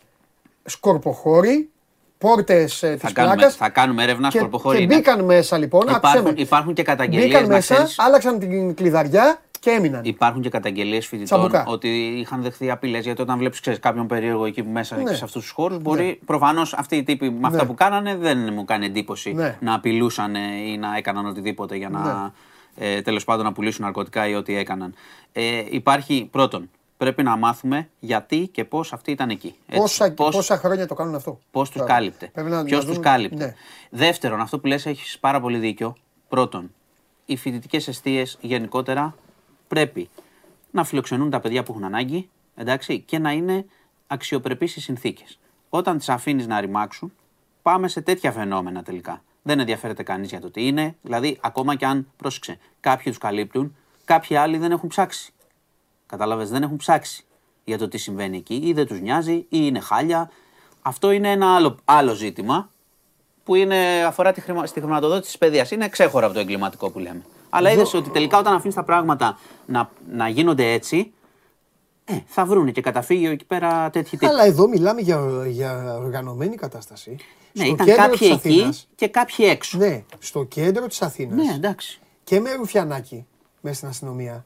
σκορποχώροι, πόρτες τη Θα κάνουμε, πλάκας. θα κάνουμε έρευνα Και, σκορποχώρη. και είναι. μπήκαν μέσα λοιπόν. άκουσέ Υπάρχουν, με. υπάρχουν και καταγγελίες. Μπήκαν να μέσα, ξέρεις. άλλαξαν την κλειδαριά και έμειναν. Υπάρχουν και καταγγελίες φοιτητών Τσαμπουκά. ότι είχαν δεχθεί απειλές. Γιατί όταν βλέπεις κάποιον περίεργο εκεί που μέσα Ναι. και σε αυτούς τους χώρους, μπορεί προφανώς αυτοί οι τύποι με αυτά Ναι. που κάνανε δεν μου κάνει εντύπωση Ναι. να απειλούσαν ή να έκαναν οτιδήποτε για να ε, τέλος πάντων να πουλήσουν ναρκωτικά ή ό,τι έκαναν. Ε, υπάρχει πρώτον, πρέπει να μάθουμε γιατί και πώς αυτοί ήταν εκεί. Έτσι. Πόσα, Πώς- πόσα χρόνια το κάνουν αυτό. Πώς τους Μπράβο. κάλυπτε. Πρέπει να- Ποιος να τους δούμε- κάλυπτε. Ναι. Δεύτερον, αυτό που λες έχεις πάρα πολύ δίκιο. Πρώτον, οι φοιτητικές αιστείες γενικότερα πρέπει να φιλοξενούν τα παιδιά που έχουν ανάγκη εντάξει, και να είναι αξιοπρεπείς οι συνθήκες. Όταν τις αφήνεις να ρημάξουν, πάμε σε τέτοια φαινόμενα τελικά. Δεν ενδιαφέρεται κανείς για το τι είναι. Δηλαδή, ακόμα και αν πρόσεξε, κάποιοι τους καλύπτουν, κάποιοι άλλοι δεν έχουν ψάξει. Κατάλαβες, δεν έχουν ψάξει για το τι συμβαίνει εκεί, ή δεν τους νοιάζει, ή είναι χάλια. Αυτό είναι ένα άλλο, άλλο ζήτημα που είναι, αφορά τη χρημα, στη χρηματοδότηση της παιδείας. Είναι ξέχωρα από το εγκληματικό που λέμε. Αλλά είδες ότι τελικά όταν αφήνεις τα πράγματα να, να γίνονται έτσι, ε, θα βρούνε και καταφύγιο εκεί πέρα τέτοιοι τύποι. Αλλά εδώ μιλάμε για, για οργανωμένη κατάσταση. Ναι, στο ήταν κέντρο κάποιοι της εκεί Αθήνας, και κάποιοι έξω. Ναι, στο κέντρο της Αθήνας Ναι, εντάξει. και με ρουφιανάκι μέσα στην αστυνομία.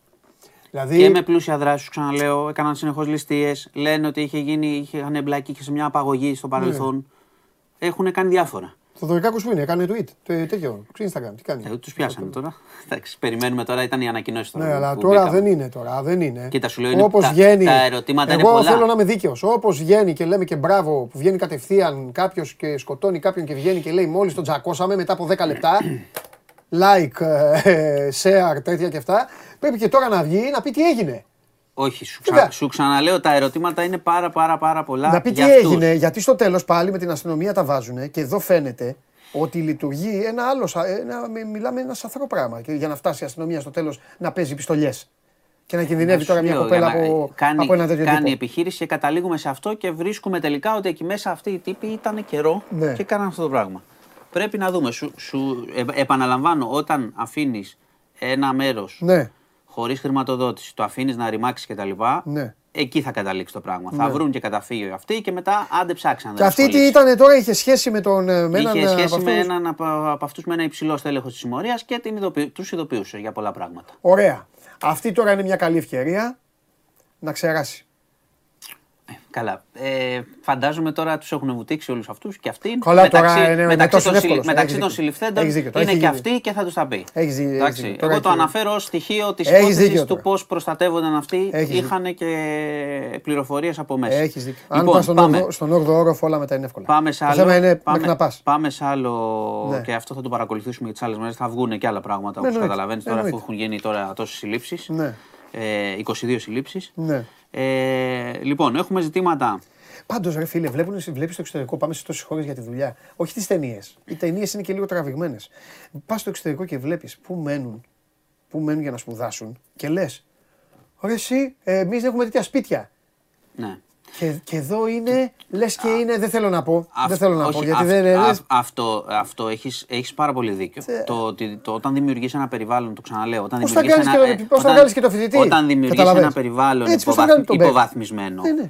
Δηλαδή, Και με πλούσια δράση, σου ξαναλέω, έκαναν συνεχώς ληστείες. Λένε ότι είχε γίνει, είχαν εμπλακεί και σε μια απαγωγή στο παρελθόν. Ναι. Έχουν κάνει διάφορα. Το Δωρικάκος που είναι, έκανε tweet, το, τέτοιο, στο Instagram, τι κάνει. Ε, του πιάσανε τώρα. Εντάξει, περιμένουμε τώρα, ήταν η ανακοινώση τώρα. Ναι, που- αλλά που τώρα μπήκαμε. δεν είναι τώρα, δεν είναι. Κοίτα, σου λέω, είναι Όπως τα- βγαίνει, τα ερωτήματα είναι εγώ πολλά. θέλω να είμαι δίκαιος. Όπως βγαίνει και λέμε και μπράβο που βγαίνει κατευθείαν κάποιος και σκοτώνει κάποιον και βγαίνει και λέει μόλις τον τζακώσαμε μετά από 10 λεπτά. [clears throat] like, ε, share, τέτοια και αυτά. Πρέπει και τώρα να βγει να πει τι έγινε. Όχι, σου, Βέβαια. ξα... σου ξαναλέω, τα ερωτήματα είναι πάρα πάρα πάρα πολλά. Να πει τι για αυτούς. έγινε, γιατί στο τέλος πάλι με την αστυνομία τα βάζουν και εδώ φαίνεται ότι λειτουργεί ένα άλλο, σα- ένα, μι- μιλάμε ένα σαθρό πράγμα και για να φτάσει η αστυνομία στο τέλος να παίζει πιστολιές και να κινδυνεύει Σου τώρα μια λέω, κοπέλα για να- από, κάνει, από ένα τέτοιο κάνει τύπο. επιχείρηση και καταλήγουμε σε αυτό και βρίσκουμε τελικά ότι εκεί μέσα αυτοί οι τύποι ήταν καιρό Ναι. και κάναν αυτό το πράγμα. Πρέπει να δούμε. Σου, σου ε, επαναλαμβάνω, όταν αφήνεις ένα μέρος Ναι, χωρίς χρηματοδότηση, το αφήνεις να ρημάξεις κτλ. Ναι. Εκεί θα καταλήξει το πράγμα. Θα βρουν και καταφύγιο αυτοί και μετά άντε ψάξαν. Και αυτή τι ήταν τώρα, είχε σχέση με τον. ε, Με έναν, Είχε ε, σχέση από με αυτούς; έναν από, από αυτούς με ένα υψηλό στέλεχος της συμμορίας και την ειδοποιη, τους ειδοποιούσε για πολλά πράγματα. Ωραία. Αυτή τώρα είναι μια καλή ευκαιρία να ξεράσει. Καλά. Ε, φαντάζομαι τώρα τους έχουν βουτήξει όλους αυτούς και αυτοί. Καλά, τώρα είναι- είναι μεταξύ, τόσο των, συλλη- εύκολος. μεταξύ Έχεις των δίκιο. συλληφθέντων Έχεις δίκιο. Το είναι έχει και γίνει. αυτοί και θα τους τα πει. Έχεις δι- έχεις Εντάξει, δίκιο. Τώρα Εγώ το έχει- αναφέρω ως στοιχείο της Έχεις υπόθεσης δίκιο του τώρα. πώς προστατεύονταν αυτοί. Έχεις Είχαν και πληροφορίες από μέσα. Έχεις δίκιο. Αν Λοιπόν, πας στον, πάμε. όγδοο- στον 8ο όροφο, όλα μετά είναι εύκολα. Πάμε σε Το άλλο. θέμα είναι πάμε, μέχρι να πας. πάμε σε άλλο Ναι. και αυτό θα το παρακολουθήσουμε και τις άλλες μέρες. Θα βγουν και άλλα πράγματα Ναι, όπως εννοείται. καταλαβαίνεις τώρα αφού Εννοείται. έχουν γίνει τώρα τόσες συλλήψεις. Ναι. Ε, 22 συλλήψεις. Ναι. Ε, λοιπόν, έχουμε ζητήματα. Πάντως, ρε φίλε, βλέπεις στο εξωτερικό, πάμε σε τόσες χώρες για τη δουλειά. Όχι τις ταινίες. Οι ταινίες είναι και λίγο τραβηγμένες. Πας στο εξωτερικό και βλέπεις πού μένουν, πού μένουν για να σπουδάσουν και λες. Ωραία, εσύ, εμείς δεν έχουμε τέτοια σπίτια. Ναι. Και, και εδώ είναι, λες και είναι, δεν θέλω να πω. Αυ- δεν θέλω να πω. όχι, Γιατί αυ- δεν αυ- αυτό, αυτό έχεις, έχεις πάρα πολύ δίκιο. Θε- Το, ότι το, όταν δημιουργείς ένα περιβάλλον, το ξαναλέω, όταν Πώς θα δημιουργείς κάνεις ένα, και το- ε, πώς θα όταν- κάνεις και το φοιτητή. Όταν δημιουργείς Καταλαβαίνεις. ένα περιβάλλον Έτσι, πώς θα υποβαθ- κάνει τον παίκτη. υποβαθμισμένο. Ναι, ναι.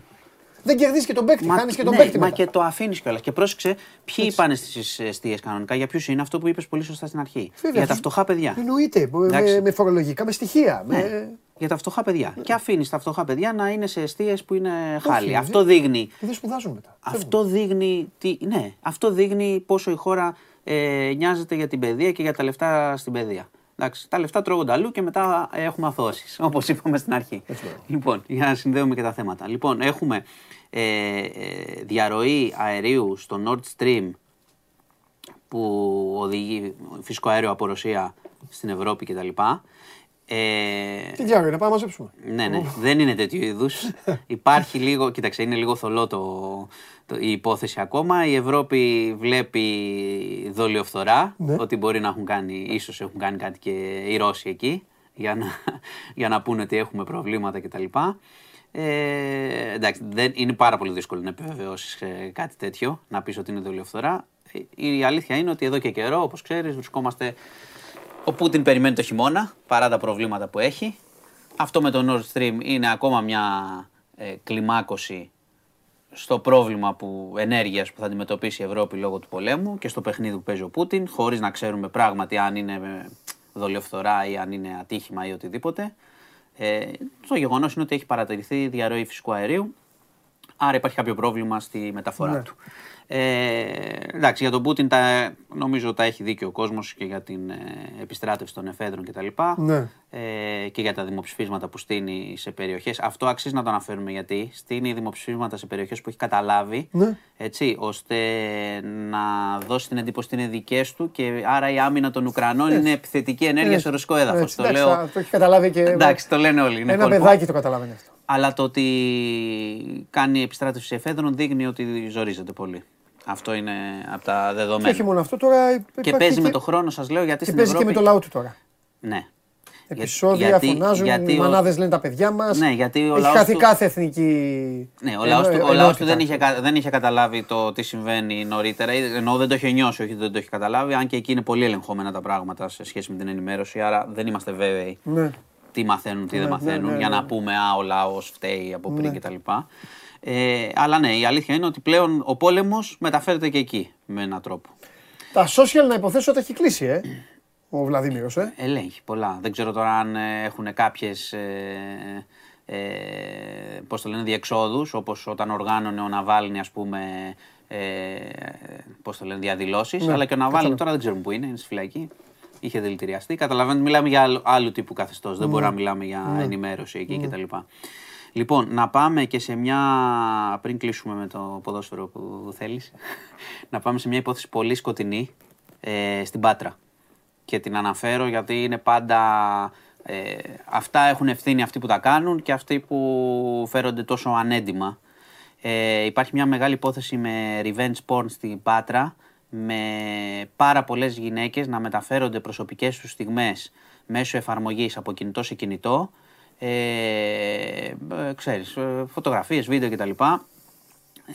Δεν κερδίζεις και τον παίκτη, Μα, χάνεις και τον ναι, παίκτη. μα μετά. και το αφήνεις κιόλας. Και πρόσεξε, ποιοι πάνε στις αιστείες κανονικά, για ποιους είναι αυτό που είπες πολύ σωστά στην αρχή. Βέβαια, για τα αυτός- φτωχά παιδιά. Εννοείται. με- Εντάξει. Με, με φορολογικά, με στοιχεία. Ναι, Με... για τα φτωχά παιδιά. Και αφήνεις τα φτωχά παιδιά να είναι σε αιστείες που είναι χάλι. δεν- Αυτό δείχνει Δεν σπουδάζουν μετά. Αυτό δείχνει, τι, ναι, αυτό δείχνει πόσο η χώρα ε, νοιάζεται για την παιδεία και για τα λεφτά στην παιδεία. Εντάξει, τα λεφτά τρώγονται αλλού και μετά έχουμε αθώσεις, [laughs] όπως είπαμε στην αρχή. Λοιπόν, για να συνδέουμε και τα θέματα. Λοιπόν, έχουμε ε, ε, διαρροή αερίου στο Nord Stream που οδηγεί φυσικό αέριο από Ρωσία στην Ευρώπη κτλ. Ε, Τι διάλογο είναι, πάμε να μαζέψουμε. ναι, ναι, δεν είναι τέτοιου είδους. [laughs] Υπάρχει λίγο, κοίταξε, είναι λίγο θολό το, το- η υπόθεση ακόμα. Η Ευρώπη βλέπει δολιοφθορά, Ναι. ότι μπορεί να έχουν κάνει, ίσως έχουν κάνει κάτι και οι Ρώσοι εκεί, για να, [laughs] για να πούνε ότι έχουμε προβλήματα κτλ. Ε, εντάξει, δεν, είναι πάρα πολύ δύσκολο να επιβεβαιώσεις κάτι τέτοιο, να πεις ότι είναι δολιοφθορά. Ε, Η αλήθεια είναι ότι εδώ και καιρό, όπως ξέρεις, βρισκόμαστε ο Πούτιν περιμένει το χειμώνα παρά τα προβλήματα που έχει. Αυτό με το Nord Stream είναι ακόμα μια ε, κλιμάκωση στο πρόβλημα που, ενέργειας που θα αντιμετωπίσει η Ευρώπη λόγω του πολέμου και στο παιχνίδι που παίζει ο Πούτιν, χωρίς να ξέρουμε πράγματι αν είναι ε, δολιοφθορά ή αν είναι ατύχημα ή οτιδήποτε. Ε, το γεγονός είναι ότι έχει παρατηρηθεί διαρροή φυσικού αερίου, άρα υπάρχει κάποιο πρόβλημα στη μεταφορά Ναι. του. Ε, εντάξει, για τον Πούτιν τα, νομίζω τα έχει δίκιο ο κόσμος και για την ε, επιστράτευση των εφέδρων κτλ. Ναι. Ε, και για τα δημοψηφίσματα που στείνει σε περιοχές. Αυτό αξίζει να το αναφέρουμε γιατί στείνει δημοψηφίσματα σε περιοχές που έχει καταλάβει Ναι. έτσι, ώστε να δώσει την εντύπωση ότι είναι δικές του και άρα η άμυνα των Ουκρανών είναι επιθετική ενέργεια Έτσι. σε ρωσικό έδαφος. Έτσι, Το εντάξει, λέω... θα- το έχει καταλάβει και. Εντάξει, το λένε όλοι. Είναι Ένα κόλπο. παιδάκι το καταλαβαίνει αυτό. Αλλά το ότι κάνει επιστράτευση εφέδρων δείχνει ότι ζορίζεται πολύ. Αυτό είναι από τα Και όχι δεδομένα. μόνο αυτό τώρα. Και υπάρχει παίζει με το χρόνο, σας λέω, γιατί Και στην παίζει και Ευρώπη... με το λαό του τώρα. Ναι. Επισόδια γιατί- φωνάζουν, γιατί οι ο- μανάδες λένε τα παιδιά μας. Ναι, γιατί ο Έχει λαός χαθεί του- κάθε εθνική. Ναι, ο λαός του, ενο- ο λαός του ενότητα. δεν, είχε, κα- δεν είχε καταλάβει το τι συμβαίνει νωρίτερα. ή- Ενώ δεν το είχε νιώσει, όχι δεν το είχε καταλάβει. Αν και εκεί είναι πολύ ελεγχόμενα τα πράγματα σε σχέση με την ενημέρωση. Άρα δεν είμαστε βέβαιοι Ναι. τι μαθαίνουν, τι Ναι, δεν ναι, μαθαίνουν, ναι, για ναι. να πούμε Α, ο λαός φταίει από πριν Ναι. κτλ. Ε, αλλά ναι, η αλήθεια είναι ότι πλέον ο πόλεμος μεταφέρεται και εκεί με έναν τρόπο. Τα social να υποθέσω ότι έχει κλείσει, ε. Ο Βλαδίμηρος, ε. Ελέγχει πολλά. Δεν ξέρω τώρα αν ε, έχουν κάποιες ε, ε, πώς το λένε, διεξόδους, όπως όταν οργάνωνε ο Ναβάλνη, ας πούμε, ε, πώς το λένε, διαδηλώσεις. Ναι, αλλά και ο Ναβάλνη κατάλαβα. τώρα δεν ξέρουμε που είναι, είναι στη φυλακή. Είχε δηλητηριαστεί. Καταλαβαίνετε, μιλάμε για άλλου, άλλου τύπου καθεστώς. Δεν μπορούμε να μιλάμε για ενημέρωση εκεί κτλ. Λοιπόν, να πάμε και σε μια. πριν κλείσουμε με το ποδόσφαιρο που θέλεις, [laughs] να πάμε σε μια υπόθεση πολύ σκοτεινή ε, στην Πάτρα και την αναφέρω γιατί είναι πάντα. Ε, αυτά έχουν ευθύνη αυτοί που τα κάνουν και αυτοί που φέρονται τόσο ανέντιμα. Ε, υπάρχει μια μεγάλη υπόθεση με revenge porn στην Πάτρα με πάρα πολλές γυναίκες να μεταφέρονται προσωπικές τους στιγμές μέσω εφαρμογής από κινητό σε κινητό ε, ε, ξέρεις, ε, φωτογραφίες, βίντεο κτλ.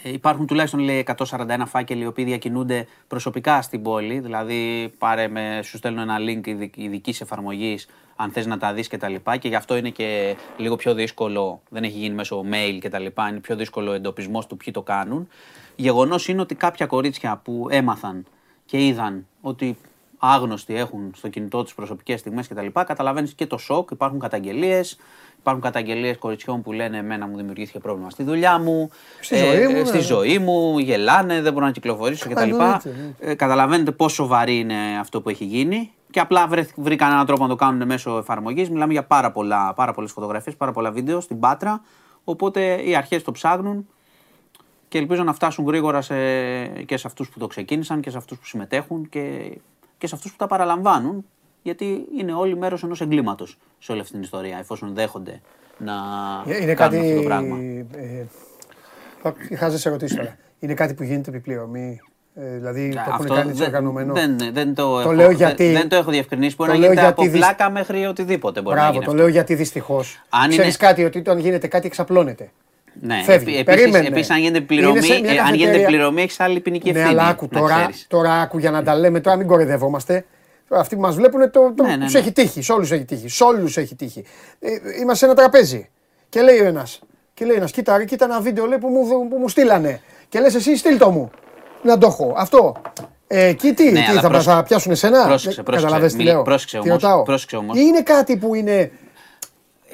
Ε, Υπάρχουν τουλάχιστον λέει 141 φάκελοι οι οποίοι διακινούνται προσωπικά στην πόλη. Δηλαδή, πάρε με, σου στέλνω ένα link ειδικής εφαρμογής αν θες να τα δεις και τα λοιπά. Και γι' αυτό είναι και λίγο πιο δύσκολο, δεν έχει γίνει μέσω mail και τα λοιπά. Είναι πιο δύσκολο ο εντοπισμός του ποιοι το κάνουν. Γεγονός είναι ότι κάποια κορίτσια που έμαθαν και είδαν ότι άγνωστοι έχουν στο κινητό τους προσωπικές στιγμές κτλ. Καταλαβαίνεις και το σοκ, υπάρχουν καταγγελίες. Υπάρχουν καταγγελίες κοριτσιών που λένε Εμένα μου δημιουργήθηκε πρόβλημα στη δουλειά μου. Στη ζωή μου, Στη ναι. ζωή μου, γελάνε, δεν μπορώ να κυκλοφορήσω κτλ. εννοείται, ναι. Ε, καταλαβαίνετε πόσο σοβαρή είναι αυτό που έχει γίνει. Και απλά βρεθ- βρήκαν έναν τρόπο να το κάνουν μέσω εφαρμογής. Μιλάμε για πάρα, πολλά, πάρα πολλές φωτογραφίες, πάρα πολλά βίντεο στην Πάτρα. Οπότε οι αρχές το ψάχνουν και ελπίζω να φτάσουν γρήγορα σε, και σε αυτούς που το ξεκίνησαν και σε αυτούς που συμμετέχουν και, και σε αυτούς που τα παραλαμβάνουν. Γιατί είναι όλοι μέρος ενός εγκλήματος σε όλη αυτή την ιστορία, εφόσον δέχονται να Είναι κάνουν κάτι. αυτό το πράγμα. Ε, θα χάζεσαι ερωτήσει τώρα. Είναι κάτι που γίνεται επιπληρωμή. Ε, δηλαδή το έχουν Αυτό κάνει έτσι δεν- οργανωμένο. Δεν, δεν το, έχω, λέω δεν- γιατί- δεν, το έχω διευκρινίσει. Μπορεί το να λέω γίνεται από γιατί δυσ- πλάκα μέχρι οτιδήποτε μπορεί να Μπράβο, γίνει. το αυτό. λέω γιατί δυστυχώς. Αν Ξέρεις είναι- κάτι, ότι όταν γίνεται κάτι εξαπλώνεται. Ναι, Φεύγει. επί- Περίμενε. επίσης, επίσης, αν γίνεται πληρωμή, Είναι σε μια ε, αν γίνεται καφετέρια- πληρωμή έχεις άλλη ποινική Ναι, ευθύνη. αλλά άκου να τώρα, ξέρεις. τώρα άκου για να τα λέμε, τώρα μην κορεδευόμαστε. Αυτοί που μας βλέπουν το, το, Ναι, ναι, τους ναι. έχει τύχει. Σε όλους έχει τύχει. Σε όλους έχει τύχει. Ε, είμαστε σε ένα τραπέζι. Και λέει ο ένας, και λέει ένας, κοίτα, ρε, κοίτα ένα βίντεο λέει, που, μου, που μου στείλανε. Και λες εσύ, στείλ το μου. Να το έχω. Αυτό. Ε, εκεί τι, Ναι, τι αλλά θα, πρόσεξε. θα πιάσουν εσένα. Πρόσεξε, Δεν- πρόσεξε. κατάλαβες τι Μιλ- λέω; πρόσεξε Τι όμως, ρωτάω; πρόσεξε όμως. Ή είναι κάτι που είναι.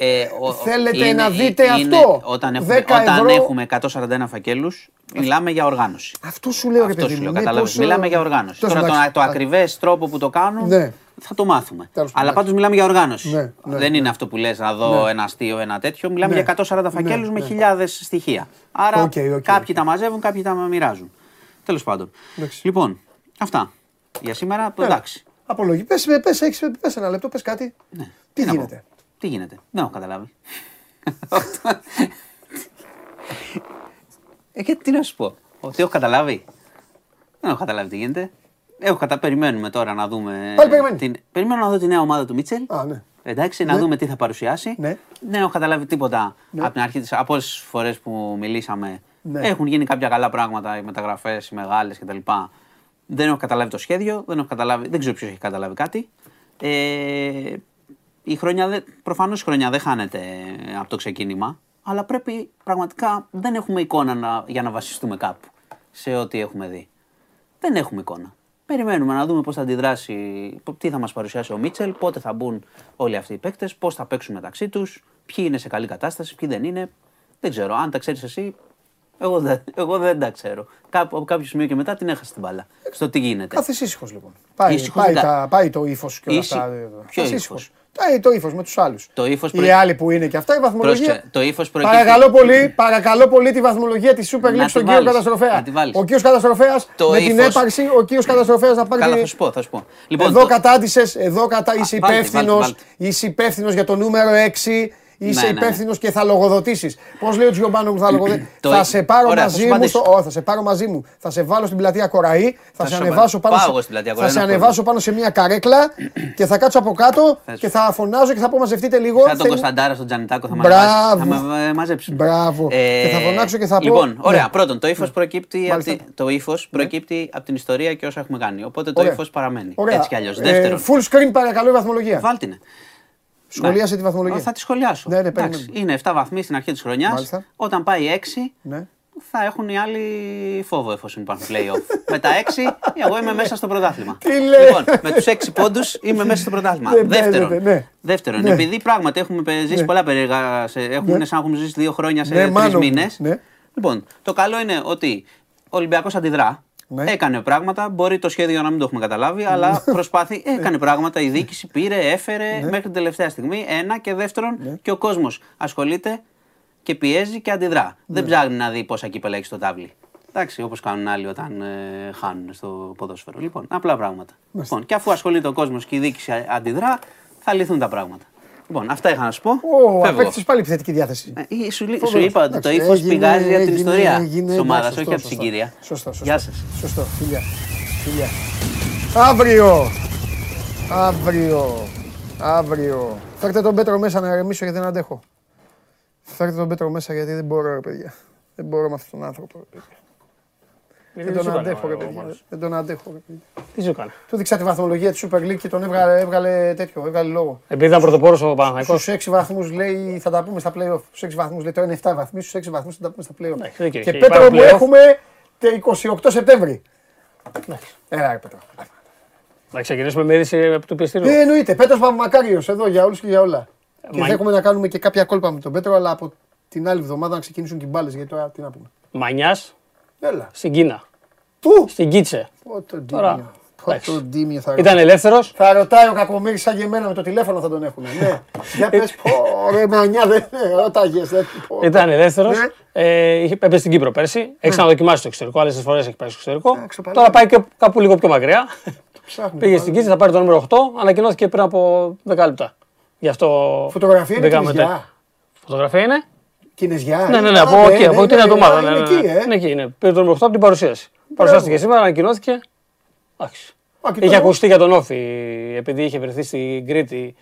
Ε, ο- Θέλετε είναι- να δείτε είναι- αυτό; Όταν έχουμε, 10 όταν ευρώ. έχουμε 141 φακέλους, μιλάμε για οργάνωση. Αυτό σου λέω, ρε Αυτό παιδί σου μου. λέω, μήπως, κατάλαβες. ε, Μιλάμε για οργάνωση. τόσο Τώρα το, εντάξει. το ακριβές τρόπο που το κάνουν Ναι. θα το μάθουμε. Τέλος πάντων, Αλλά πάντως μιλάμε για οργάνωση. Ναι, ναι, Δεν ναι. είναι αυτό που λες να δω Ναι. ένα αστείο, ένα τέτοιο. Μιλάμε Ναι. για 140 φακέλους Ναι, με ναι. χιλιάδες στοιχεία. Άρα Οκ, οκ, κάποιοι οκ. τα μαζεύουν, κάποιοι τα μοιράζουν. Τέλος πάντων. Εντάξει. Λοιπόν, αυτά. Για σήμερα, εντάξει. Απολογή. Πες, πες, έχεις, πες ένα λεπτό, πες κάτι. Ναι. Τι να πω. γίνεται; Τι γίνεται; Δεν έχω καταλάβει. ε, και τι να σου πω; Ότι έχω καταλάβει. Δεν έχω καταλάβει τι γίνεται. Έχω κατα... Περιμένουμε τώρα να δούμε. Πάλι περιμένει. Την... Περιμένω να δω τη νέα ομάδα του Μίτσελ. Α, ναι. Εντάξει, να δούμε τι θα παρουσιάσει. Ναι. Δεν έχω καταλάβει τίποτα από την αρχή της. Από όσες φορές που μιλήσαμε, Ναι. έχουν γίνει κάποια καλά πράγματα, οι μεταγραφές, οι μεγάλες κτλ. Δεν έχω καταλάβει το σχέδιο, δεν, έχω καταλάβει, δεν ξέρω ποιος έχει καταλάβει κάτι. Ε, η χρονιά, δεν- προφανώς η χρονιά δεν χάνεται από το ξεκίνημα, αλλά πρέπει πραγματικά δεν έχουμε εικόνα να, για να βασιστούμε κάπου σε ό,τι έχουμε δει. Δεν έχουμε εικόνα. Περιμένουμε να δούμε πώς θα αντιδράσει, τι θα μας παρουσιάσει ο Μίτσελ, πότε θα μπουν όλοι αυτοί οι παίκτες, πώς θα παίξουν μεταξύ τους, ποιοι είναι σε καλή κατάσταση, ποιοι δεν είναι. Δεν ξέρω. Αν τα ξέρεις εσύ, εγώ δεν, εγώ δεν τα ξέρω. Κάπου, από κάποιο σημείο και μετά την έχασε την μπάλα. Στο τι γίνεται. Κάθε ήσυχο λοιπόν. Πάει, Ήσυχος πάει, δεν τα- τα, πάει το ύφος και όλα Ήσυ- αυτά. Ποιο Κάθεσαι ύφος; ήσυχος. Πάει το ύφος με τους άλλους. Το ύφος Οι προε- άλλοι που είναι και αυτά, η βαθμολογία. Πρόσεξε, το ύφος προκύπτει- Παρακαλώ πολύ, παρακαλώ πολύ τη βαθμολογία της Super Να League τη στον κύριο βάλεις, Καταστροφέα. να τη βάλεις. Ο κύριος Καταστροφέας Το με την ύφος- έπαρξη, ο κύριος Καταστροφέας να πάρει. Καλά, τη- θα σου πω, θα σου πω. Λοιπόν, εδώ το- κατάντησες, εδώ κατά είσαι βάλτε, υπεύθυνος. βάλτε, βάλτε. Είσαι υπεύθυνος για το νούμερο 6. Είσαι Ναι, ναι, ναι. υπεύθυνος και θα λογοδοτήσεις. Πώς λέει ο Τζιομπάνο που θα λογοδοτήσει; Το- θα σε πάρω Ωραία, θα μαζί σου μου. απαντήσω. στο- Ω, θα σε πάρω μαζί μου. Θα σε βάλω στην πλατεία Κοραή. Θα, σε σου ανεβάσω απαντήσω. πάνω, Πάω σε- εγώ στην πλατεία θα Κοραή, σε ένα ανεβάσω πάνω σε μια καρέκλα και θα κάτσω από κάτω Θα σου- και θα φωνάζω και θα πω μαζευτείτε λίγο. Σαν τον Θέλει- Κωνσταντάρα στον Τζανιτάκο θα μα Μπράβο. θα με ε, μαζέψει. Μπράβο. Και θα φωνάξω και θα πω- Λοιπόν, ωραία. Ναι. Πρώτον, το ύφος προκύπτει, από Μάλιστα. Ναι. τη, το ύφος προκύπτει από την ιστορία και όσα έχουμε κάνει. Οπότε το Ωραία. ύφος παραμένει. Ωραία. Έτσι κι αλλιώς. Ε, Δεύτερον, full screen παρακαλώ η βαθμολογία. βάλτινε. Σχολίασε τη βαθμολογία. Θα τη σχολιάσω. Ναι, ναι, Εντάξει, περιμένουμε. είναι 7 βαθμοί στην αρχή της χρονιάς. Μάλιστα. Όταν πάει 6, Ναι. θα έχουν οι άλλοι φόβο εφόσον υπάρχουν playoff. [laughs] με τα 6, εγώ είμαι μέσα στο πρωτάθλημα. Τι λέει. Λοιπόν, με τους 6 πόντους είμαι μέσα στο πρωτάθλημα. Δεν δεύτερον, παίζεται, ναι. δεύτερον Ναι. επειδή πράγματι έχουμε πε- ζήσει πολλά περίεργα, σε, έχουμε, είναι σαν να έχουμε ζήσει δύο χρόνια σε Ναι, τρεις μάλλον, μήνες. ναι. Λοιπόν, το καλό είναι ότι ο Ολυμπιακός αντιδρά. Ναι. Έκανε πράγματα. Μπορεί το σχέδιο να μην το έχουμε καταλάβει, αλλά προσπάθη. Έκανε πράγματα. Η διοίκηση πήρε, έφερε Ναι. μέχρι την τελευταία στιγμή. Ένα και δεύτερον, και ο κόσμος ασχολείται και πιέζει και αντιδρά. Ναι. Δεν ψάχνει να δει πόσα κύπελα έχει στο τάβλι. Εντάξει, όπως κάνουν άλλοι όταν ε, χάνουν στο ποδόσφαιρο. Λοιπόν, απλά πράγματα. Λοιπόν, και αφού ασχολείται ο κόσμος και η διοίκηση α- αντιδρά, θα λυθούν τα πράγματα. Λοιπόν, αυτά είχα να σου πω. Ω, Φεύγω. απέκτησες πάλι επιθετική διάθεση. Ε, ή Σου, λέ- σου Φοβερός. είπα ότι το Εντάξει, ύφος έγινε, πηγάζει από την έγινε, ιστορία έγινε, της ομάδας, εντάξει, όχι από τη σωστό, συγκυρία. Σωστό, σωστό. Γεια σας. Σωστό, φιλιά. φιλιά. Αύριο. Αύριο. Αύριο. Φέρτε τον Πέτρο μέσα να ηρεμήσω γιατί δεν αντέχω. Φέρτε τον Πέτρο μέσα γιατί δεν μπορώ, ρε παιδιά. Δεν μπορώ με αυτόν τον άνθρωπο. Ρε, παιδιά. Δεν τον αντέχω, ρε παιδιά. Δεν τον αντέχω, ρε παιδιά. Τι σου έκανε; Του δείξα τη βαθμολογία της Super League και τον έβγαλε, έβγαλε τέτοιο, έβγαλε λόγο. Επειδή ήταν πρωτοπόρος ο Παναγικό. Στους 6 βαθμούς λέει θα τα πούμε στα playoff. Στους 6 βαθμούς λέει τώρα είναι 7 βαθμοί, στους 6 βαθμούς θα τα πούμε στα playoff. Εντάξει, δίκιο και έχει. Πέτρο Υπάρχουν μου playoff. έχουμε τε 28 Σεπτέμβρη. Έλα, ρε Πέτρο. Να ξεκινήσουμε με είδηση από το πιεστήριο. Ε, εννοείται. Πέτρος Παπαμακάριος εδώ για όλους και για όλα. Και Μα- θα έχουμε να κάνουμε και κάποια κόλπα με τον Πέτρο, αλλά από την άλλη εβδομάδα να ξεκινήσουν την μπάλες. Γιατί τώρα τι να πούμε. Μανιάς Έλα. στην Κίνα. Πού; Στην Κίτσε. Πω τον Τώρα, Τίμιο. Πω εντάξει. τον Τίμιο θα Ήταν ελεύθερος. Θα ρωτάει ο Κακομύρης σαν και εμένα με το τηλέφωνο θα τον έχουν. Ναι. [laughs] Για πες, πω ρε μανιά δεν ρώταγες. δεν- πω. Ήταν ελεύθερος. Ναι. Ε, είχε έπεσε στην Κύπρο πέρσι. Έχει ξαναδοκιμάσει στο εξωτερικό. Άλλες φορές έχει πάει στο εξωτερικό. Εντάξει, παλιά. Τώρα πάει και κάπου λίγο πιο μακριά. Ψάχνουμε Πήγε πάλι. στην Κίτσε, θα πάρει το νούμερο 8. Ανακοινώθηκε πριν από 10 λεπτά. Γι' αυτό. Φωτογραφία είναι μπήκαμε μετά. κινέζια. Φωτογραφία είναι; Κινέζια. Ναι, ναι, ναι, Α, από εκεί, από εκεί την εβδομάδα. Είναι ναι, ναι, εκεί, ναι. ε. Είναι εκεί, είναι. Πήρε το νούμερο 8 από την παρουσίαση. Παρουσιάστηκε σήμερα, ανακοινώθηκε. Εντάξει. Α, και Είχε τώρα- ακουστεί για τον Όφη, επειδή είχε βρεθεί στην Κρήτη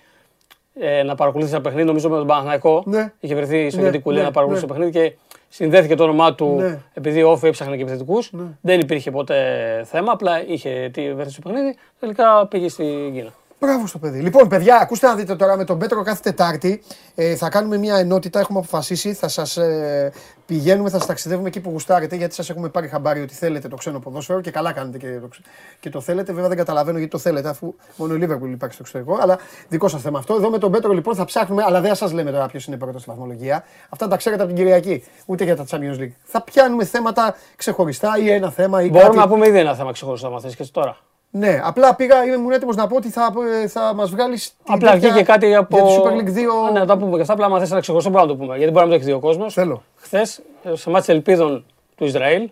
ε, να παρακολουθήσει ένα παιχνίδι, νομίζω με τον Παναθηναϊκό. Ναι. Είχε βρεθεί στο Ναι, ναι, Κουλή ναι, να παρακολουθήσει ναι. το παιχνίδι και συνδέθηκε το όνομά του Ναι. επειδή ο Όφη έψαχνε και επιθετικούς. Δεν υπήρχε ποτέ θέμα, απλά είχε τι βρεθεί στο παιχνίδι. Τελικά πήγε στην Κίνα. Μπράβο στο παιδί. Λοιπόν, παιδιά, ακούστε να δείτε τώρα με τον Πέτρο κάθε Τετάρτη. Ε, θα κάνουμε μια ενότητα, έχουμε αποφασίσει. Θα σας ε, πηγαίνουμε, θα σας ταξιδεύουμε εκεί που γουστάρετε, γιατί σας έχουμε πάρει χαμπάρι ότι θέλετε το ξένο ποδόσφαιρο και καλά κάνετε και το, ξε- και το θέλετε. Βέβαια δεν καταλαβαίνω γιατί το θέλετε, αφού μόνο η Liverpool υπάρχει στο εξωτερικό. Αλλά δικό σας θέμα αυτό. Εδώ με τον Πέτρο λοιπόν θα ψάχνουμε, αλλά δεν σας λέμε τώρα ποιος είναι πρώτος στη βαθμολογία. Αυτά τα ξέρετε από την Κυριακή, ούτε για τα Champions League. Θα πιάνουμε θέματα ξεχωριστά ή ένα θέμα ή Μπορούμε κάτι. να πούμε ήδη ένα θέμα ξεχωριστό, αν θες και εσύ τώρα. Ναι, απλά πήγα, ήμουν έτοιμος να πω ότι θα, ε, θα μας βγάλεις. Απλά βγήκε κάτι από. Για τη Super League 2. Ναι, να τα πούμε και αυτά. Απλά, αν θες ένα ξεχωριστό, μπορούμε να το πούμε. Γιατί μπορεί να μην το έχει δει ο κόσμος. Θέλω. Χθες, σε μάτια ελπίδων του Ισραήλ,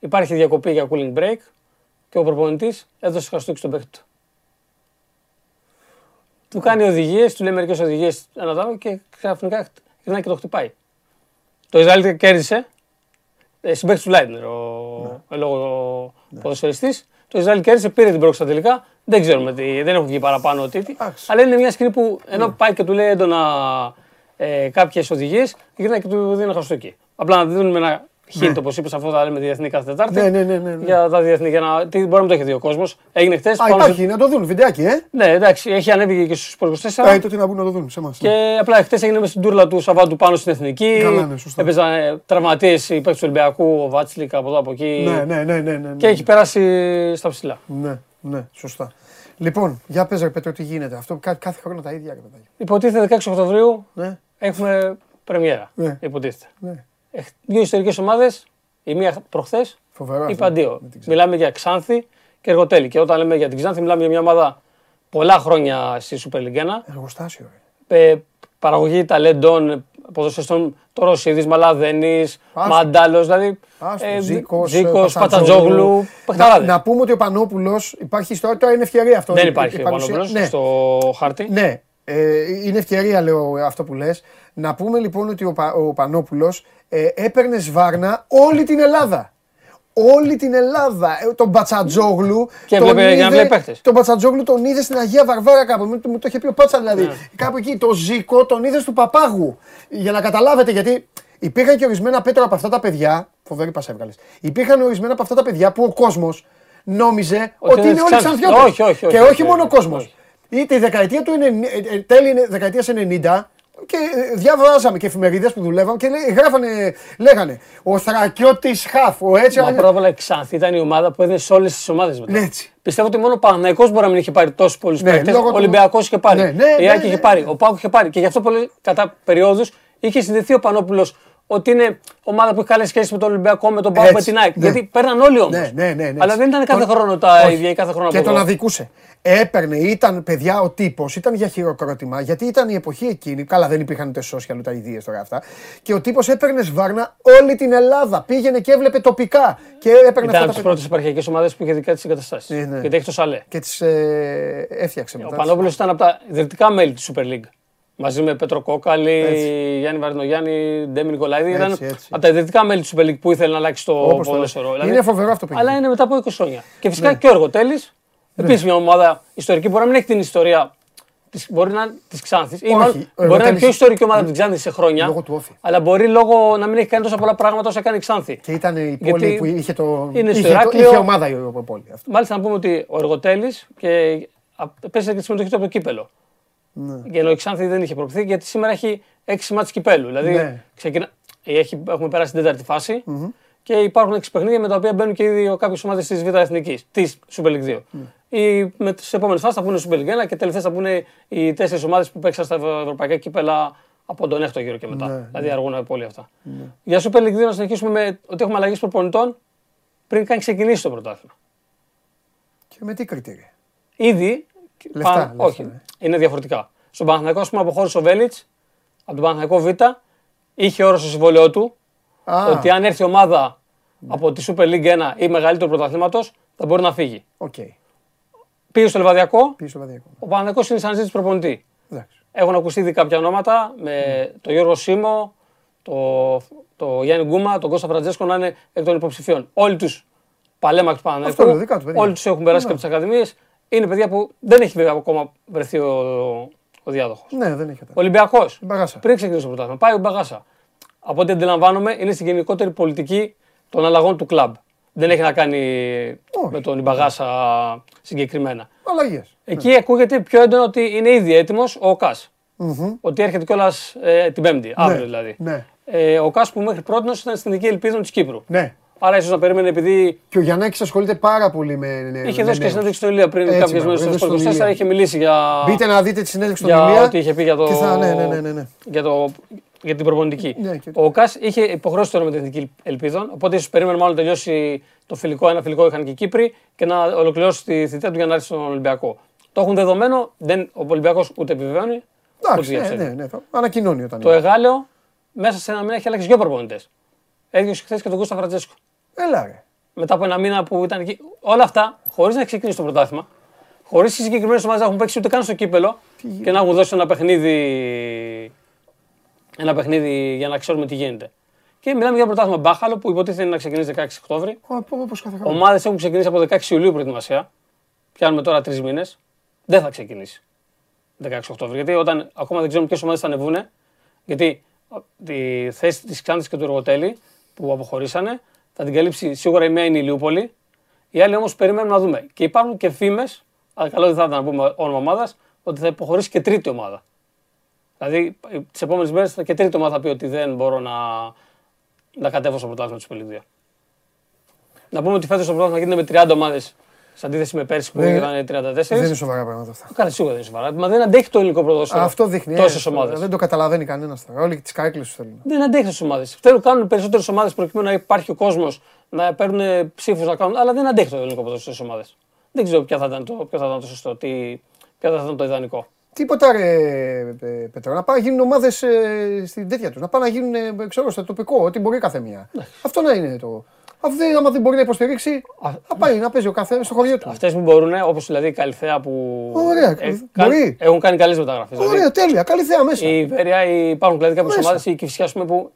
υπάρχει διακοπή για cooling break και ο προπονητής έδωσε χαστούκι στον παίκτη του. Του κάνει οδηγίες, του λέει μερικές οδηγίες ένα τ' άλλο και ξαφνικά γυρνάει και το χτυπάει. Το Ισραήλ κέρδισε. Ε, Συμπαίχτης του Λάιντνερ, ο ναι. λόγω ποδοσφαιριστής. Το Ισραήλ κέρδισε, πήρε την πρόκληση στα τελικά. Δεν ξέρουμε τι, δεν έχουν βγει παραπάνω ο Τίτη. Αλλά είναι μια σκηνή που ενώ πάει και του λέει έντονα ε, κάποιες οδηγίες, γυρνάει και του δίνει ένα χαστούκι. Απλά να δίνουμε ένα Χίντ, ναι. όπως είπες, αυτό θα λέμε διεθνή κάθε Τετάρτη. Ναι, ναι, ναι, ναι, ναι. Για τα διεθνή. Για να... Τι, μπορεί να το έχει δει ο κόσμος. Έγινε χθες. Α, υπάρχει, σε... να το δουν, βιντεάκι, ε. Ναι, εντάξει, έχει ανέβει και στους 24. Ε, τότε να μπουν να το δουν σε εμάς. Και ναι. απλά χθες έγινε μες στην τούρλα του Σαββάτου πάνω στην εθνική. Καλά, ναι, σωστά. Έπαιζαν ε, τραυματίες οι παίκτες του Ολυμπιακού, ο Βάτσλικ από εδώ από εκεί. Ναι, ναι, ναι, ναι, ναι, Και έχει περάσει στα ψηλά. Ναι, ναι, σωστά. Λοιπόν, για πες ρε Πέτρο, τι γίνεται. Αυτό κάθε χρόνο τα ίδια. Υποτίθεται 16 Οκτωβρίου ναι. έχουμε πρεμιέρα. Ναι. Υποτίθεται. Ναι. Δύο ιστορικές ομάδες η μία προχθές είπα δύο. Μιλάμε για Ξάνθη και Εργοτέλη. Και όταν λέμε για την Ξάνθη, μιλάμε για μια ομάδα πολλά χρόνια στη Super League 1. Εργοστάσιο. Ε, παραγωγή ταλέντων, ποδοσφαιριστών, το Ρωσίδη, Μαλαδένης, Μαντάλο, δηλαδή. Ε, Ζήκος, Πατατζόγλου. Να, να πούμε ότι ο Πανόπουλος υπάρχει ιστορία, τώρα είναι ευκαιρία αυτό. Δεν υπάρχει ο Πανόπουλος ναι. στο χάρτη. Ναι, ε, είναι ευκαιρία, λέω αυτό που λες. Να πούμε λοιπόν ότι ο, ο Πανόπουλος ε, έπαιρνες σβάρνα όλη την Ελλάδα. Όλη την Ελλάδα. Ε, τον Μπατσατζόγλου. Και τον είδε, για να Τον Μπατσατζόγλου τον είδε στην Αγία Βαρβάρα κάπου. Μου, μου το είχε πει ο Πάτσα δηλαδή. Ναι. Κάπου εκεί. Το Ζήκο τον είδε του Παπάγου. Για να καταλάβετε γιατί υπήρχαν και ορισμένα πέτρα από αυτά τα παιδιά. Φοβερή πα έβγαλες. Υπήρχαν ορισμένα από αυτά τα παιδιά που ο κόσμος νόμιζε ότι, ότι είναι όλοι ξανθιώτες. Όχι, όχι, όχι, και όχι, μόνο ο κόσμος. Είτε η δεκαετία του 90, τέλη δεκαετίας 90 και ε, διαβάζαμε και εφημερίδες που δουλεύαν και γράφανε, λέγανε Ο Θρακιώτη Χαφ, ο έτσι. Μα πρώτα απ' όλα η Ξάνθη ήταν η ομάδα που έδινε σε όλες τις ομάδες μετά. Ναι, έτσι. Πιστεύω ότι μόνο ο Παναγικό μπορεί να μην είχε πάρει τόσους πολλούς ναι, παίκτες. Ο Ολυμπιακός είχε πάρει. Ναι, ναι, η Άκη ναι, είχε ναι. πάρει. Ο Πάκου είχε πάρει. Και γι' αυτό πολλοί, κατά περιόδου είχε συνδεθεί ο Πανόπουλος ότι είναι ομάδα που έχει καλές σχέσεις με τον Ολυμπιακό, με τον Πάκου, με την ΑΕΚ. Γιατί παίρναν όλοι όμως. Ναι, ναι, ναι, Αλλά δεν ήταν κάθε χρόνο τα ίδια ή κάθε χρόνο Και τον αδικούσε έπαιρνε, ήταν παιδιά ο τύπος, ήταν για χειροκρότημα, γιατί ήταν η εποχή εκείνη. Καλά, δεν υπήρχαν ούτε social ούτε ιδέε τώρα αυτά. Και ο τύπος έπαιρνε σβάρνα όλη την Ελλάδα. Πήγαινε και έβλεπε τοπικά. Και έπαιρνε ήταν από τις πρώτες επαρχιακές ομάδες που είχε δικά τη εγκαταστάσεις. Ναι, ναι. Γιατί έχει το Σαλέ. Και τις ε, έφτιαξε μετά. Ο Πανόπουλος ήταν από τα ιδρυτικά μέλη της Super League. Μαζί με Πέτρο Κόκαλη, Γιάννη Βαρδινογιάννη, Ντέμι Νικολάηδη. Ήταν έτσι. από τα ιδρυτικά μέλη τη Super League που ήθελε να αλλάξει το ποδόσφαιρο. Δηλαδή, είναι φοβερό αυτό που Αλλά είναι μετά από 20 χρόνια. Και φυσικά ναι. και ο Εργοτέλη ναι. Επίσης μια ομάδα ιστορική μπορεί να μην έχει την ιστορία της, μπορεί να της Ξάνθης. Μπορεί να είναι πιο ιστορική ομάδα από την Ξάνθη σε χρόνια. Λόγω του όφη. Αλλά μπορεί λόγω να μην έχει κάνει τόσα πολλά πράγματα όσο έκανε η Ξάνθη. Και ήταν η πόλη Γιατί που είχε, το... είναι είχε, το... είχε ομάδα η πόλη. Αυτό. Μάλιστα να πούμε ότι ο Εργοτέλη και πέσει και τη συμμετοχή του από το κύπελο. Ναι. Και ενώ η Ξάνθη δεν είχε προκριθεί γιατί σήμερα έχει έξι μάτς κυπέλου. Δηλαδή ναι. ξεκινά... έχει, έχουμε περάσει την τέταρτη φάση. Mm-hmm. Και υπάρχουν έξι παιχνίδια με τα οποία μπαίνουν και ήδη κάποιες ομάδες της Β' Εθνικής, της Super League 2. Mm. Οι, με τι επόμενε φάσει θα πούνε Super League 1 και τελευταίε θα πούνε οι τέσσερις ομάδες που παίξαν στα ευρωπαϊκά κύπελα από τον έκτο γύρο και μετά. Ναι, δηλαδή ναι. αργούν πολύ αυτά. Ναι. Για Super League 2 να συνεχίσουμε με ότι έχουμε αλλαγή προπονητών πριν καν ξεκινήσει το πρωτάθλημα. Και με τι κριτήρια; Ήδη. Λεφτά, πα, λεφτά, όχι, ναι. είναι διαφορετικά. Στον Παναθηναϊκό, ας πούμε, αποχώρησε ο Βέλιτς από τον Παναθηναϊκό Β. Είχε όρο στο συμβόλαιό του ότι αν έρθει ομάδα από τη Super League 1 ή μεγαλύτερο πρωταθλήματος θα μπορεί να φύγει. Okay. Πήγε στο Λεβαδιακό. Πήγε στο Λεβαδιακό. Ο Παναγικό είναι σαν ζήτηση προπονητή. Έχουν ακουστεί ήδη κάποια ονόματα με mm. τον Γιώργο Σίμω, το, το Γιάννη Γκούμα, τον Κώστα Φραντζέσκο να είναι εκ των υποψηφίων. Όλοι τους παλέμα του Παναγικού. Όλοι τους έχουν περάσει ναι. και από τις ακαδημίες. Είναι παιδιά που δεν έχει βέβαια ακόμα βρεθεί ο, ο διάδοχος. Ναι, δεν έχει. Ολυμπιακός. Πριν ξεκινήσει το πρωτάθλημα. Πάει ο Μπαγάσα. Από ό,τι αντιλαμβάνομαι είναι στην γενικότερη πολιτική των αλλαγών του κλαμπ. Δεν έχει να κάνει με τον Ιμπαγάσα συγκεκριμένα. Αλλαγές. Εκεί ναι. ακούγεται πιο έντονο ότι είναι ήδη έτοιμος ο ΚΑΣ. Mm-hmm. Ότι έρχεται κιόλας ε, την Πέμπτη, ναι. αύριο δηλαδή. Ναι. Ε, ο ΚΑΣ που μέχρι πρώτη ήταν στην δική ελπίδα της Κύπρου. Ναι. Άρα ίσως να περίμενε επειδή. Και ο Γιαννάκης ασχολείται πάρα πολύ με. Ναι, είχε δώσει και συνέντευξη στο Ηλία πριν κάποιες μέρες στο 24. Είχε μιλήσει για. Μπείτε να δείτε τη συνέντευξη στο Ηλία. Ό,τι είχε πει για το. Θα... Ναι, ναι, ναι, ναι, Για το για την προπονητική. Ναι, και... Ο Κά είχε υποχρεώσει τώρα με την εθνική ελπίδα, οπότε ίσως περίμενε μάλλον να τελειώσει το φιλικό. Ένα φιλικό είχαν και οι Κύπροι και να ολοκληρώσει τη θητεία του για να έρθει στον Ολυμπιακό. Το έχουν δεδομένο, δεν, ο Ολυμπιακός ούτε επιβεβαιώνει. Εντάξει, ναι, ναι, ναι, ανακοινώνει όταν. Το Εγάλεο μέσα σε ένα μήνα έχει αλλάξει δύο προπονητές. Έδιωξε χθες και τον Κώστα Φραντζέσκο. Έλα, ρε. μετά από ένα μήνα που ήταν εκεί. Όλα αυτά χωρίς να ξεκινήσει το πρωτάθλημα, χωρίς οι συγκεκριμένες ομάδες να έχουν παίξει ούτε καν στο κύπελο και να έχουν δώσει ένα παιχνίδι, ένα παιχνίδι για να ξέρουμε τι γίνεται. Και μιλάμε για πρωτάθλημα μπάχαλο που υποτίθεται να ξεκινήσει 16 Οκτώβρη. Όπω κάθε χρόνο. Ομάδες έχουν ξεκινήσει από 16 Ιουλίου προετοιμασία. Πιάνουμε τώρα τρεις μήνες. Δεν θα ξεκινήσει 16 Οκτώβρη. Γιατί όταν ακόμα δεν ξέρουμε ποιες ομάδες θα ανεβούν, γιατί τη θέση της Ξάνθης και του Εργοτέλη που αποχωρήσανε θα την καλύψει σίγουρα η μία είναι η Λιούπολη. Οι άλλοι όμως περιμένουμε να δούμε. Και υπάρχουν και φήμες, αλλά καλό δεν θα ήταν να πούμε όνομα ομάδας, ότι θα υποχωρήσει και τρίτη ομάδα. Δηλαδή, τις επόμενες μέρες και τρίτη ομάδα θα πει ότι δεν μπορώ να, να κατέβω στο πρωτάθλημα της Πελίδια. Να πούμε ότι φέτος το πρωτάθλημα γίνεται με 30 ομάδες σε αντίθεση με πέρσι που ήταν 34. Δεν είναι σοβαρά πράγματα αυτά. Καλά, σίγουρα δεν είναι σοβαρά. Μα δεν αντέχει το ελληνικό πρωτάθλημα. Αυτό δείχνει. Τόσες ε, ομάδες. Δεν το καταλαβαίνει κανένας τώρα. Όλοι τις καρέκλες τους θέλουν. Δεν αντέχει τόσες ομάδες. Θέλουν κάνουν περισσότερες ομάδες προκειμένου να υπάρχει ο κόσμος να παίρνουν ψήφους να κάνουν. Αλλά δεν αντέχει το ελληνικό πρωτάθλημα τόσες ομάδες. Δεν ξέρω ποια θα ήταν το, ποιο θα ήταν το σωστό, τι, ποιο θα ήταν το ιδανικό. Τίποτα ρε ε, Πέτρο, να πάνε να γίνουν ομάδες ε, στην τέτοια τους. Να πάνε να γίνουν ε, ξέρω, στο τοπικό, ό,τι μπορεί κάθε μία. Αυτό να είναι το. Αυτό δεν, άμα δεν μπορεί να υποστηρίξει, θα πάει να παίζει ο καθένας στο χωριό του. Αυτές που μπορούν, όπως δηλαδή η Καλυθέα που Ωραία, ε, μπορεί. έχουν κάνει καλές μεταγραφές. Ωραία, τέλεια, καλή θέα μέσα. Η Βέρεια, υπάρχουν δηλαδή κάποιε Μέσα. ομάδες, η Κυφσιά, ας πούμε, που.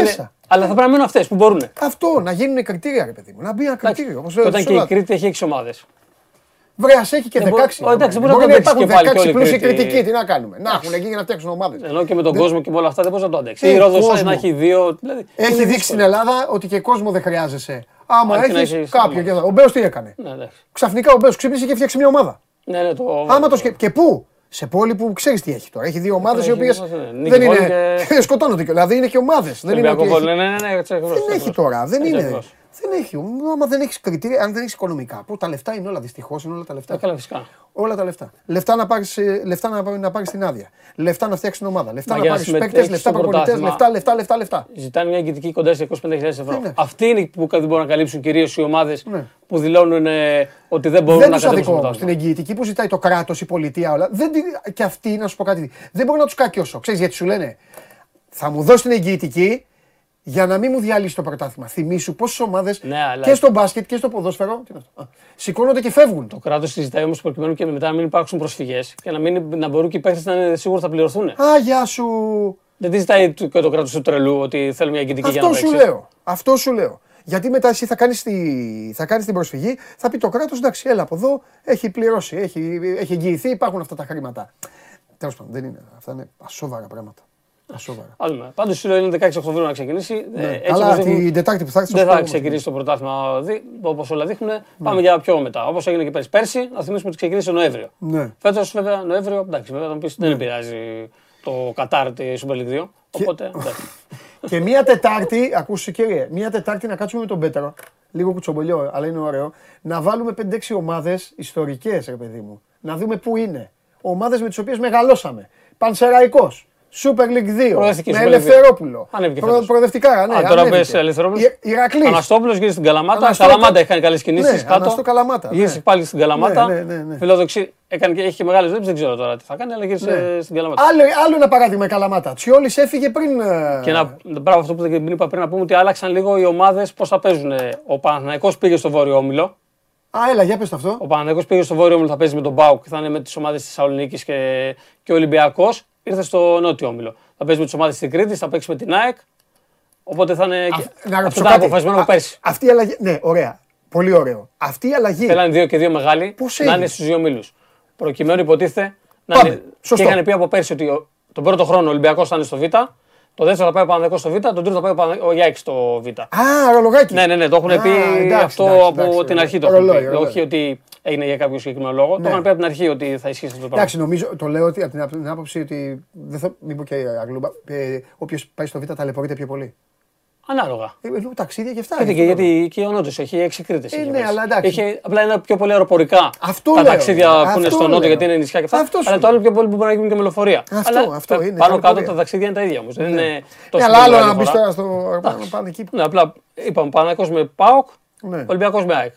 Μέσα. Είναι, αλλά θα πρέπει να μείνουν αυτές που μπορούν. Αυτό, να γίνουν κριτήρια, ρε παιδί μου. Να μπει ένα κριτήριο. Όπως λέω, Και όταν σε και η όλα. Κρήτη έχει 6 ομάδες. Βρε, ας έχει και Δεν 16. μπο- εντάξει, άμα μπορεί είναι. να Μπορεί το να παίξει υπάρχουν και πάλι 16 και πλούσιοι όλη η Κρήτη. κριτικοί, τι να κάνουμε; Να έχουν εκεί για να φτιάξουν ομάδες. Ενώ και με τον κόσμο και με όλα αυτά δεν μπορείς να το αντέξεις. Ε, Η Ρόδος κόσμο. να έχει δύο. Δηλαδή, Έχει είναι δείξει στην δύσκολο. Ελλάδα ότι και κόσμο δεν χρειάζεσαι. Άμα Αρκεί να έχεις έχεις κάποιον. ομάδα. και- Ο Μπέος τι έκανε; Ναι, εντάξει. Ξαφνικά ο Μπέος ξύπνησε και φτιάξει μια ομάδα. Ναι, ναι, το. Άμα το σκε... Και πού; Σε πόλη που ξέρεις τι έχει τώρα. Έχει δύο ομάδες οι Έχει οποίε ομάδες, ναι. Νίκη δεν Βόλου είναι. και- [laughs] Σκοτώνονται και Δηλαδή είναι και ομάδες. Δεν είναι Ολυμπιακό ότι Βόλο. έχει- Ναι, ναι, ναι, έτσι ακριβώς, Δεν έτσι έχει ακριβώς. τώρα. Δεν Έτσι είναι. Ακριβώς. Δεν έχει. Άμα δεν έχεις κριτήρια, αν δεν έχεις οικονομικά. Που τα λεφτά είναι όλα. Δυστυχώς είναι όλα τα λεφτά. Ε, Καλά, φυσικά. Όλα τα λεφτά. Λεφτά να πάρεις λεφτά να, πάρεις- να πάρεις την άδεια. Λεφτά να φτιάξεις την ομάδα. Λεφτά Μα να για να πάρεις παίκτες, συμμετέχεις λεφτά στο προπονητές, πρωτάθλημα. λεφτά, λεφτά, λεφτά, λεφτά. Ζητάνε μια εγγυητική κοντά σε 25.000 ευρώ. Ναι. Αυτή είναι που δεν μπορούν να καλύψουν κυρίως οι ομάδες Ναι. που δηλώνουν ε, ότι δεν μπορούν Δεν να τους κατέβουν αδικό στο όμω. Την πρωτάθλημα. εγγυητική που ζητάει το κράτος, η πολιτεία, όλα. Δεν, τη- και αυτοί, να σου πω κάτι, δεν μπορεί να τους κακιώσω. Ξέρεις γιατί σου λένε, θα μου δώσεις την εγγυητική για να μην μου διαλύσει το πρωτάθλημα. Θυμήσου πόσες ομάδες Ναι, αλλά- και στο μπάσκετ και στο ποδόσφαιρο τι είναι αυτό, α, σηκώνονται και φεύγουν. Το κράτος συζητάει όμως προκειμένου και μετά να μην υπάρξουν προσφυγές και να, μην, να μπορούν και οι παίχτε να είναι σίγουροι ότι θα πληρωθούν. Α, γεια σου. Δεν τη ζητάει το- και το κράτος του τρελού ότι θέλουμε μια εγγυητική για να Αυτό σου παίξει. λέω. Αυτό σου λέω. Γιατί μετά εσύ θα κάνεις τη, θα κάνεις την προσφυγή, θα πει το κράτος εντάξει, έλα από εδώ, έχει πληρώσει, έχει, έχει εγγυηθεί, υπάρχουν αυτά τα χρήματα. Τέλος πάντων, δεν είναι. Αυτά είναι ασόβαρα πράγματα. Ασόβαρα. Πάντως σου λέω είναι 16 Οκτωβρίου να ξεκινήσει. Ε, Ναι. έτσι Αλλά όπως δείχνουν, την Τετάρτη που θα έρθει. δεν θα ξεκινήσει το πρωτάθλημα όπως όλα δείχνουν. Πάμε για πιο μετά. Όπως έγινε και πέρσι. Πέρσι, να θυμίσουμε ότι ξεκίνησε Νοέμβριο. Ναι. Φέτος, βέβαια, Νοέμβριο, εντάξει, βέβαια θα μου πεις δεν επηρεάζει το Κατάρ τη Super League 2. Οπότε, εντάξει. [laughs] Και μία Τετάρτη, ακούστε κύριε, μία Τετάρτη να κάτσουμε με τον Πέτρο, λίγο κουτσομπολιό, αλλά είναι ωραίο, να βάλουμε 5-6 ομάδες ιστορικές, ρε παιδί μου. Να δούμε πού είναι. Ομάδες με τις οποίες μεγαλώσαμε. Πανσεραϊκός. Super League 2. Προοδευτική με Super League 2. Ελευθερόπουλο. Ανέβηκε Προ, φέτος. προοδευτικά, ναι. Α, τώρα ανέβηκε. πες Ελευθερόπουλος. Η- Ηρακλής. Αναστόπουλος γύρισε στην Καλαμάτα. Αναστό- Καλαμάτα έχει κάνει καλές κινήσεις. Ναι, Αναστό Καλαμάτα, Γύρισε ναι. πάλι στην Καλαμάτα. Ναι, ναι, ναι, ναι. Φιλοδοξή. Έκανε και έχει και μεγάλες δουλειές. Δεν ξέρω τώρα τι θα κάνει, αλλά γύρισε Ναι. στην Καλαμάτα. Άλλο, άλλο ένα παράδειγμα η Καλαμάτα. Τσιόλης έφυγε πριν. ε, Και να, μπράβο αυτό που δεν είπα πριν να πούμε ότι άλλαξαν λίγο οι ομάδες πώς θα παίζουν. Ο Παναθηναϊκός πήγε στο Βόρειο Όμιλο. Α, έλα, για πες το αυτό. Ο Παναθηναϊκός πήγε στο Βόρειο Όμιλο, θα παίζει με τον Μπάουκ, θα είναι με τις ομάδες της Θεσσαλονίκης και, και ο Ολυμπιακός. Ήρθε στο Νότιο Όμιλο. Θα παίζει με τις ομάδες της Κρήτης, θα παίξει με την ΑΕΚ. Οπότε θα είναι. και- Να αυτό ρωτήσω ήταν κάτι. αποφασισμένο Α, από πέρσι. Αυτή η αλλαγή. Ναι, ωραία. Πολύ ωραίο. Αυτή η αλλαγή. Θέλανε δύο και δύο μεγάλοι Πώς να έγινε; είναι στους δύο μήλου. Προκειμένου υποτίθεται να Πάμε. είναι. Σωστό. Και είχαν πει από πέρσι ότι ο- τον πρώτο χρόνο ο Ολυμπιακός θα είναι στο Β, το δεύτερο θα πάει ο Παναθηναϊκός στο Β, τον τρίτο θα πάει ο Παναθηναϊκός- ο Γιάκη στο Β. Α, ρολογάκι. Ναι, ναι, ναι, το έχουν Α, πει εντάξει, αυτό εντάξει, από εντάξει, την αρχή. Το ρολόι, έχουν πει. ρολόι. Όχι ότι έγινε για κάποιο συγκεκριμένο λόγο. Το Ναι. είχαν πει από την αρχή ότι θα ισχύσει αυτό το πράγμα. Εντάξει, νομίζω, το λέω ότι από την, από την άποψη ότι. Δεν θα, μην πω και αγλούμπα. Ε, Όποιος πάει στο Β ταλαιπωρείται πιο πολύ. Ανάλογα. Ε, λίγο ταξίδια και αυτά. Γιατί, είναι και, αυτό το γιατί και ο Νότος έχει έξι κρίτε. Ε, ναι, αλλά εντάξει. Έχει, απλά είναι πιο πολύ αεροπορικά Αυτό τα λέω. ταξίδια που Αυτό είναι στο λέω. Νότο γιατί είναι νησιά και αυτά. Αυτό σου αλλά το λέω. άλλο πιο πολύ που μπορεί να γίνει και με λεωφορεία. Αυτό, αλλά αυτό πα- είναι, Πάνω κάτω αεροπορία. τα ταξίδια είναι τα ίδια όμως. Δεν είναι Ναι, τόσο αλλά άλλο μεγάλη να μπεις διαφορά. τώρα στο. να πάνε εκεί. Ναι, απλά είπαμε Παναγιακό με ΠΑΟΚ, Ναι. Ολυμπιακός με ΑΕΚ.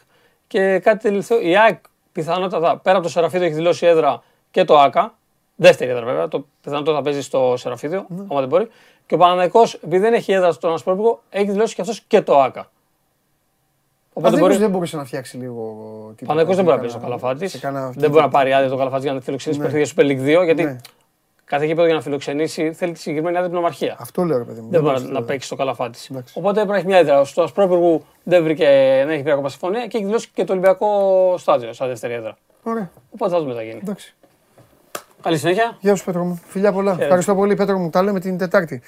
Και κάτι τελευταίο, η ΑΕΚ πιθανότατα πέρα από το Σεραφίδιο έχει δηλώσει έδρα και το ΑΚΑ. Δεύτερη έδρα βέβαια. Το πιθανότατα θα παίζει στο Σεραφίδιο, Ναι. άμα δεν μπορεί. Και ο Παναγιακό, επειδή δεν έχει έδρα στον Ασπρόπικο, έχει δηλώσει και αυτός και το ΑΚΑ. Οπότε Αθηνός μπορεί. δεν μπορούσε να φτιάξει λίγο. τίποτα. Παναγικό δεν μπορεί να Σε παίζει το κάνα- καλαφάτης. σε κάνα- Δεν μπορεί να πάρει άδεια το καλαφάτης για να φιλοξενήσει Ναι. παιχνίδια Super League 2. Γιατί Ναι. κάθε γήπεδο για να φιλοξενήσει θέλει τη συγκεκριμένη άδεια από την ομαρχία. Αυτό λέω, ρε παιδί μου. Δεν μπορεί μπορείς να το- παίξει το καλαφάτης. Εντάξει. Οπότε πρέπει να έχει μια έδρα. Στο Ασπρόπυργο δεν βρήκε να έχει βρει ακόμα συμφωνία και έχει δηλώσει και το Ολυμπιακό στάδιο σαν δεύτερη έδρα. Ωραία, Οπότε θα δούμε τι θα γίνει. εντάξει. Καλή συνέχεια. Γεια σου Πέτρο μου. Φιλιά πολλά. Ευχαριστώ πολύ Πέτρο μου. Τα λέμε την Τετάρτη.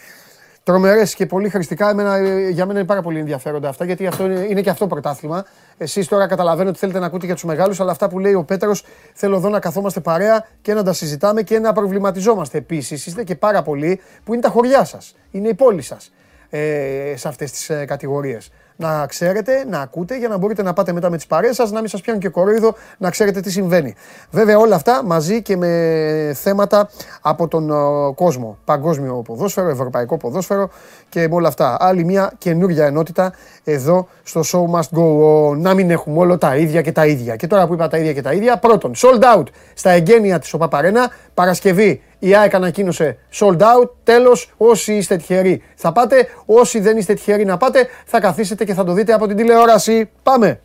Τρομερές και πολύ χρηστικά. Εμένα, ε, για μένα είναι πάρα πολύ ενδιαφέροντα αυτά γιατί αυτό είναι, είναι και αυτό πρωτάθλημα. Εσείς τώρα καταλαβαίνω ότι θέλετε να ακούτε για τους μεγάλους, αλλά αυτά που λέει ο Πέτρος θέλω εδώ να καθόμαστε παρέα και να τα συζητάμε και να προβληματιζόμαστε επίσης. Είστε και πάρα πολλοί που είναι τα χωριά σας, είναι η πόλη σας ε, σε αυτές τις ε, κατηγορίες. Να ξέρετε, να ακούτε για να μπορείτε να πάτε μετά με τις παρέες σας, να μην σας πιάνουν και κοροϊδό, να ξέρετε τι συμβαίνει. Βέβαια, όλα αυτά μαζί και με θέματα από τον ε, κόσμο. Παγκόσμιο ποδόσφαιρο, ευρωπαϊκό ποδόσφαιρο και με όλα αυτά. Άλλη μια καινούργια ενότητα εδώ στο Show Must Go On. Να μην έχουμε όλο τα ίδια και τα ίδια. Και τώρα που είπα τα ίδια και τα ίδια, πρώτον, sold out στα εγγένεια της ΟΠΑΠΑΡΕΝΑ. Παρασκευή η ΑΕΚ ανακοίνωσε sold out. Τέλος, όσοι είστε τυχεροί θα πάτε. Όσοι δεν είστε τυχεροί να πάτε, θα καθίσετε και θα το δείτε από την τηλεόραση. Πάμε!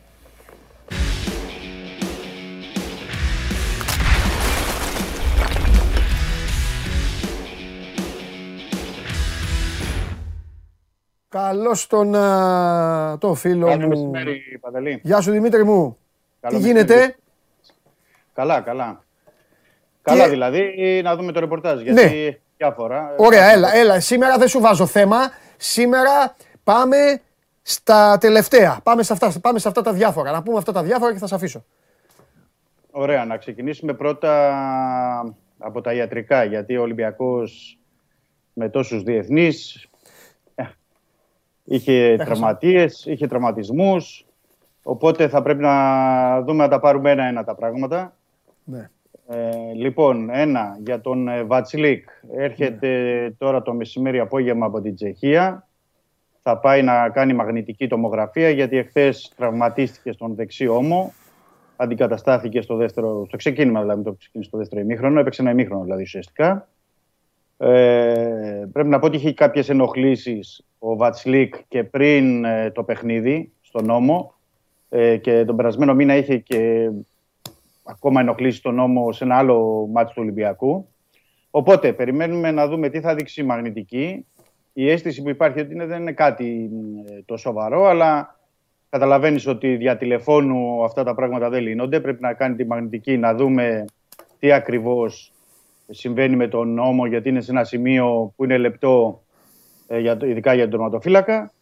Καλώς τον, α, τον φίλο Καλό μου. μεσημέρι, Παντελή. Γεια σου Δημήτρη μου. Καλό Τι μεσημέρι. γίνεται. Καλά, καλά. Καλά δηλαδή, να δούμε το ρεπορτάζ, γιατί διάφορα. Ωραία, έλα, έλα. Σήμερα δεν σου βάζω θέμα. Σήμερα πάμε στα τελευταία. Πάμε σε αυτά, πάμε σε αυτά τα διάφορα. Να πούμε αυτά τα διάφορα και θα σε αφήσω. Ωραία, να ξεκινήσουμε πρώτα από τα ιατρικά, γιατί ο Ολυμπιακός με τόσους διεθνείς ε, είχε τραυματίες, είχε τραυματισμούς, οπότε θα πρέπει να δούμε να τα πάρουμε ένα-ένα τα πράγματα. Ναι. Ε, λοιπόν, ένα για τον ε, Βατσλίκ. Έρχεται τώρα το μεσημέρι απόγευμα από την Τσεχία. Θα πάει να κάνει μαγνητική τομογραφία γιατί εχθές τραυματίστηκε στον δεξί ώμο. Αντικαταστάθηκε στο δεύτερο, στο ξεκίνημα δηλαδή, το ξεκίνησε στο δεύτερο ημίχρονο. Έπαιξε ένα ημίχρονο δηλαδή ουσιαστικά. Ε, πρέπει να πω ότι είχε κάποιες ενοχλήσεις ο Βατσλίκ και πριν ε, το παιχνίδι στον ώμο. Ε, και τον περασμένο μήνα είχε και ακόμα ενοχλήσει τον νόμο σε ένα άλλο μάτι του Ολυμπιακού. Οπότε περιμένουμε να δούμε τι θα δείξει η μαγνητική. Η αίσθηση που υπάρχει ότι είναι, δεν είναι κάτι ε, το σοβαρό, αλλά καταλαβαίνεις ότι δια τηλεφώνου αυτά τα πράγματα δεν λύνονται. Πρέπει να κάνει τη μαγνητική, να δούμε τι ακριβώς συμβαίνει με τον νόμο, γιατί είναι σε ένα σημείο που είναι λεπτό, ε, για το- ειδικά για τον τερματοφύλακα.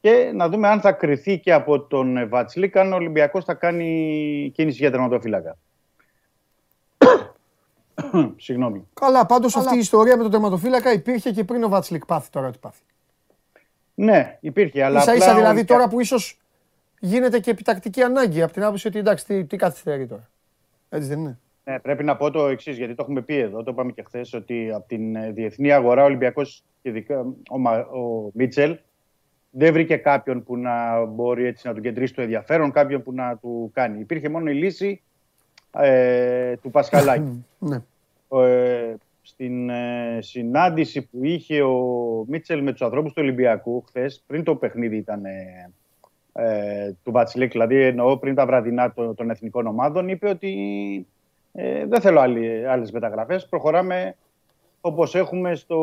Και να δούμε αν θα κρυθεί και από τον ε, Βατσλίκ, αν ο Ολυμπιακός θα κάνει κίνηση για τερματοφύλακα. Συγγνώμη. Καλά, πάντως αυτή η ιστορία με τον τερματοφύλακα υπήρχε και πριν ο Βάτσλικ πάθει τώρα ότι πάθει. Ναι, υπήρχε, αλλά. Ίσα απλά ίσα ο δηλαδή Ολυμπιακός- τώρα που ίσως γίνεται και επιτακτική ανάγκη από την άποψη ότι εντάξει, τι, τι καθυστερεί τώρα. Έτσι δεν είναι. Ναι, πρέπει να πω το εξής, γιατί το έχουμε πει εδώ, το είπαμε και χθες, ότι από την ε, διεθνή αγορά ο Ολυμπιακός και ειδικά ο, Μα- ο Μίτσελ δεν βρήκε κάποιον που να μπορεί έτσι να του κεντρήσει το ενδιαφέρον, κάποιον που να του κάνει. Υπήρχε μόνο η λύση ε, του Πασχαλάκη. Ναι. Ε, στην ε, συνάντηση που είχε ο Μίτσελ με τους ανθρώπους του Ολυμπιακού χθες, πριν το παιχνίδι ήταν ε, ε, του Βατσιλίκ, δηλαδή εννοώ πριν τα βραδινά των, των εθνικών ομάδων, είπε ότι ε, δεν θέλω άλλη, άλλες μεταγραφές, προχωράμε όπως έχουμε στο,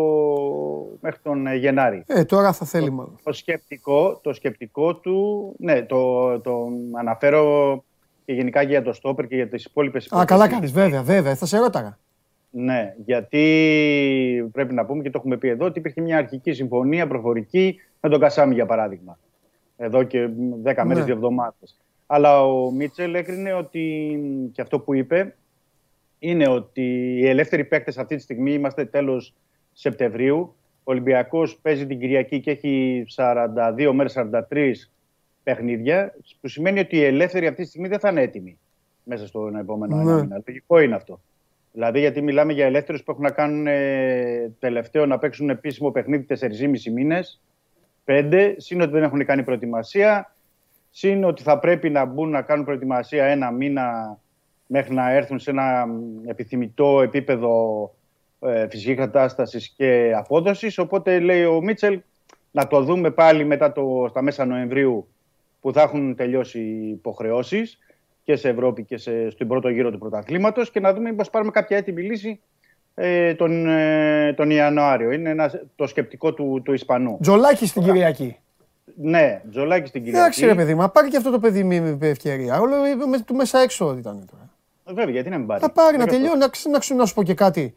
μέχρι τον ε, Γενάρη. Ε, τώρα θα θέλει μάλλον. Το σκεπτικό, το σκεπτικό του, ναι, το, το αναφέρω και γενικά για το Στόπερ και για τις υπόλοιπες Α, καλά κάνεις, βέβαια, βέβαια, θα σε ρώταγα. Ναι, γιατί πρέπει να πούμε και το έχουμε πει εδώ ότι υπήρχε μια αρχική συμφωνία προφορική με τον Κασάμι για παράδειγμα. Εδώ και 10 μέρες, Ναι. δύο εβδομάδες. Αλλά ο Μίτσελ έκρινε ότι και αυτό που είπε είναι ότι οι ελεύθεροι παίκτες αυτή τη στιγμή είμαστε τέλος Σεπτεμβρίου. Ο Ολυμπιακός παίζει την Κυριακή και έχει 42 μέρες, 43 παιχνίδια, που σημαίνει ότι οι ελεύθεροι αυτή τη στιγμή δεν θα είναι έτοιμοι μέσα στον επόμενο Ναι. ένα μήνα. Λογικό είναι αυτό. Δηλαδή, γιατί μιλάμε για ελεύθερους που έχουν να κάνουν ε, τελευταίο να παίξουν επίσημο παιχνίδι 4,5 μήνες, 5, συν ότι δεν έχουν κάνει προετοιμασία, συν ότι θα πρέπει να μπουν να κάνουν προετοιμασία ένα μήνα μέχρι να έρθουν σε ένα μ, επιθυμητό επίπεδο ε, φυσικής κατάστασης και απόδοσης. Οπότε λέει ο Μίτσελ να το δούμε πάλι μετά το, στα μέσα Νοεμβρίου που θα έχουν τελειώσει οι υποχρεώσεις και σε Ευρώπη και σε, στην πρώτο γύρο του πρωταθλήματος και να δούμε μήπως πάρουμε κάποια έτοιμη λύση ε, τον, ε, τον Ιανουάριο. Είναι ένας, το σκεπτικό του, του Ισπανού. Τζολάκι στην Κυριακή. Ναι, τζολάκι στην Κυριακή. Εντάξει ρε παιδί μου, πάρει και αυτό το παιδί με ευκαιρία. Όλο με, του μέσα έξω ήταν τώρα. Βέβαια, γιατί να μην πάρει; Θα πάρει, να τελειώνει, να, να, να σου πω και κάτι.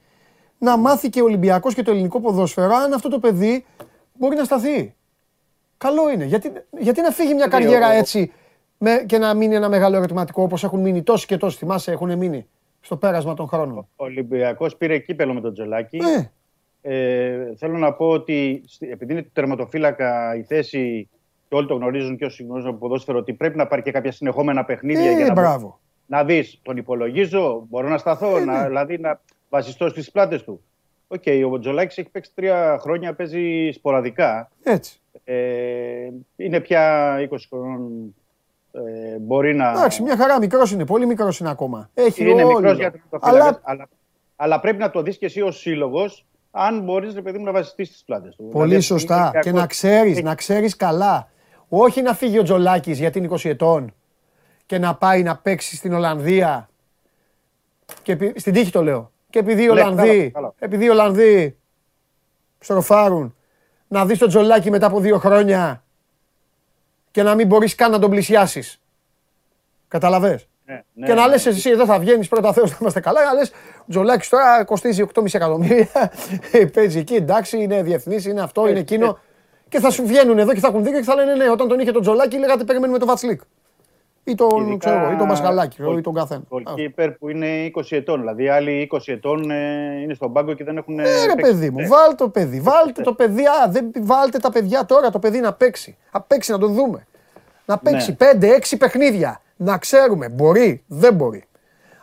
Να μάθει και ο Ολυμπιακός και το ελληνικό ποδόσφαιρο αν αυτό το παιδί μπορεί να σταθεί. Καλό είναι. Γιατί, γιατί να φύγει μια καριέρα έτσι με, και να μείνει ένα μεγάλο ερωτηματικό όπως έχουν μείνει τόσοι και τόσοι. Θυμάσαι, έχουν μείνει στο πέρασμα των χρόνων. Ο Ολυμπιακός πήρε κύπελλο με τον Τζολάκη. Ναι. Ε, θέλω να πω ότι επειδή είναι τερματοφύλακα η θέση και όλοι το γνωρίζουν και όσοι γνωρίζουν από ποδόσφαιρο ότι πρέπει να πάρει και κάποια συνεχόμενα παιχνίδια ε, για να, μπράβο. να δεις τον υπολογίζω, μπορώ να σταθώ, ε, να, ναι. δηλαδή να βασιστώ στις πλάτες του. Οκ, οκέι, ο Τζολάκης έχει παίξει τρία χρόνια, παίζει σποραδικά. Έτσι. Ε, είναι πια 20 χρόνων. Ε, μπορεί να. Εντάξει, μια χαρά μικρός είναι, πολύ μικρός είναι ακόμα. Έχει είναι μικρός για το αλλά... αλλά... αλλά πρέπει να το δεις και εσύ ως σύλλογος, αν μπορείς παιδί μου να βασιστεί στις πλάτες του. Πολύ δηλαδή, σωστά. Και να ξέρεις, να ξέρεις καλά. Όχι να φύγει ο Τζολάκης γιατί είναι 20 ετών και να πάει να παίξει στην Ολλανδία. Και στην τύχη το λέω. Και επειδή οι Ολλανδοί, επειδή οι Ολλανδοί στροφάρουν, να δεις τον Τζολάκη μετά από δύο χρόνια και να μην μπορείς καν να τον πλησιάσεις. Καταλαβες; Ναι, ναι, και να ναι. λες εσύ εδώ θα βγαίνεις πρώτα Θεός να είμαστε καλά, να λες Τζολάκης τώρα κοστίζει 8,5 εκατομμύρια, παίζει εκεί εντάξει, είναι διεθνής, είναι αυτό, είναι εκείνο. Και θα σου βγαίνουν εδώ και θα έχουν δίκιο και θα λένε ναι, όταν τον είχε τον Τζολάκη λέγατε περιμένουμε τον Βατσλίκ ή τον, ξέρω, ή τον Μασχαλάκη ή τον καθένα. Ο κύπερ που είναι 20 ετών. Δηλαδή, άλλοι 20 ετών ε, είναι στον πάγκο και δεν έχουν. Ναι, ρε παιδί μου, βάλτε το παιδί. Βάλτε το παιδί. Α, δεν, βάλτε τα παιδιά τώρα το παιδί να παίξει. Να παίξει, να τον δούμε. Να παίξει ναι. 5-6 παιχνίδια. Να ξέρουμε. Μπορεί, δεν μπορεί.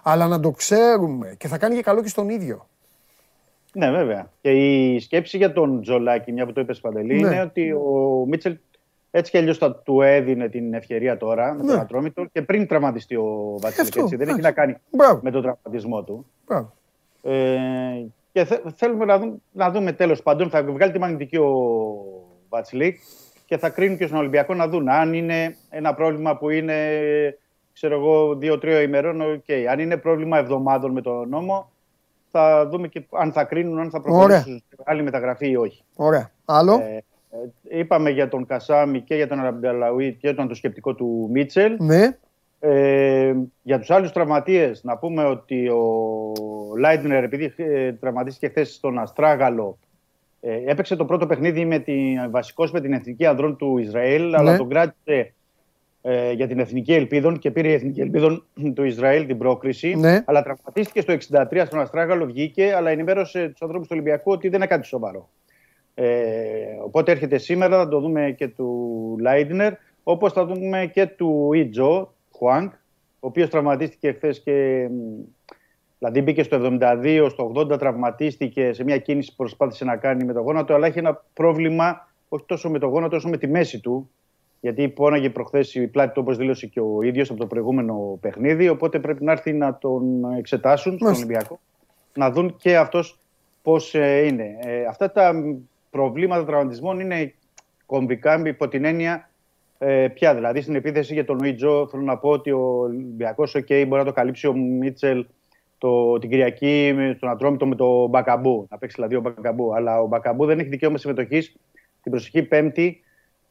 Αλλά να το ξέρουμε και θα κάνει και καλό και στον ίδιο. Ναι, βέβαια. Και η σκέψη για τον Τζολάκη, μια που το είπες Παντελή, ναι. είναι ότι ο Μίτσελ έτσι κι αλλιώς θα του έδινε την ευκαιρία τώρα με τον ναι. Ατρόμητο και πριν τραυματιστεί ο Βασίλης. Δεν έχει να κάνει με τον τραυματισμό του. Ε, και θέλουμε να δούμε, να δούμε τέλος πάντων, θα βγάλει τη μαγνητική ο Βατσλίκ και θα κρίνουν και στον Ολυμπιακό να δουν αν είναι ένα πρόβλημα που είναι ξέρω εγώ, δύο-τρία ημερών. Okay. Αν είναι πρόβλημα εβδομάδων με τον νόμο, θα δούμε και αν θα κρίνουν, αν θα προχωρήσουν άλλη μεταγραφή ή όχι. Ωραία. Άλλο; Ε, ε, είπαμε για τον Κασάμι και για τον Αραμπιαλαουί και για το σκεπτικό του Μίτσελ. Ναι. Ε, για τους άλλους τραυματίες να πούμε ότι ο Λάιντνερ επειδή ε, τραυματίστηκε χθες στον Αστράγαλο ε, έπαιξε το πρώτο παιχνίδι με την, βασικός με την Εθνική Ανδρών του Ισραήλ ναι. αλλά τον κράτησε ε, για την Εθνική Ελπίδων και πήρε η Εθνική Ελπίδων του Ισραήλ την πρόκριση. Ναι. Αλλά τραυματίστηκε στο 63 στον Αστράγαλο, βγήκε, αλλά ενημέρωσε τους ανθρώπους του Ολυμπιακού ότι δεν είναι κάτι σοβαρό. Ε, οπότε έρχεται σήμερα, θα το δούμε και του Λάιντνερ, όπως θα δούμε και του Ιτζο Χουάνκ, ο οποίος τραυματίστηκε χθες και Δηλαδή μπήκε στο 72, στο 80 τραυματίστηκε σε μια κίνηση που προσπάθησε να κάνει με το γόνατο, αλλά έχει ένα πρόβλημα όχι τόσο με το γόνατο όσο με τη μέση του. Γιατί πόναγε προχθές η πλάτη του, όπως δήλωσε και ο ίδιος από το προηγούμενο παιχνίδι. Οπότε πρέπει να έρθει να τον εξετάσουν στον Ολυμπιακό, να δουν και αυτός πώς ε, είναι. Ε, αυτά τα προβλήματα τραυματισμών είναι κομβικά υπό την έννοια ε, πια. Δηλαδή στην επίθεση για τον Λουίτζο θέλω να πω ότι ο Ολυμπιακός okay, μπορεί να το καλύψει ο Μίτσελ το, την Κυριακή στον Ατρόμητο με το Μπακαμπού. Να παίξει δηλαδή ο Μπακαμπού. Αλλά ο Μπακαμπού δεν έχει δικαίωμα συμμετοχής την προσεχή Πέμπτη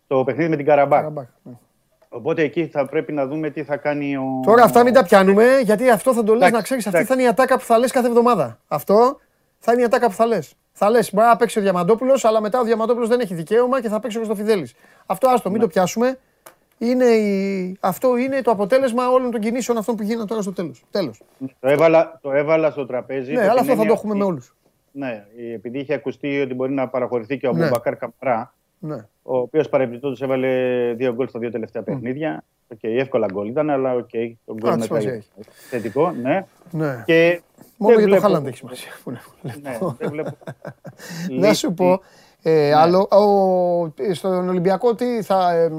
στο παιχνίδι με την Καραμπάκ. Ναι. Οπότε εκεί θα πρέπει να δούμε τι θα κάνει ο. Τώρα αυτά μην τα πιάνουμε, γιατί αυτό θα το λες να ξέρεις. Αυτή θα είναι η ατάκα που θα λες κάθε εβδομάδα. Αυτό θα είναι η ατάκα που θα λες. Θα λες: Μπορεί να παίξει ο Διαμαντόπουλος, αλλά μετά ο Διαμαντόπουλος δεν έχει δικαίωμα και θα παίξει ο Χριστοφιδέλλη. Αυτό άστο, μην ναι. το πιάσουμε. Είναι η... Αυτό είναι το αποτέλεσμα όλων των κινήσεων αυτών που γίνανε τώρα στο τέλος. Τέλος. Το, έβαλα, το έβαλα στο τραπέζι. Ναι, αλλά αυτό θα το έχουμε με όλους. Ναι, επειδή είχε ακουστεί ότι μπορεί να παραχωρηθεί και ο ναι. Αμπουμπακάρ Καμαρά, ναι. ο οποίος παρεμπιπτόντως έβαλε δύο γκολ στα δύο τελευταία mm. παιχνίδια. Οκέι, εύκολα γκολ ήταν, αλλά οκ, οκέι, το γκολ μετά θετικό. Ναι. ναι. Και Μόνο για το Χάλαντ έχει σημασία. Ναι, δεν βλέπω. Να σου πω, ε, ναι. άλλο, στον Ολυμπιακό τι θα... Ε,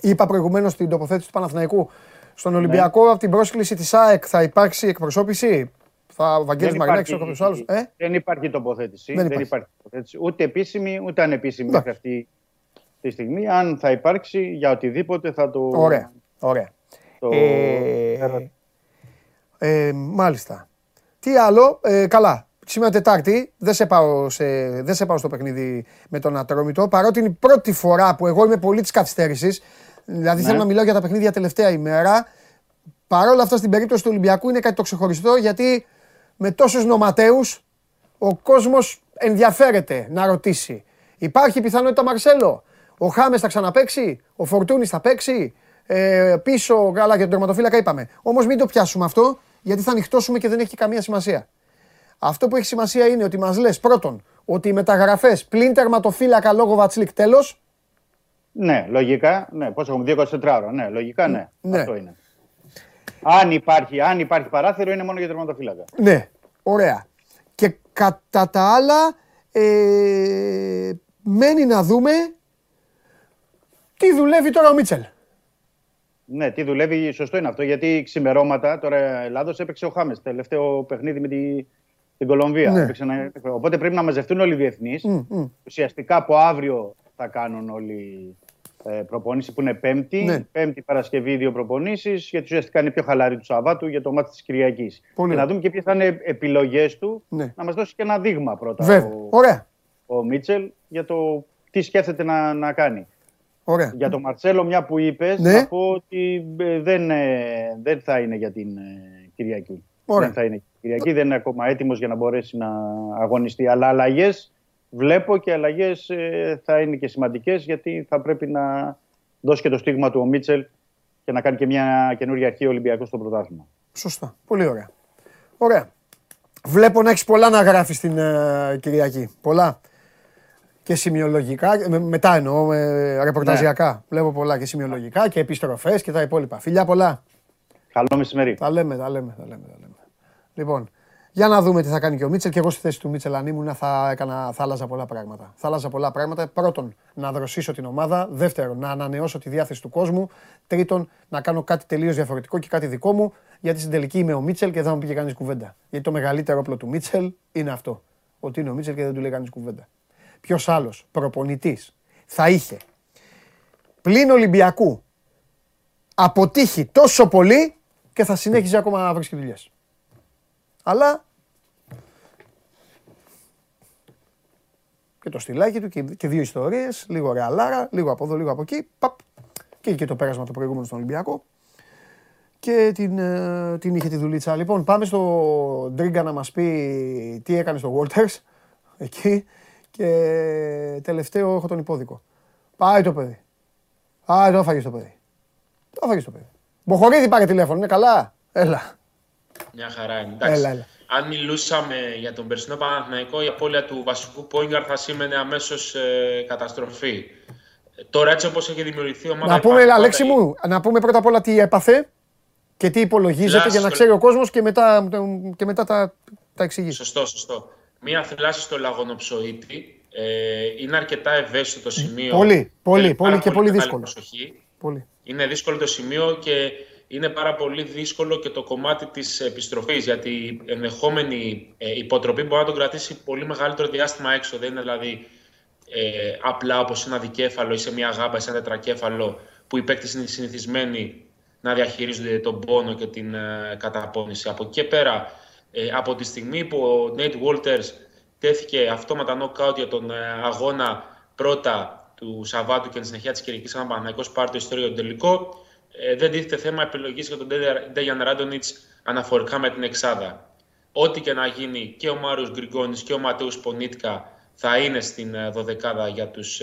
είπα προηγουμένως στην τοποθέτηση του Παναθηναϊκού. Στον Ολυμπιακό από την πρόσκληση της ΑΕΚ θα υπάρξει εκπροσώπηση; Θα ο Βαγγέλης Μαρινάκης, ο κάποιος άλλος; Ε; Δεν υπάρχει τοποθέτηση. Δεν υπάρχει. δεν υπάρχει τοποθέτηση. Ούτε επίσημη ούτε ανεπίσημη μέχρι αυτή τη στιγμή. Αν θα υπάρξει για οτιδήποτε θα το. Ωραία. Ωραία. Το... Ε, ε, μάλιστα. Τι άλλο, ε, καλά. Σήμερα Τετάρτη δεν σε, πάω σε, δεν σε πάω στο παιχνίδι με τον Ατρόμητο. Παρότι είναι η πρώτη φορά που εγώ είμαι πολύ της καθυστέρησης. Δηλαδή Ναι. θέλω να μιλάω για τα παιχνίδια τελευταία ημέρα. Παρ' όλα αυτά στην περίπτωση του Ολυμπιακού είναι κάτι το ξεχωριστό γιατί με τόσους νοματέους ο κόσμος ενδιαφέρεται να ρωτήσει. Υπάρχει πιθανότητα Μαρσέλο, ο Χάμες θα ξαναπαίξει, ο Φορτούνης θα παίξει, ε, πίσω, καλά για τον τερματοφύλακα είπαμε. Όμως μην το πιάσουμε αυτό γιατί θα ανοιχτώσουμε και δεν έχει καμία σημασία. Αυτό που έχει σημασία είναι ότι μας λες πρώτον ότι οι μεταγραφές πλην τερματοφύλακα λόγω Βατσλικ τέλος, Ναι, λογικά. Ναι, πώς έχουμε, 24 ώρα. Ναι, λογικά ναι. Ναι. Αυτό είναι. Αν υπάρχει, αν υπάρχει παράθυρο είναι μόνο για τερματοφύλακα. Ναι, ωραία. Και κατά τα άλλα, ε, μένει να δούμε τι δουλεύει τώρα ο Μίτσελ. Ναι, τι δουλεύει, σωστό είναι αυτό. Γιατί ξημερώματα τώρα Ελλάδος έπαιξε ο Χάμες. Τελευταίο παιχνίδι με τη, την Κολομβία. Ναι. Έπαιξε ένα- Οπότε πρέπει να μαζευτούν όλοι οι διεθνείς. Μμ, μμ. Ουσιαστικά από αύριο θα κάνουν όλοι ε, προπόνηση που είναι Πέμπτη. Ναι. Πέμπτη Παρασκευή δύο προπονήσεις. Γιατί ουσιαστικά είναι πιο χαλαρή του Σαββάτου για το μάτι της Κυριακής. Πολύ Και να ωραία. δούμε και ποιες θα είναι επιλογές του. Ναι. Να μας δώσει και ένα δείγμα πρώτα Βέβαια. ο, Ωραία. ο Μίτσελ για το τι σκέφτεται να, να κάνει. Ωραία. Για τον Μαρσέλο, μια που είπες, Ναι. να πω ότι ε, δεν, ε, δεν θα είναι για την ε, Κυριακή. Ωραία. Δεν θα είναι για την Κυριακή, δεν είναι ακόμα έτοιμος για να μπορέσει να αγωνιστεί. Αλλά αλλαγές βλέπω και αλλαγές θα είναι και σημαντικές γιατί θα πρέπει να δώσει και το στίγμα του ο Μίτσελ και να κάνει και μια καινούργια αρχή Ολυμπιακός στο πρωτάθλημα. Σωστά. Πολύ ωραία. Ωραία. Βλέπω να έχεις πολλά να γράφεις την ε, Κυριακή. Πολλά. Και σημειολογικά, με- μετά εννοώ, με ρεπορταζιακά. Βλέπω πολλά και σημειολογικά και επιστροφές και τα υπόλοιπα. Φιλιά πολλά. Καλό μεσημέρι. Τα λέμε, τα λέμε, τα λέμε, τα λέμε. Λοιπόν, για να δούμε τι θα κάνει και ο Μίτσελ. Και εγώ στη θέση του Μίτσελ, αν ήμουν, θα, έκανα, θα άλλαζα πολλά πράγματα. Θα άλλαζα πολλά πράγματα. Πρώτον, να δροσίσω την ομάδα. Δεύτερον, να ανανεώσω τη διάθεση του κόσμου. Τρίτον, να κάνω κάτι τελείως διαφορετικό και κάτι δικό μου. Γιατί στην τελική είμαι ο Μίτσελ και δεν θα μου πει και κανείς κουβέντα. Γιατί το μεγαλύτερο όπλο του Μίτσελ είναι αυτό. Ότι είναι ο Μίτσελ και δεν του λέει κανείς κουβέντα. Ποιος άλλος προπονητής θα είχε πλην Ολυμπιακού αποτύχει τόσο πολύ και θα συνέχιζε ακόμα να βρίσκει δουλειές. Αλλά και το στυλάκι του και, και δύο ιστορίες, λίγο ρεαλάρα, λίγο από εδώ, λίγο από εκεί. Παπ, και, και το πέρασμα το προηγούμενο στον Ολυμπιακό. Και την, ε, την είχε τη δουλίτσα. Λοιπόν, πάμε στο Ντρίγκα να μας πει τι έκανε στο Walters εκεί. Και τελευταίο έχω τον υπόδικο. Πάει το παιδί. Α, το έφαγες το παιδί. Το έφαγες το παιδί. Μποχορίδη πάρε τηλέφωνο, είναι καλά. Έλα. Μια χαρά είναι. Εντάξει. Έλα, έλα. Αν μιλούσαμε για τον περσινό Παναθηναϊκό, η απώλεια του βασικού Πόγκαρ θα σήμαινε αμέσως καταστροφή. Ε, Τώρα έτσι όπως έχει δημιουργηθεί η ομάδα. Να πούμε, υπάρχει Αλέξη πάντα η- μου, να πούμε πρώτα απ' όλα τι έπαθε και τι υπολογίζεται Λάσο. για να ξέρει ο κόσμος και μετά, και μετά τα, τα εξηγεί. Σωστό, σωστό. Μία θλάση στο λαγονοψοίτη. Ε, είναι αρκετά ευαίσθητο το σημείο. Πολύ, πολύ, Θέλει πολύ πάρα και πολύ μεγάλη δύσκολο. προσοχή. Πολύ. Είναι δύσκολο το σημείο και είναι πάρα πολύ δύσκολο και το κομμάτι της επιστροφής γιατί η ενδεχόμενη ε, υποτροπή μπορεί να τον κρατήσει πολύ μεγαλύτερο διάστημα έξω. Δεν είναι δηλαδή ε, απλά όπως ένα δικέφαλο ή σε μια γάμπα ή σε ένα τετρακέφαλο που οι παίκτες είναι συνηθισμένοι να διαχειρίζονται τον πόνο και την ε, καταπώνηση. Από εκεί και πέρα, ε, από τη στιγμή που ο Nate Walters τέθηκε αυτόματα knockout για τον ε, αγώνα πρώτα του Σαββάτου και τη συνεχεία της Κυριακής, αν ο Παναθηναϊκός πάρει το ιστορίο τον τελικό, ε, δεν τίθεται θέμα επιλογής για τον Ντέγιαν Ράντονιτ αναφορικά με την Εξάδα. Ό,τι και να γίνει και ο Μάριος Γκριγκόνης και ο Ματέους Πονίτκα θα είναι στην ε, δωδεκάδα για τους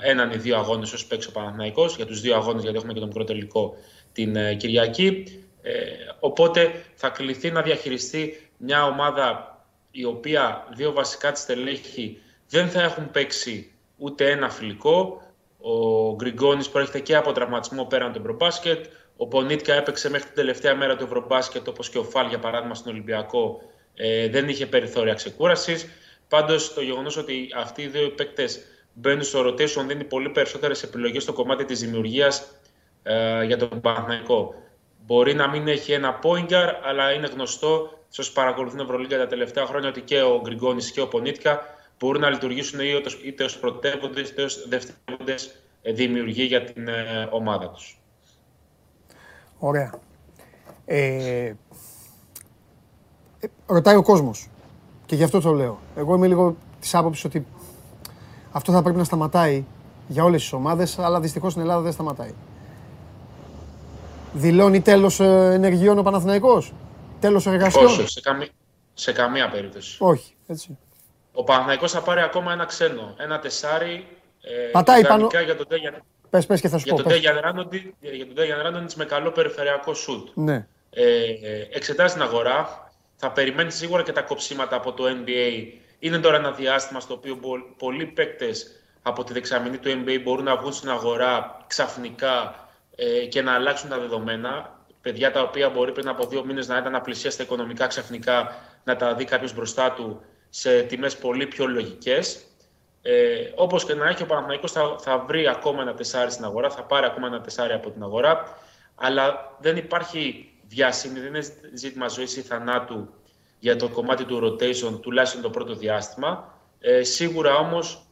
έναν ή δύο αγώνες όσο παίξει ο Παναθηναϊκός, για τους δύο αγώνες γιατί έχουμε και τον μικρό τελικό την ε, Κυριακή. Ε, οπότε θα κληθεί να διαχειριστεί μια ομάδα η οποία δύο βασικά της στελέχη δεν θα έχουν παίξει ούτε ένα φιλικό. Ο Γκριγκόνης προέρχεται και από τραυματισμό πέραν του Ευρωμπάσκετ. Ο Πονίτκα έπαιξε μέχρι την τελευταία μέρα του Ευρωμπάσκετ, όπως και ο Φάλ για παράδειγμα στον Ολυμπιακό, ε, δεν είχε περιθώρια ξεκούρασης. Πάντως το γεγονός ότι αυτοί οι δύο παίκτες μπαίνουν στο rotation δίνει πολύ περισσότερες επιλογές στο κομμάτι της δημιουργίας ε, για τον Παναθηναϊκό. Μπορεί να μην έχει ένα πόιγκαρ, αλλά είναι γνωστό σε όσοι παρακολουθούν Ευρωλίγκα τα τελευταία χρόνια ότι και ο Γκριγκόνης και ο Πονίτκα μπορούν να λειτουργήσουν είτε ως πρωτεύοντες είτε ως δευτερεύοντες ε, δημιουργεί για την ε, ομάδα τους. Ωραία. Ε, ρωτάει ο κόσμος και γι' αυτό το λέω. Εγώ είμαι λίγο της άποψης ότι αυτό θα πρέπει να σταματάει για όλες τις ομάδες, αλλά δυστυχώς στην Ελλάδα δεν σταματάει. Δηλώνει τέλος ενεργειών ο Παναθηναϊκός; Τέλος εργασιών; Όχι, σε, καμία, σε καμία περίπτωση. Όχι, έτσι. Ο Παναθηναϊκός θα πάρει ακόμα ένα ξένο. Ένα τεσάρι. Ε, Πατάει πάνω. Για τον Τέγιαν Πες, πες και θα σου για πω. τον πες. Τέγιαν Ράντονιτς με καλό περιφερειακό σουτ. Ναι. Ε, ε, εξετάζει την αγορά. Θα περιμένει σίγουρα και τα κοψίματα από το NBA. Είναι τώρα ένα διάστημα στο οποίο μπο- πολλοί παίκτες από τη δεξαμενή του NBA μπορούν να βγουν στην αγορά ξαφνικά ε, και να αλλάξουν τα δεδομένα. Παιδιά τα οποία μπορεί πριν από δύο μήνες να ήταν απλησίαστα οικονομικά ξαφνικά να τα δει κάποιος μπροστά του σε τιμές πολύ πιο λογικές. Ε, Όπως και να έχει, ο Παναθηναϊκός θα, θα βρει ακόμα ένα τεσάρι στην αγορά, θα πάρει ακόμα ένα τεσάρι από την αγορά. Αλλά δεν υπάρχει βιασύνη, δεν είναι ζήτημα ζωής ή θανάτου για το κομμάτι του rotation, τουλάχιστον το πρώτο διάστημα. Ε, σίγουρα όμως,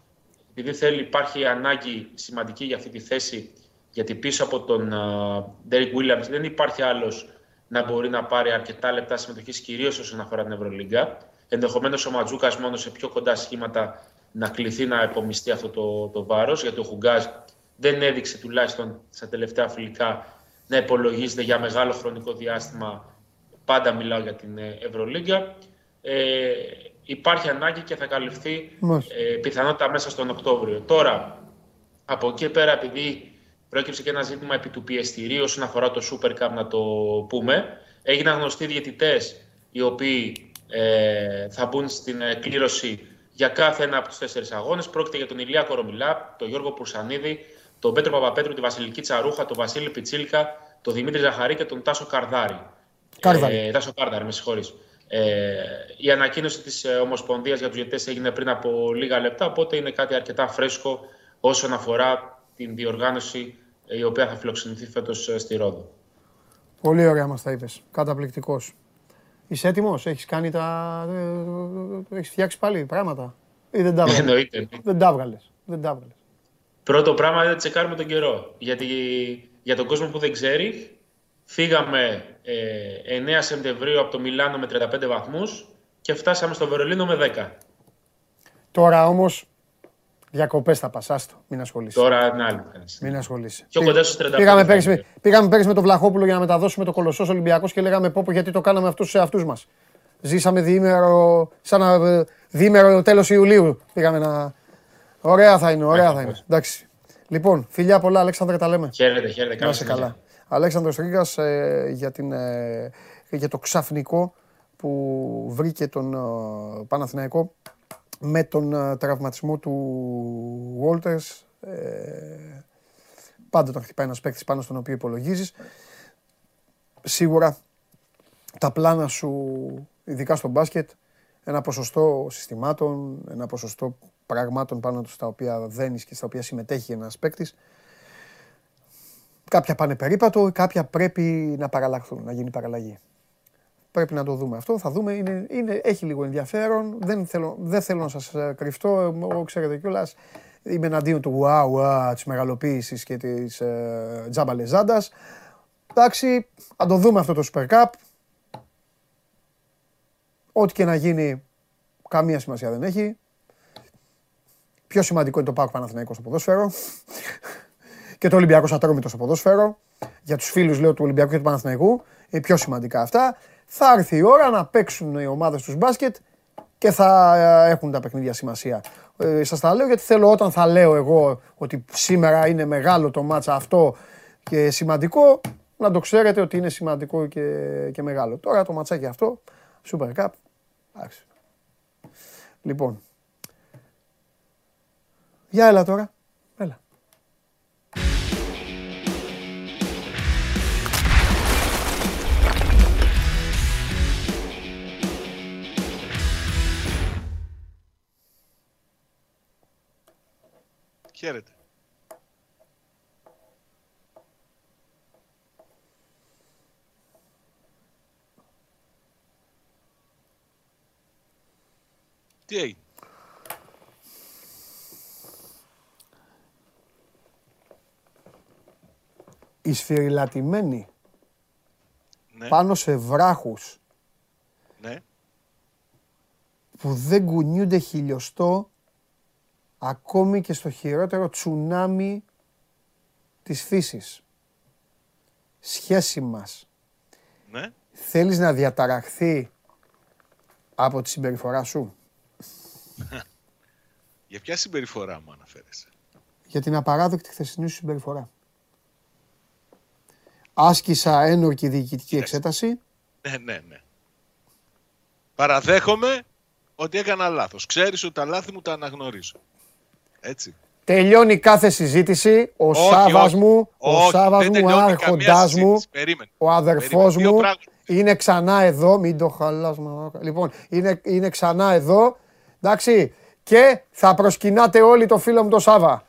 επειδή θέλει, υπάρχει ανάγκη σημαντική για αυτή τη θέση, γιατί πίσω από τον uh, Derek Williams δεν υπάρχει άλλος να μπορεί να πάρει αρκετά λεπτά συμμετοχής, κυρίως όσον αφορά την Ευρωλίγκα. Ενδεχομένως ο Ματζούκας μόνο σε πιο κοντά σχήματα να κληθεί να επομιστεί αυτό το, το βάρος, γιατί ο Χουγκάζ δεν έδειξε τουλάχιστον στα τελευταία φιλικά να υπολογίζεται για μεγάλο χρονικό διάστημα. Πάντα μιλάω για την ε, Ευρωλίγκα. Ε, υπάρχει ανάγκη και θα καλυφθεί Μάλιστα. ε, πιθανότητα μέσα στον Οκτώβριο. Τώρα, από εκεί πέρα, επειδή προέκυψε και ένα ζήτημα επί του πιεστηρίου όσον αφορά το Super Cup, να το πούμε, έγιναν γνωστοί διαιτητές οι οποίοι ε, θα μπουν στην ε, κλήρωση για κάθε ένα από τους τέσσερις αγώνες. Πρόκειται για τον Ηλία Κορομιλά, τον Γιώργο Πουρσανίδη, τον Πέτρο Παπαπέτρου, τη Βασιλική Τσαρούχα, τον Βασίλη Πιτσίλκα, τον Δημήτρη Ζαχαρή και τον Τάσο Καρδάρη. Κάρδαρη. Ε, Τάσο Κάρδαρη, με συγχωρείς. Ε, η ανακοίνωση της ε, Ομοσπονδίας για τους διαιτητές έγινε πριν από λίγα λεπτά, οπότε είναι κάτι αρκετά φρέσκο όσον αφορά την διοργάνωση ε, η οποία θα φιλοξενηθεί φέτος ε, στη Ρόδο. Πολύ ωραία μας τα είπες. Καταπληκτικός. Είσαι έτοιμος, έχεις κάνει τα... ε, έχεις φτιάξει πάλι πράγματα; Ή δεν τα έβγαλες. Εννοείται. δεν τα έβγαλες. Δεν τα έβγαλες. Πρώτο πράγμα είναι να τσεκάρουμε τον καιρό. Γιατί για τον κόσμο που δεν ξέρει, φύγαμε ε, 9 Σεπτεμβρίου από το Μιλάνο με 35 βαθμούς και φτάσαμε στο Βερολίνο με 10. Τώρα όμως, διακοπές θα πας, άστο. Μην ασχολείσαι. Τώρα είναι άλλη φάση. Μην ασχολείσαι. Πιο κοντά στους 35 Πήγαμε θα πέρυσι, είναι. πήγαμε πέρυσι με τον Βλαχόπουλο για να μεταδώσουμε το κολοσσός Ολυμπιακός και λέγαμε πω πω γιατί το κάναμε αυτούς σε αυτούς μας. Ζήσαμε διήμερο, σαν να, ε, διήμερο τέλος Ιουλίου. Πήγαμε να... Ωραία θα είναι, ωραία θα είναι. Εντάξει. Λοιπόν, φιλιά πολλά, Αλέξανδρε, τα λέμε. Χαίρετε, χαίρετε. Να Καλή είσαι συνέχεια. καλά. Αλέξανδρος Ρίγκας ε, για, την, ε, για το ξαφνικό που βρήκε τον ε, Παναθηναϊκό με τον ε, τραυματισμό του Walters. Ε, πάντα τον χτυπάει ένας παίκτης πάνω στον οποίο υπολογίζεις. Σίγουρα τα πλάνα σου, ειδικά στο μπάσκετ, ένα ποσοστό συστημάτων, ένα ποσοστό πραγμάτων πάνω στα οποία δένεις και στα οποία συμμετέχει ένας παίκτης, Κάποια πάνε περίπατο, κάποια πρέπει να παραλλαχθούν, να γίνει παραλλαγή. Πρέπει να το δούμε αυτό. Θα δούμε. Είναι, είναι, έχει λίγο ενδιαφέρον. Δεν θέλω, δεν θέλω να σας ε, κρυφτώ. Εγώ ξέρετε κιόλας. Είμαι εναντίον του wow, wow της μεγαλοποίησης και της ε, τζάμπα λεζάντας. Εντάξει, θα το δούμε αυτό το Super Cup. Ό,τι και να γίνει, καμία σημασία δεν έχει. Πιο σημαντικό είναι το Πάκο Παναθηναϊκός στο ποδόσφαιρο [laughs] και το Ολυμπιακός Ατρόμητος στο ποδόσφαιρο. Για τους φίλους, λέω, του Ολυμπιακού και του Παναθηναϊκού, είναι πιο σημαντικά αυτά. Θα έρθει η ώρα να παίξουν οι ομάδες τους μπάσκετ και θα ε, έχουν τα παιχνίδια σημασία. Ε, Σας τα λέω γιατί θέλω όταν θα λέω εγώ ότι σήμερα είναι μεγάλο το μάτσα αυτό και σημαντικό, να το ξέρετε ότι είναι σημαντικό και, και μεγάλο. Τώρα το ματσάκι αυτό, Super Cup, εντάξει. Λοιπόν, για έλα τώρα. Χαίρετε. Τι έγινε; οι σφυριλατημένοι Ναι, πάνω σε βράχους ναι. που δεν κουνιούνται χιλιοστό ακόμη και στο χειρότερο τσουνάμι της φύσης. Σχέση μας. ναι. Θέλεις να διαταραχθεί από τη συμπεριφορά σου; [laughs] Για ποια συμπεριφορά μου αναφέρεσαι; για την απαράδεκτη χθεσινή σου συμπεριφορά. Άσκησα ένορκη διοικητική Κοίταξε. εξέταση. Ναι, ναι, ναι. Παραδέχομαι ότι έκανα λάθος. Ξέρεις ότι τα λάθη μου τα αναγνωρίζω. Έτσι. Τελειώνει κάθε συζήτηση. Ο Όχι, Σάβας όχι. μου, ο Όχι, Σάβας δεν μου, ο τελειώνει καμία άρχοντάς μου, συζήτηση. Περίμενε. ο αδερφός Περίμενε. Δύο μου πράγματα. είναι ξανά εδώ. Μην το χαλάς, μαλάκα. Λοιπόν, είναι, είναι ξανά εδώ. Εντάξει. Και θα προσκυνάτε όλοι το φίλο μου τον Σάβα.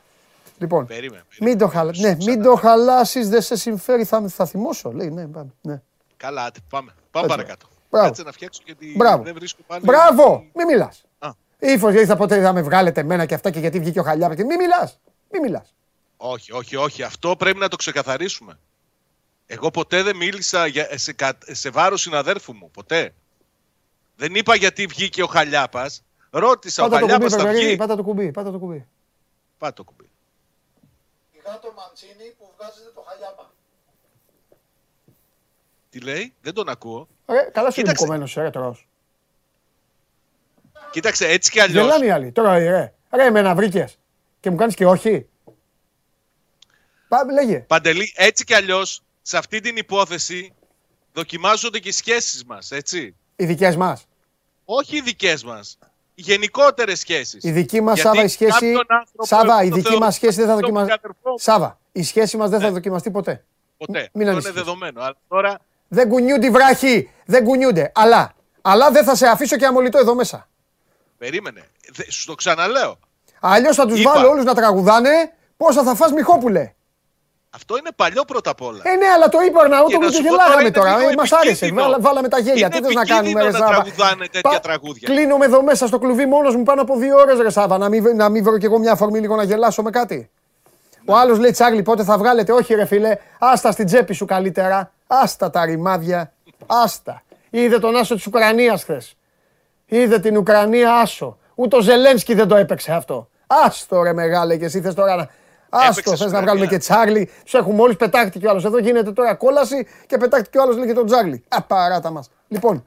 Λοιπόν, Περίμενε. μην το, περίμενε. χαλα... ναι, μην το χαλάσεις, δεν σε συμφέρει, θα, θα θυμώσω. Λέει, ναι, πάμε. Ναι. Καλά, άντε, πάμε. Πάμε Έτσι. παρακάτω. Μπράβο. Κάτσε να φτιάξω γιατί Μπράβο. δεν βρίσκω πάλι. Μπράβο! Μην μιλάς. Α. Ήφο γιατί θα ποτέ θα με βγάλετε εμένα και αυτά και γιατί βγήκε ο Χαλιάπα. Μην μιλάς. Μην μιλάς. Όχι, όχι, όχι. Αυτό πρέπει να το ξεκαθαρίσουμε. Εγώ ποτέ δεν μίλησα για, σε, κα- σε βάρος συναδέρφου μου. Ποτέ. Δεν είπα γιατί βγήκε ο Χαλιάπας. Ρώτησα, Πάτα ο το κουμπί, Χαλιάπας θα Περβερίνη, βγει. πάτα το κουμπί, πάτα το κουμπί. Πάτε το κουμπί. το μαντσίνι που βγάζετε το Χαλιάπα. Τι λέει, δεν τον ακούω. Ρε, καλά σου είναι Κοίταξε. κομμένος, ρε, τρως. Κοίταξε, έτσι κι αλλιώς. Γελάνε οι άλλοι. Τώρα, ρε, ρε, εμένα βρήκες. Και μου κάνεις και όχι. Πάμε, λέγε. Παντελή, έτσι κι αλλιώς, σε αυτή την υπόθεση δοκιμάζονται και οι σχέσεις μας, έτσι. Οι δικές μας. Όχι οι δικές μας. Οι γενικότερες σχέσεις. Η δική μας, Γιατί Σάβα, η σχέση... κάποιον άνθρωπο Σάβα, εγώ η το δική θεωρώ μας σχέση δεν θα αυτό που δοκιμαστεί. αδερφό μου. Σάβα, η σχέση μας δεν θα Ναι. δοκιμαστεί ποτέ. Ποτέ. Μην Αυτό είναι ανησυχείς. δεδομένο. Αλλά τώρα Δεν κουνιούνται οι βράχοι. Δεν κουνιούνται. Αλλά, αλλά δεν θα σε αφήσω και αμολυτό εδώ μέσα. Περίμενε. Δε- Σου το ξαναλέω. Αλλιώς θα τους Είπα. βάλω όλους να τραγουδάνε. Πόσα θα φας Μιχόπουλε. Αυτό είναι παλιό πρώτα απ' όλα. Ε, ναι, αλλά το είπε ο Αρναούτογλου Και να και σου πω γελάγαμε τώρα, είναι τώρα. λίγο Ε, Μας άρεσε. επικίνδυνο. Βάλα- Βάλαμε τα γέλια. Είναι Τι θες να κάνουμε, ρε επικίνδυνο να Σάβα; τραγουδάνε τέτοια τραγούδια. Κλείνομαι εδώ μέσα στο κλουβί μόνος μου πάνω από δύο ώρες, ρε Σάβα. Να μην, να μην βρω κι εγώ μια αφορμή λίγο να γελάσω με κάτι. Ο άλλος λέει Τσάρλι, πότε θα βγάλετε; Όχι, ρε φίλε, άστα στην τσέπη σου καλύτερα. Άστα τα ρημάδια. Άστα. Είδε τον άσο της Ουκρανίας χθες. Είδε την Ουκρανία άσο. Ούτε ο Ζελένσκι δεν το έπαιξε αυτό. Άστο ρε μεγάλε και εσύ θες τώρα να... Άστο, Έπαιξε θες να Ουκρανία. βγάλουμε και Τσάρλι. Τους έχουμε όλους πετάχτη κι ο άλλος. Εδώ γίνεται τώρα κόλαση και πετάχτη κι ο άλλος λέει και τον Τσάρλι. Α, παράτα μας. Λοιπόν,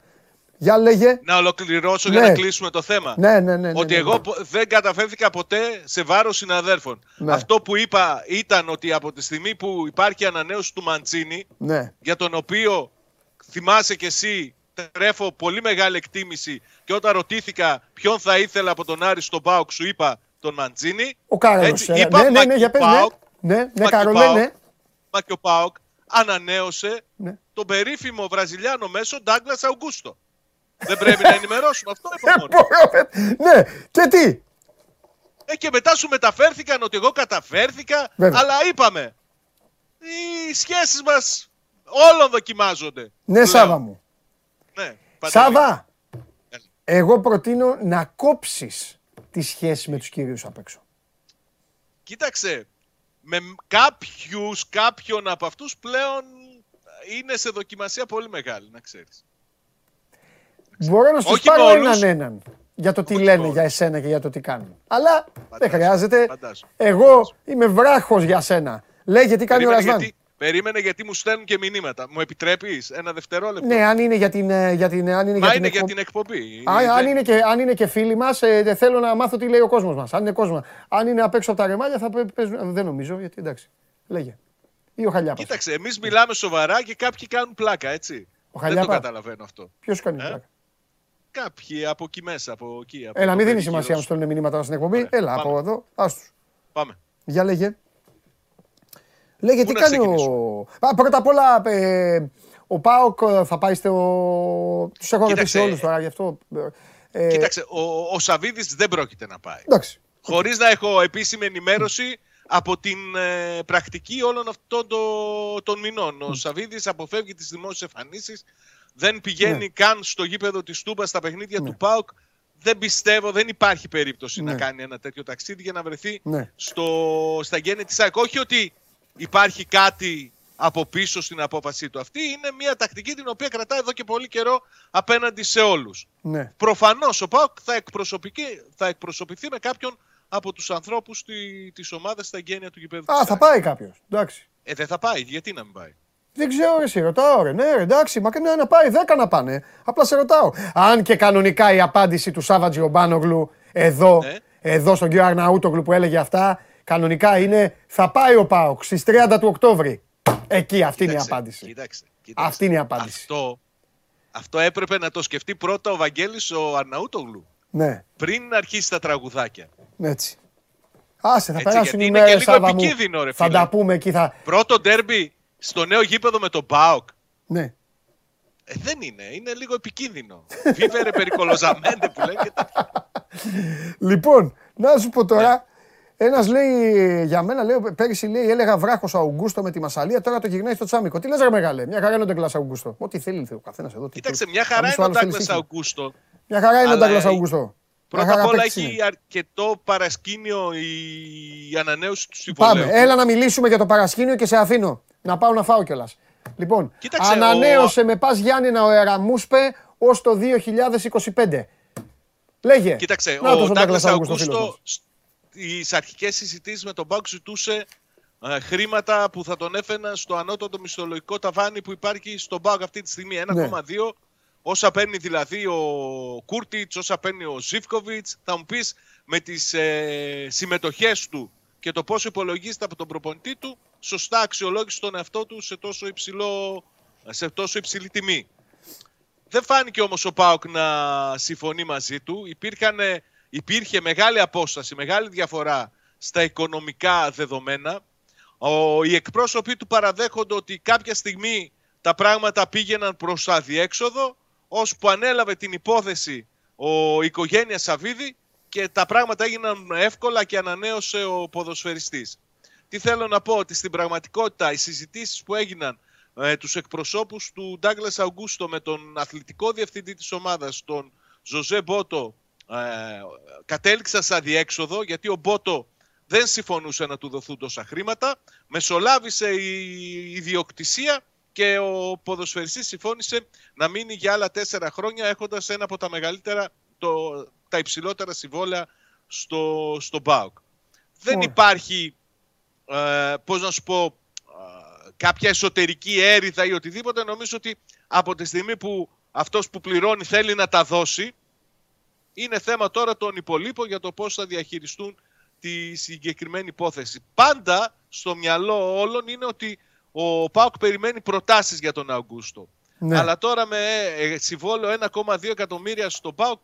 για λέγε. Να ολοκληρώσω Ναι. για να κλείσουμε το θέμα. Ναι, ναι, ναι. ναι, ότι ναι, εγώ ναι. πο- δεν καταφέρθηκα ποτέ σε βάρος συναδέρφων. Ναι. Αυτό που είπα ήταν ότι από τη στιγμή που υπάρχει ανανέωση του Μαντσίνη, Ναι. για τον οποίο θυμάσαι κι εσύ τρέφω πολύ μεγάλη εκτίμηση και όταν ρωτήθηκα ποιον θα ήθελα από τον Άρη στον Πάοκ σου είπα τον Μαντζίνη. Ο Κάρολος. Έτσι, ε, είπα, ναι, ναι, ναι, μα για και πες, ο ναι. ΠΑΟΚ, Ναι, ναι, μα και ο Καρολέ, ΠΑΟΚ, ναι. Μα και ο Πάοκ ανανέωσε Ναι. τον περίφημο Βραζιλιάνο μέσο Ντάγκλας Αουγκούστο. Δεν πρέπει να ενημερώσουμε αυτό Ε, από μόνο. [laughs] μπορώ, ε, Ναι, και τι; Ε, και μετά σου μεταφέρθηκαν ότι εγώ καταφέρθηκα, Βέβαια. αλλά είπαμε. Οι σχέσεις μας όλων δοκιμάζονται. Ναι, πλέον. Σάβα μου. Ναι, Παντελή. Σάβα, εγώ προτείνω να κόψεις τη σχέση με τους κυρίους απ' έξω. Κοίταξε, με κάποιους, κάποιον από αυτούς πλέον είναι σε δοκιμασία πολύ μεγάλη, να ξέρεις. Μπορώ να σου Όχι πάρω με όλους. έναν έναν για το τι Όχι λένε με για όλους. εσένα και για το τι κάνουν. Αλλά δεν Φαντάζομαι, χρειάζεται. φαντάζομαι. Εγώ είμαι βράχος για σένα. Λέγε τι κάνει ο Περίμενε Ρασβάν. Γιατί, περίμενε γιατί μου στέλνουν και μηνύματα. Μου επιτρέπεις ένα δευτερόλεπτο; Ναι, αν είναι για την. ε, Για την αν είναι Μα για είναι την για εκπο- την εκπομπή. Α, αν, Δεν- είναι και, αν είναι και φίλοι μας, ε, θέλω να μάθω τι λέει ο κόσμος μας. Αν είναι κόσμος. Αν είναι απ' έξω από τα ρεμάλια, θα πέ- παίζουν. Δεν νομίζω, γιατί εντάξει. Λέγε. Ή ο Χαλιάπας. Κοίταξε, εμείς μιλάμε σοβαρά και κάποιοι κάνουν πλάκα, έτσι. Ο Δεν το Χαλιάπας. καταλαβαίνω αυτό. Ποιος κάνει Ε, πλάκα; Κάποιοι από εκεί μέσα, από εκεί. Από Έλα, το μην δίνεις περίγυρο σημασία να σου. στέλνουν μηνύματα στην εκπομπή. Ωραία, Έλα, πάμε. από εδώ. Άστου. Πάμε. Για λέγε. Λέγε, Πού τι να κάνει ο. ξεκινήσουμε; Α, πρώτα απ' όλα, ε, ο Πάοκ ε, θα πάει στο. Τους έχω ρωτήσει Κοίταξε. όλους τώρα γι' αυτό. Ε, Κοίταξε, ο, ο Σαββίδης δεν πρόκειται να πάει. Εντάξει. Χωρίς να έχω επίσημη ενημέρωση από την ε, πρακτική όλων αυτών το- των μηνών. Ο Σαββίδης αποφεύγει τις δημόσιες εμφανίσεις, δεν πηγαίνει Ναι. καν στο γήπεδο της Τούμπας στα παιχνίδια Ναι. του ΠΑΟΚ. Δεν πιστεύω, δεν υπάρχει περίπτωση Ναι. να κάνει ένα τέτοιο ταξίδι για να βρεθεί Ναι. στο, στα γέννη της ΑΕΚ. Όχι ότι υπάρχει κάτι από πίσω στην απόφασή του. Αυτή είναι μια τακτική την οποία κρατάει εδώ και πολύ καιρό απέναντι σε όλους. Ναι. Προφανώς ο ΠΑΟΚ θα, θα εκπροσωπηθεί με κάποιον από τους ανθρώπους τη, της ομάδας στα εγγένεια του γηπέδου. Α, θα πάει κάποιος. Εντάξει. Ε, δεν θα πάει. Γιατί να μην πάει; Δεν ξέρω, εσύ ρωτάω, ρε. Ναι, ρε, εντάξει, μα ναι, να πάει, δέκα να πάνε. Απλά σε ρωτάω. Αν και κανονικά η απάντηση του Σάββατζη Ομπάνογλου εδώ, Ναι. εδώ στον κύριο Αρναούτογλου που έλεγε αυτά, κανονικά είναι θα πάει ο Πάοκ στις 30 του Οκτώβρη. Εκεί, αυτή είναι η Κοίταξε, απάντηση. Κοίταξε, κοίταξε. Αυτή είναι η απάντηση. Αυτό, αυτό έπρεπε να το σκεφτεί πρώτα ο Βαγγέλης ο Αρναούτογλου. Ναι, Πριν αρχίσει τα τραγουδάκια. έτσι. Άσε, θα Έτσι, περάσουν γιατί οι είναι μέρες, και λίγο Σάβα μου. επικίνδυνο, ρε Θα φίλε. τα πούμε εκεί, θα... Πρώτο ντέρμπι στο νέο γήπεδο με τον ΠΑΟΚ. Ναι. Ε, δεν είναι, είναι λίγο επικίνδυνο. Βίβερε περικολοζαμέντε που λένε και τέτοια. Λοιπόν, να σου πω Ναι. τώρα. Ένας λέει για μένα, λέει, πέρυσι λέει, έλεγα βράχος Αουγκούστο με τη Μασαλία, τώρα το γυρνάει στο Τσάμικο. Τι λες, ρε μεγάλε, μια χαρά είναι ο Ντάγκλα Αουγκούστο. Ό,τι θέλει ο καθένας εδώ. τι- Κοίταξε, τι- μια θα χαρά μπει στο είναι ο άλλος θέλει Ντάγκλας σύγχυμα. Αουγκούστο. Μια χαρά είναι ο Αλλά Ντάγκλα η- Αουγκούστο. Μια Πρώτα χαρά απ' όλα παίκτης έχει είναι. αρκετό παρασκήνιο η ανανέωση του συμβολέου. Πάμε, έλα να μιλήσουμε για το παρασκήνιο και σε αφήνω. Να πάω να φάω κιόλας. Λοιπόν, Κοίταξε, ανανέωσε με πας Γιάννηνα ο Εραμούσπε ως το 2025. Λέγε. Κοίταξε, Νάτος ο Ντάγκλας Ντάγκλας Αουγκούστο, φίλος Αουγκούστο μας. στις αρχικές συζητήσεις με τον Πάουκ ζητούσε ε, χρήματα που θα τον έφεραν στο ανώτατο μισθολογικό ταβάνι που υπάρχει στον Πάουκ αυτή τη στιγμή. 1,2 όσα παίρνει δηλαδή ο Κούρτιτς, όσα παίρνει ο Ζίφκοβιτς. Θα μου πεις με τις ε, συμμετοχές του και το πόσο υπολογίζεται από τον προπονητή του, σωστά αξιολόγησε τον εαυτό του σε τόσο, υψηλό, σε τόσο υψηλή τιμή. Δεν φάνηκε όμως ο Πάοκ να συμφωνεί μαζί του. Υπήρχαν, υπήρχε μεγάλη απόσταση, μεγάλη διαφορά στα οικονομικά δεδομένα. Ο, οι εκπρόσωποι του παραδέχονται ότι κάποια στιγμή τα πράγματα πήγαιναν προς αδιέξοδο, ώσπου ανέλαβε την υπόθεση ο οικογένεια Σαββίδη και τα πράγματα έγιναν εύκολα και ανανέωσε ο ποδοσφαιριστής. Τι θέλω να πω, ότι στην πραγματικότητα οι συζητήσεις που έγιναν ε, τους εκπροσώπους του Ντάγκλας Αουγκούστο με τον αθλητικό διευθυντή της ομάδας, τον Ζωζέ Μπότο, ε, κατέληξαν σε αδιέξοδο γιατί ο Μπότο δεν συμφωνούσε να του δοθούν τόσα χρήματα. Μεσολάβησε η ιδιοκτησία και ο ποδοσφαιριστής συμφώνησε να μείνει για άλλα τέσσερα χρόνια έχοντας ένα από τα μεγαλύτερα, το, τα υψηλότερα συμβόλαια στο, στο ΠΑΟΚ. Δεν Ωραία. υπάρχει, ε, πώς να σου πω, ε, κάποια εσωτερική έρηδα ή οτιδήποτε. Νομίζω ότι από τη στιγμή που αυτός που πληρώνει θέλει να τα δώσει, είναι θέμα τώρα των υπολείπων για το πώς θα διαχειριστούν τη συγκεκριμένη υπόθεση. Πάντα στο μυαλό όλων είναι ότι ο ΠΑΟΚ περιμένει προτάσεις για τον Αυγούστο. Ναι. Αλλά τώρα με ε, συμβόλαιο 1,2 εκατομμύρια στο ΠΑΟΚ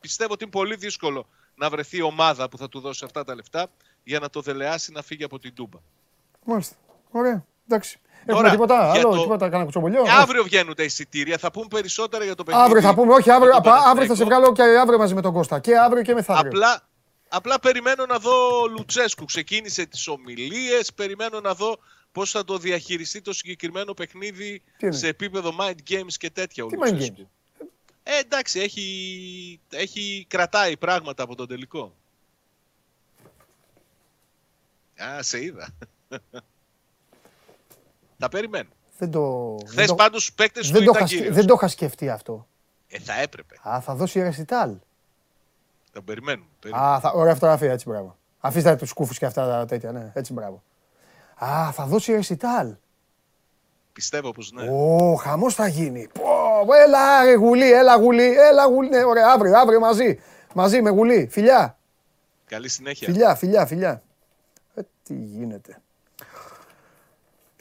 πιστεύω ότι είναι πολύ δύσκολο να βρεθεί ομάδα που θα του δώσει αυτά τα λεφτά για να το δελεάσει να φύγει από την Τούμπα. Μάλιστα. Ωραία. Εντάξει. Έχουμε Τώρα, τίποτα για άλλο, το- τίποτα, κανένα κουτσομπολιό; Και αύριο βγαίνουν τα εισιτήρια, θα πούμε περισσότερα για το παιχνίδι. Αύριο θα πούμε, όχι, με αύριο, τον απα- αύριο θα Παναθηναϊκό. σε βγάλω και αύριο μαζί με τον Κώστα. Και αύριο και μεθαύριο. Απλά, απλά περιμένω να δω Λουτσέσκου. Ξεκίνησε τις ομιλίες, περιμένω να δω πώς θα το διαχειριστεί το συγκεκριμένο παιχνίδι Τι είναι; σε επίπεδο mind games και τέτοια ο Τι mind Λουτσέσκου. Ε, εντάξει, έχει, έχει κρατάει πράγματα από τον τελικό. Α, σε είδα. Τα περιμένω. Δεν το. Χθες δεν το- πάντως στου παίκτε του δεν το, ήταν είχα, σκε- κύριος. δεν το είχα σκεφτεί αυτό. Ε, θα έπρεπε. Α, θα δώσει ρεσιτάλ. Τα περιμένουμε. περιμένουμε. Α, θα, ωραία φωτογραφία, έτσι μπράβο. Αφήστε τους κούφου και αυτά τα τέτοια, ναι, έτσι μπράβο. Α, θα δώσει ρεσιτάλ. Πιστεύω πως ναι. Ω, χαμός θα γίνει. Πω, έλα, ρε γουλή, έλα γουλή, έλα γουλή. Ναι, ωραία, αύριο, αύριο μαζί. Μαζί με γουλή. Φιλιά, Καλή συνέχεια. φιλιά, φιλιά, φιλιά. Ε, τι γίνεται.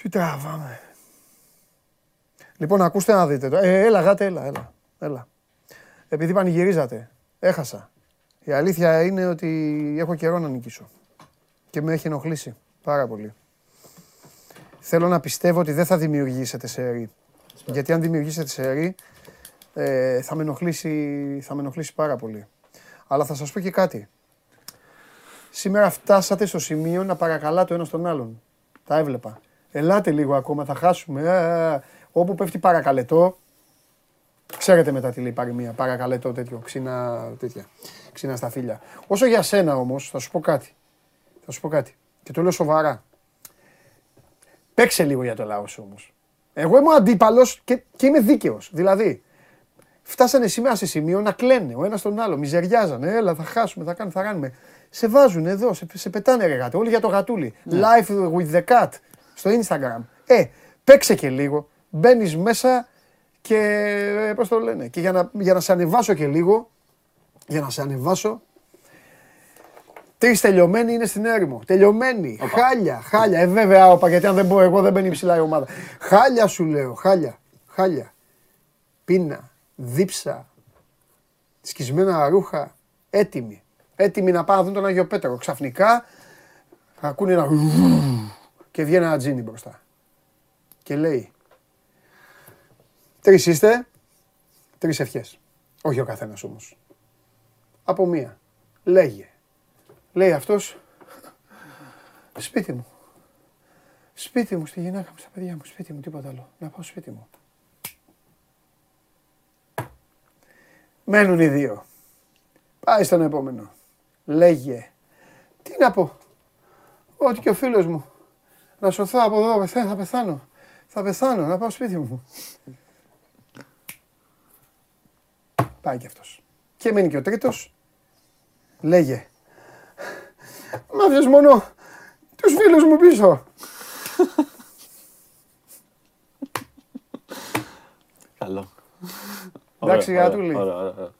Τι τραβάμε. Λοιπόν, ακούστε να δείτε. το. Ε, έλα, γάτε, έλα, έλα, έλα. Επειδή πανηγυρίζατε, έχασα. Η αλήθεια είναι ότι έχω καιρό να νικήσω. Και με έχει ενοχλήσει πάρα πολύ. Θέλω να πιστεύω ότι δεν θα δημιουργήσετε σερί. Γιατί αν δημιουργήσετε σερί, ε, θα, με ενοχλήσει, θα με ενοχλήσει πάρα πολύ. Αλλά θα σας πω και κάτι. Σήμερα φτάσατε στο σημείο να παρακαλάτε ο ένας τον άλλον. Τα έβλεπα. Ελάτε λίγο ακόμα, θα χάσουμε. Ε, ε, ε. Όπου πέφτει παρακαλετό, ξέρετε μετά τι λέει η παροιμία. Παρακαλετό τέτοιο, ξύνα, τέτοια, ξύνα στα φίλια. Όσο για σένα όμως, θα σου πω κάτι. Θα σου πω κάτι. Και το λέω σοβαρά. Παίξε λίγο για το λαό σου όμως. Εγώ είμαι ο αντίπαλος και, και είμαι δίκαιος. Δηλαδή, φτάσανε σήμερα σε σημείο να κλαίνε ο ένας τον άλλο. Μιζεριάζανε. Έλα, θα χάσουμε, θα κάνουμε, θα κάνουμε. Σε βάζουν εδώ, σε, σε πετάνε ρε γάτε. Όλοι για το γατούλι. Life with the cat στο Instagram. Ε, παίξε και λίγο. Μπαίνεις μέσα και. Ε, Πώς το λένε. Και για να, για να σε ανεβάσω και λίγο. Για να σε ανεβάσω. Τρεις τελειωμένοι είναι στην έρημο. Τελειωμένοι. Χάλια, χάλια. Ε, βέβαια, όπα, γιατί αν δεν πω εγώ δεν μπαίνει ψηλά η ομάδα. Χάλια σου λέω, χάλια. Χάλια. Πείνα, δίψα, σκισμένα ρούχα. Έτοιμοι. Έτοιμοι να πάνε να δουν τον Άγιο Πέτρο. Ξαφνικά ακούνε ένα και βγαίνει ένα τζίνι μπροστά. Και λέει, τρεις είστε, τρεις ευχές. Όχι ο καθένας όμως. Από μία. Λέγε. Λέει αυτός, σπίτι μου. Σπίτι μου, στη γυναίκα μου, στα παιδιά μου, σπίτι μου, τίποτα άλλο. Να πάω σπίτι μου. Μένουν οι δύο. Πάει στον επόμενο. Λέγε. Τι να πω. Ότι και ο φίλος μου. Να σωθώ από εδώ, πεθα- θα πεθάνω. Θα πεθάνω, να πάω σπίτι μου. Πάει και αυτός. Και μένει και ο τρίτος. Λέγε. Μ' άφησες μόνο τους φίλους μου πίσω. Καλό. Εντάξει, Ωραία, Γατούλη. ωραία, ωραία, ωραία.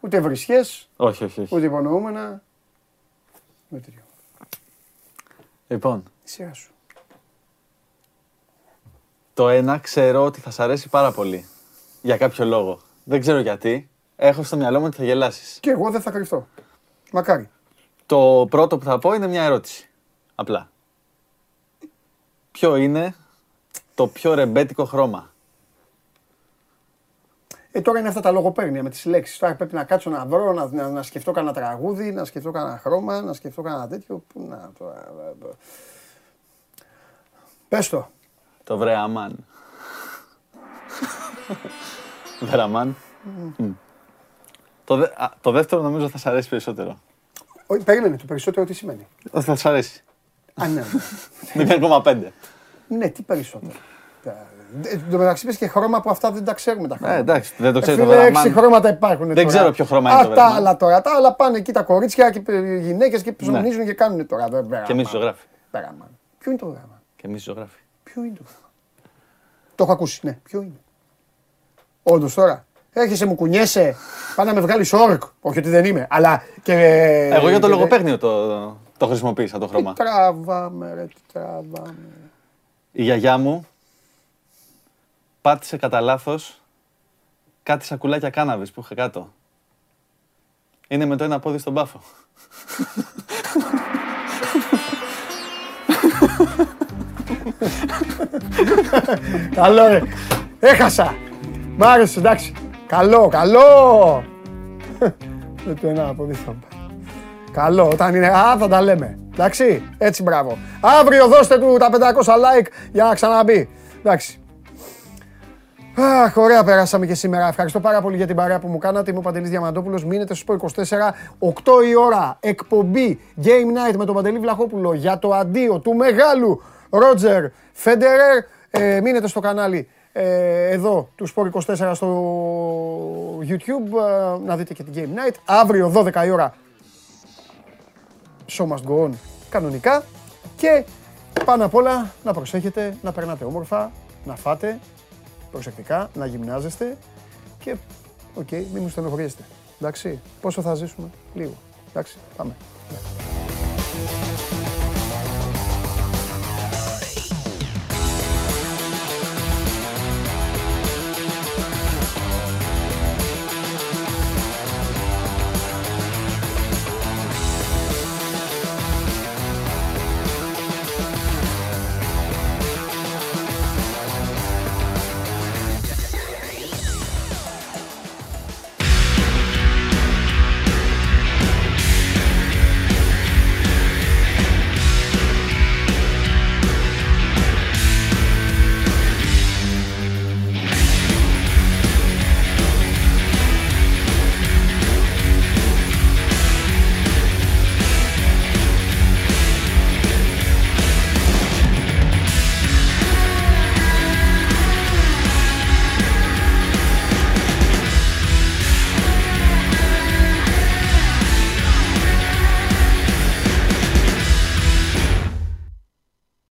Ούτε βρισιές, Όχι, όχι, όχι. ούτε υπονοούμενα. Ούτε τέτοιο. Λοιπόν, Η σειρά σου. το ένα ξέρω ότι θα σ' αρέσει πάρα πολύ. Για κάποιο λόγο. Δεν ξέρω γιατί. Έχω στο μυαλό μου ότι θα γελάσεις. Και εγώ δεν θα κρυφτώ. Μακάρι. Το πρώτο που θα πω είναι μια ερώτηση. Απλά. Ποιο είναι το πιο ρεμπέτικο χρώμα; Ε, τώρα είναι αυτά τα λογοπαίγνια με τις λέξεις. Τώρα πρέπει να κάτσω να βρω, να, να, να σκεφτώ κανένα τραγούδι, να σκεφτώ κανένα χρώμα, να σκεφτώ κανένα τέτοιο. Πού να τώρα. ε, ε. Πες το. Το βρεαμάν. Βεραμάν. Μμ. Το, δε- α, το δεύτερο νομίζω θα σ' αρέσει περισσότερο. Όχι, περίμενε το περισσότερο τι σημαίνει; Όχι, Θα σ' αρέσει. Α, ναι. [laughs] 0,5. ναι, τι περισσότερο. Τα- ε, Εν τω μεταξύ πες και χρώμα που αυτά δεν τα ξέρουμε τα χρώματα. Ε, εντάξει, δεν το Ε, ξέρει το φίλε, Βεραμάν. έξι χρώματα υπάρχουν Δεν τώρα. ξέρω ποιο χρώμα είναι Α, το τα Βεραμάν. άλλα τώρα. Τα άλλα πάνε εκεί τα κορίτσια και οι γυναίκες και ψωνίζουν και κάνουν τώρα. Βε- Και εμείς Βεραμάν. ζωγράφοι. Βεραμάν. Ποιο είναι το γράμμα. Και εμείς ζωγράφοι. Ποιο είναι το γράμμα. Το έχω ακούσει, ναι. Ποιο είναι; Όντως τώρα. Έρχεσαι, μου κουνιέσαι, πάνε να με βγάλεις όρκ. Όχι ότι δεν είμαι, αλλά και. Εγώ για το και- λογοπαίγνιο το, το χρησιμοποίησα το Τι χρώμα. τραβάμε, ρε, τι τραβάμε. Η γιαγιά μου πάτησε κατά λάθος κάτι σακουλάκια κάναβης που είχε κάτω. Είναι με το ένα πόδι στον πάφο. Καλό, ρε. Έχασα. Μ' άρεσε, εντάξει. Καλό, καλό. Με το ένα από δίθω. Καλό, όταν είναι. Α, θα τα λέμε. Εντάξει, έτσι μπράβο. Αύριο δώστε του τα 500 like για να ξαναμπεί. Εντάξει. Αχ, ωραία περάσαμε και σήμερα. Ευχαριστώ πάρα πολύ για την παρέα που μου κάνατε. Είμαι ο Παντελής Διαμαντόπουλος. Μείνετε στο Sport 24. 8 η ώρα εκπομπή Game Night με τον Παντελή Βλαχόπουλο για το αντίο του μεγάλου Ρότζερ Φέντερερ. Ε, μείνετε στο κανάλι ε, εδώ του Sport 24 στο YouTube ε, να δείτε και την Game Night. Αύριο 12 η ώρα Show must go on κανονικά και πάνω απ' όλα να προσέχετε, να περνάτε όμορφα, να φάτε προσεκτικά, να γυμνάζεστε και οκ, μην μου στενοχωριέστε. Εντάξει, πόσο θα ζήσουμε, λίγο. Εντάξει, πάμε.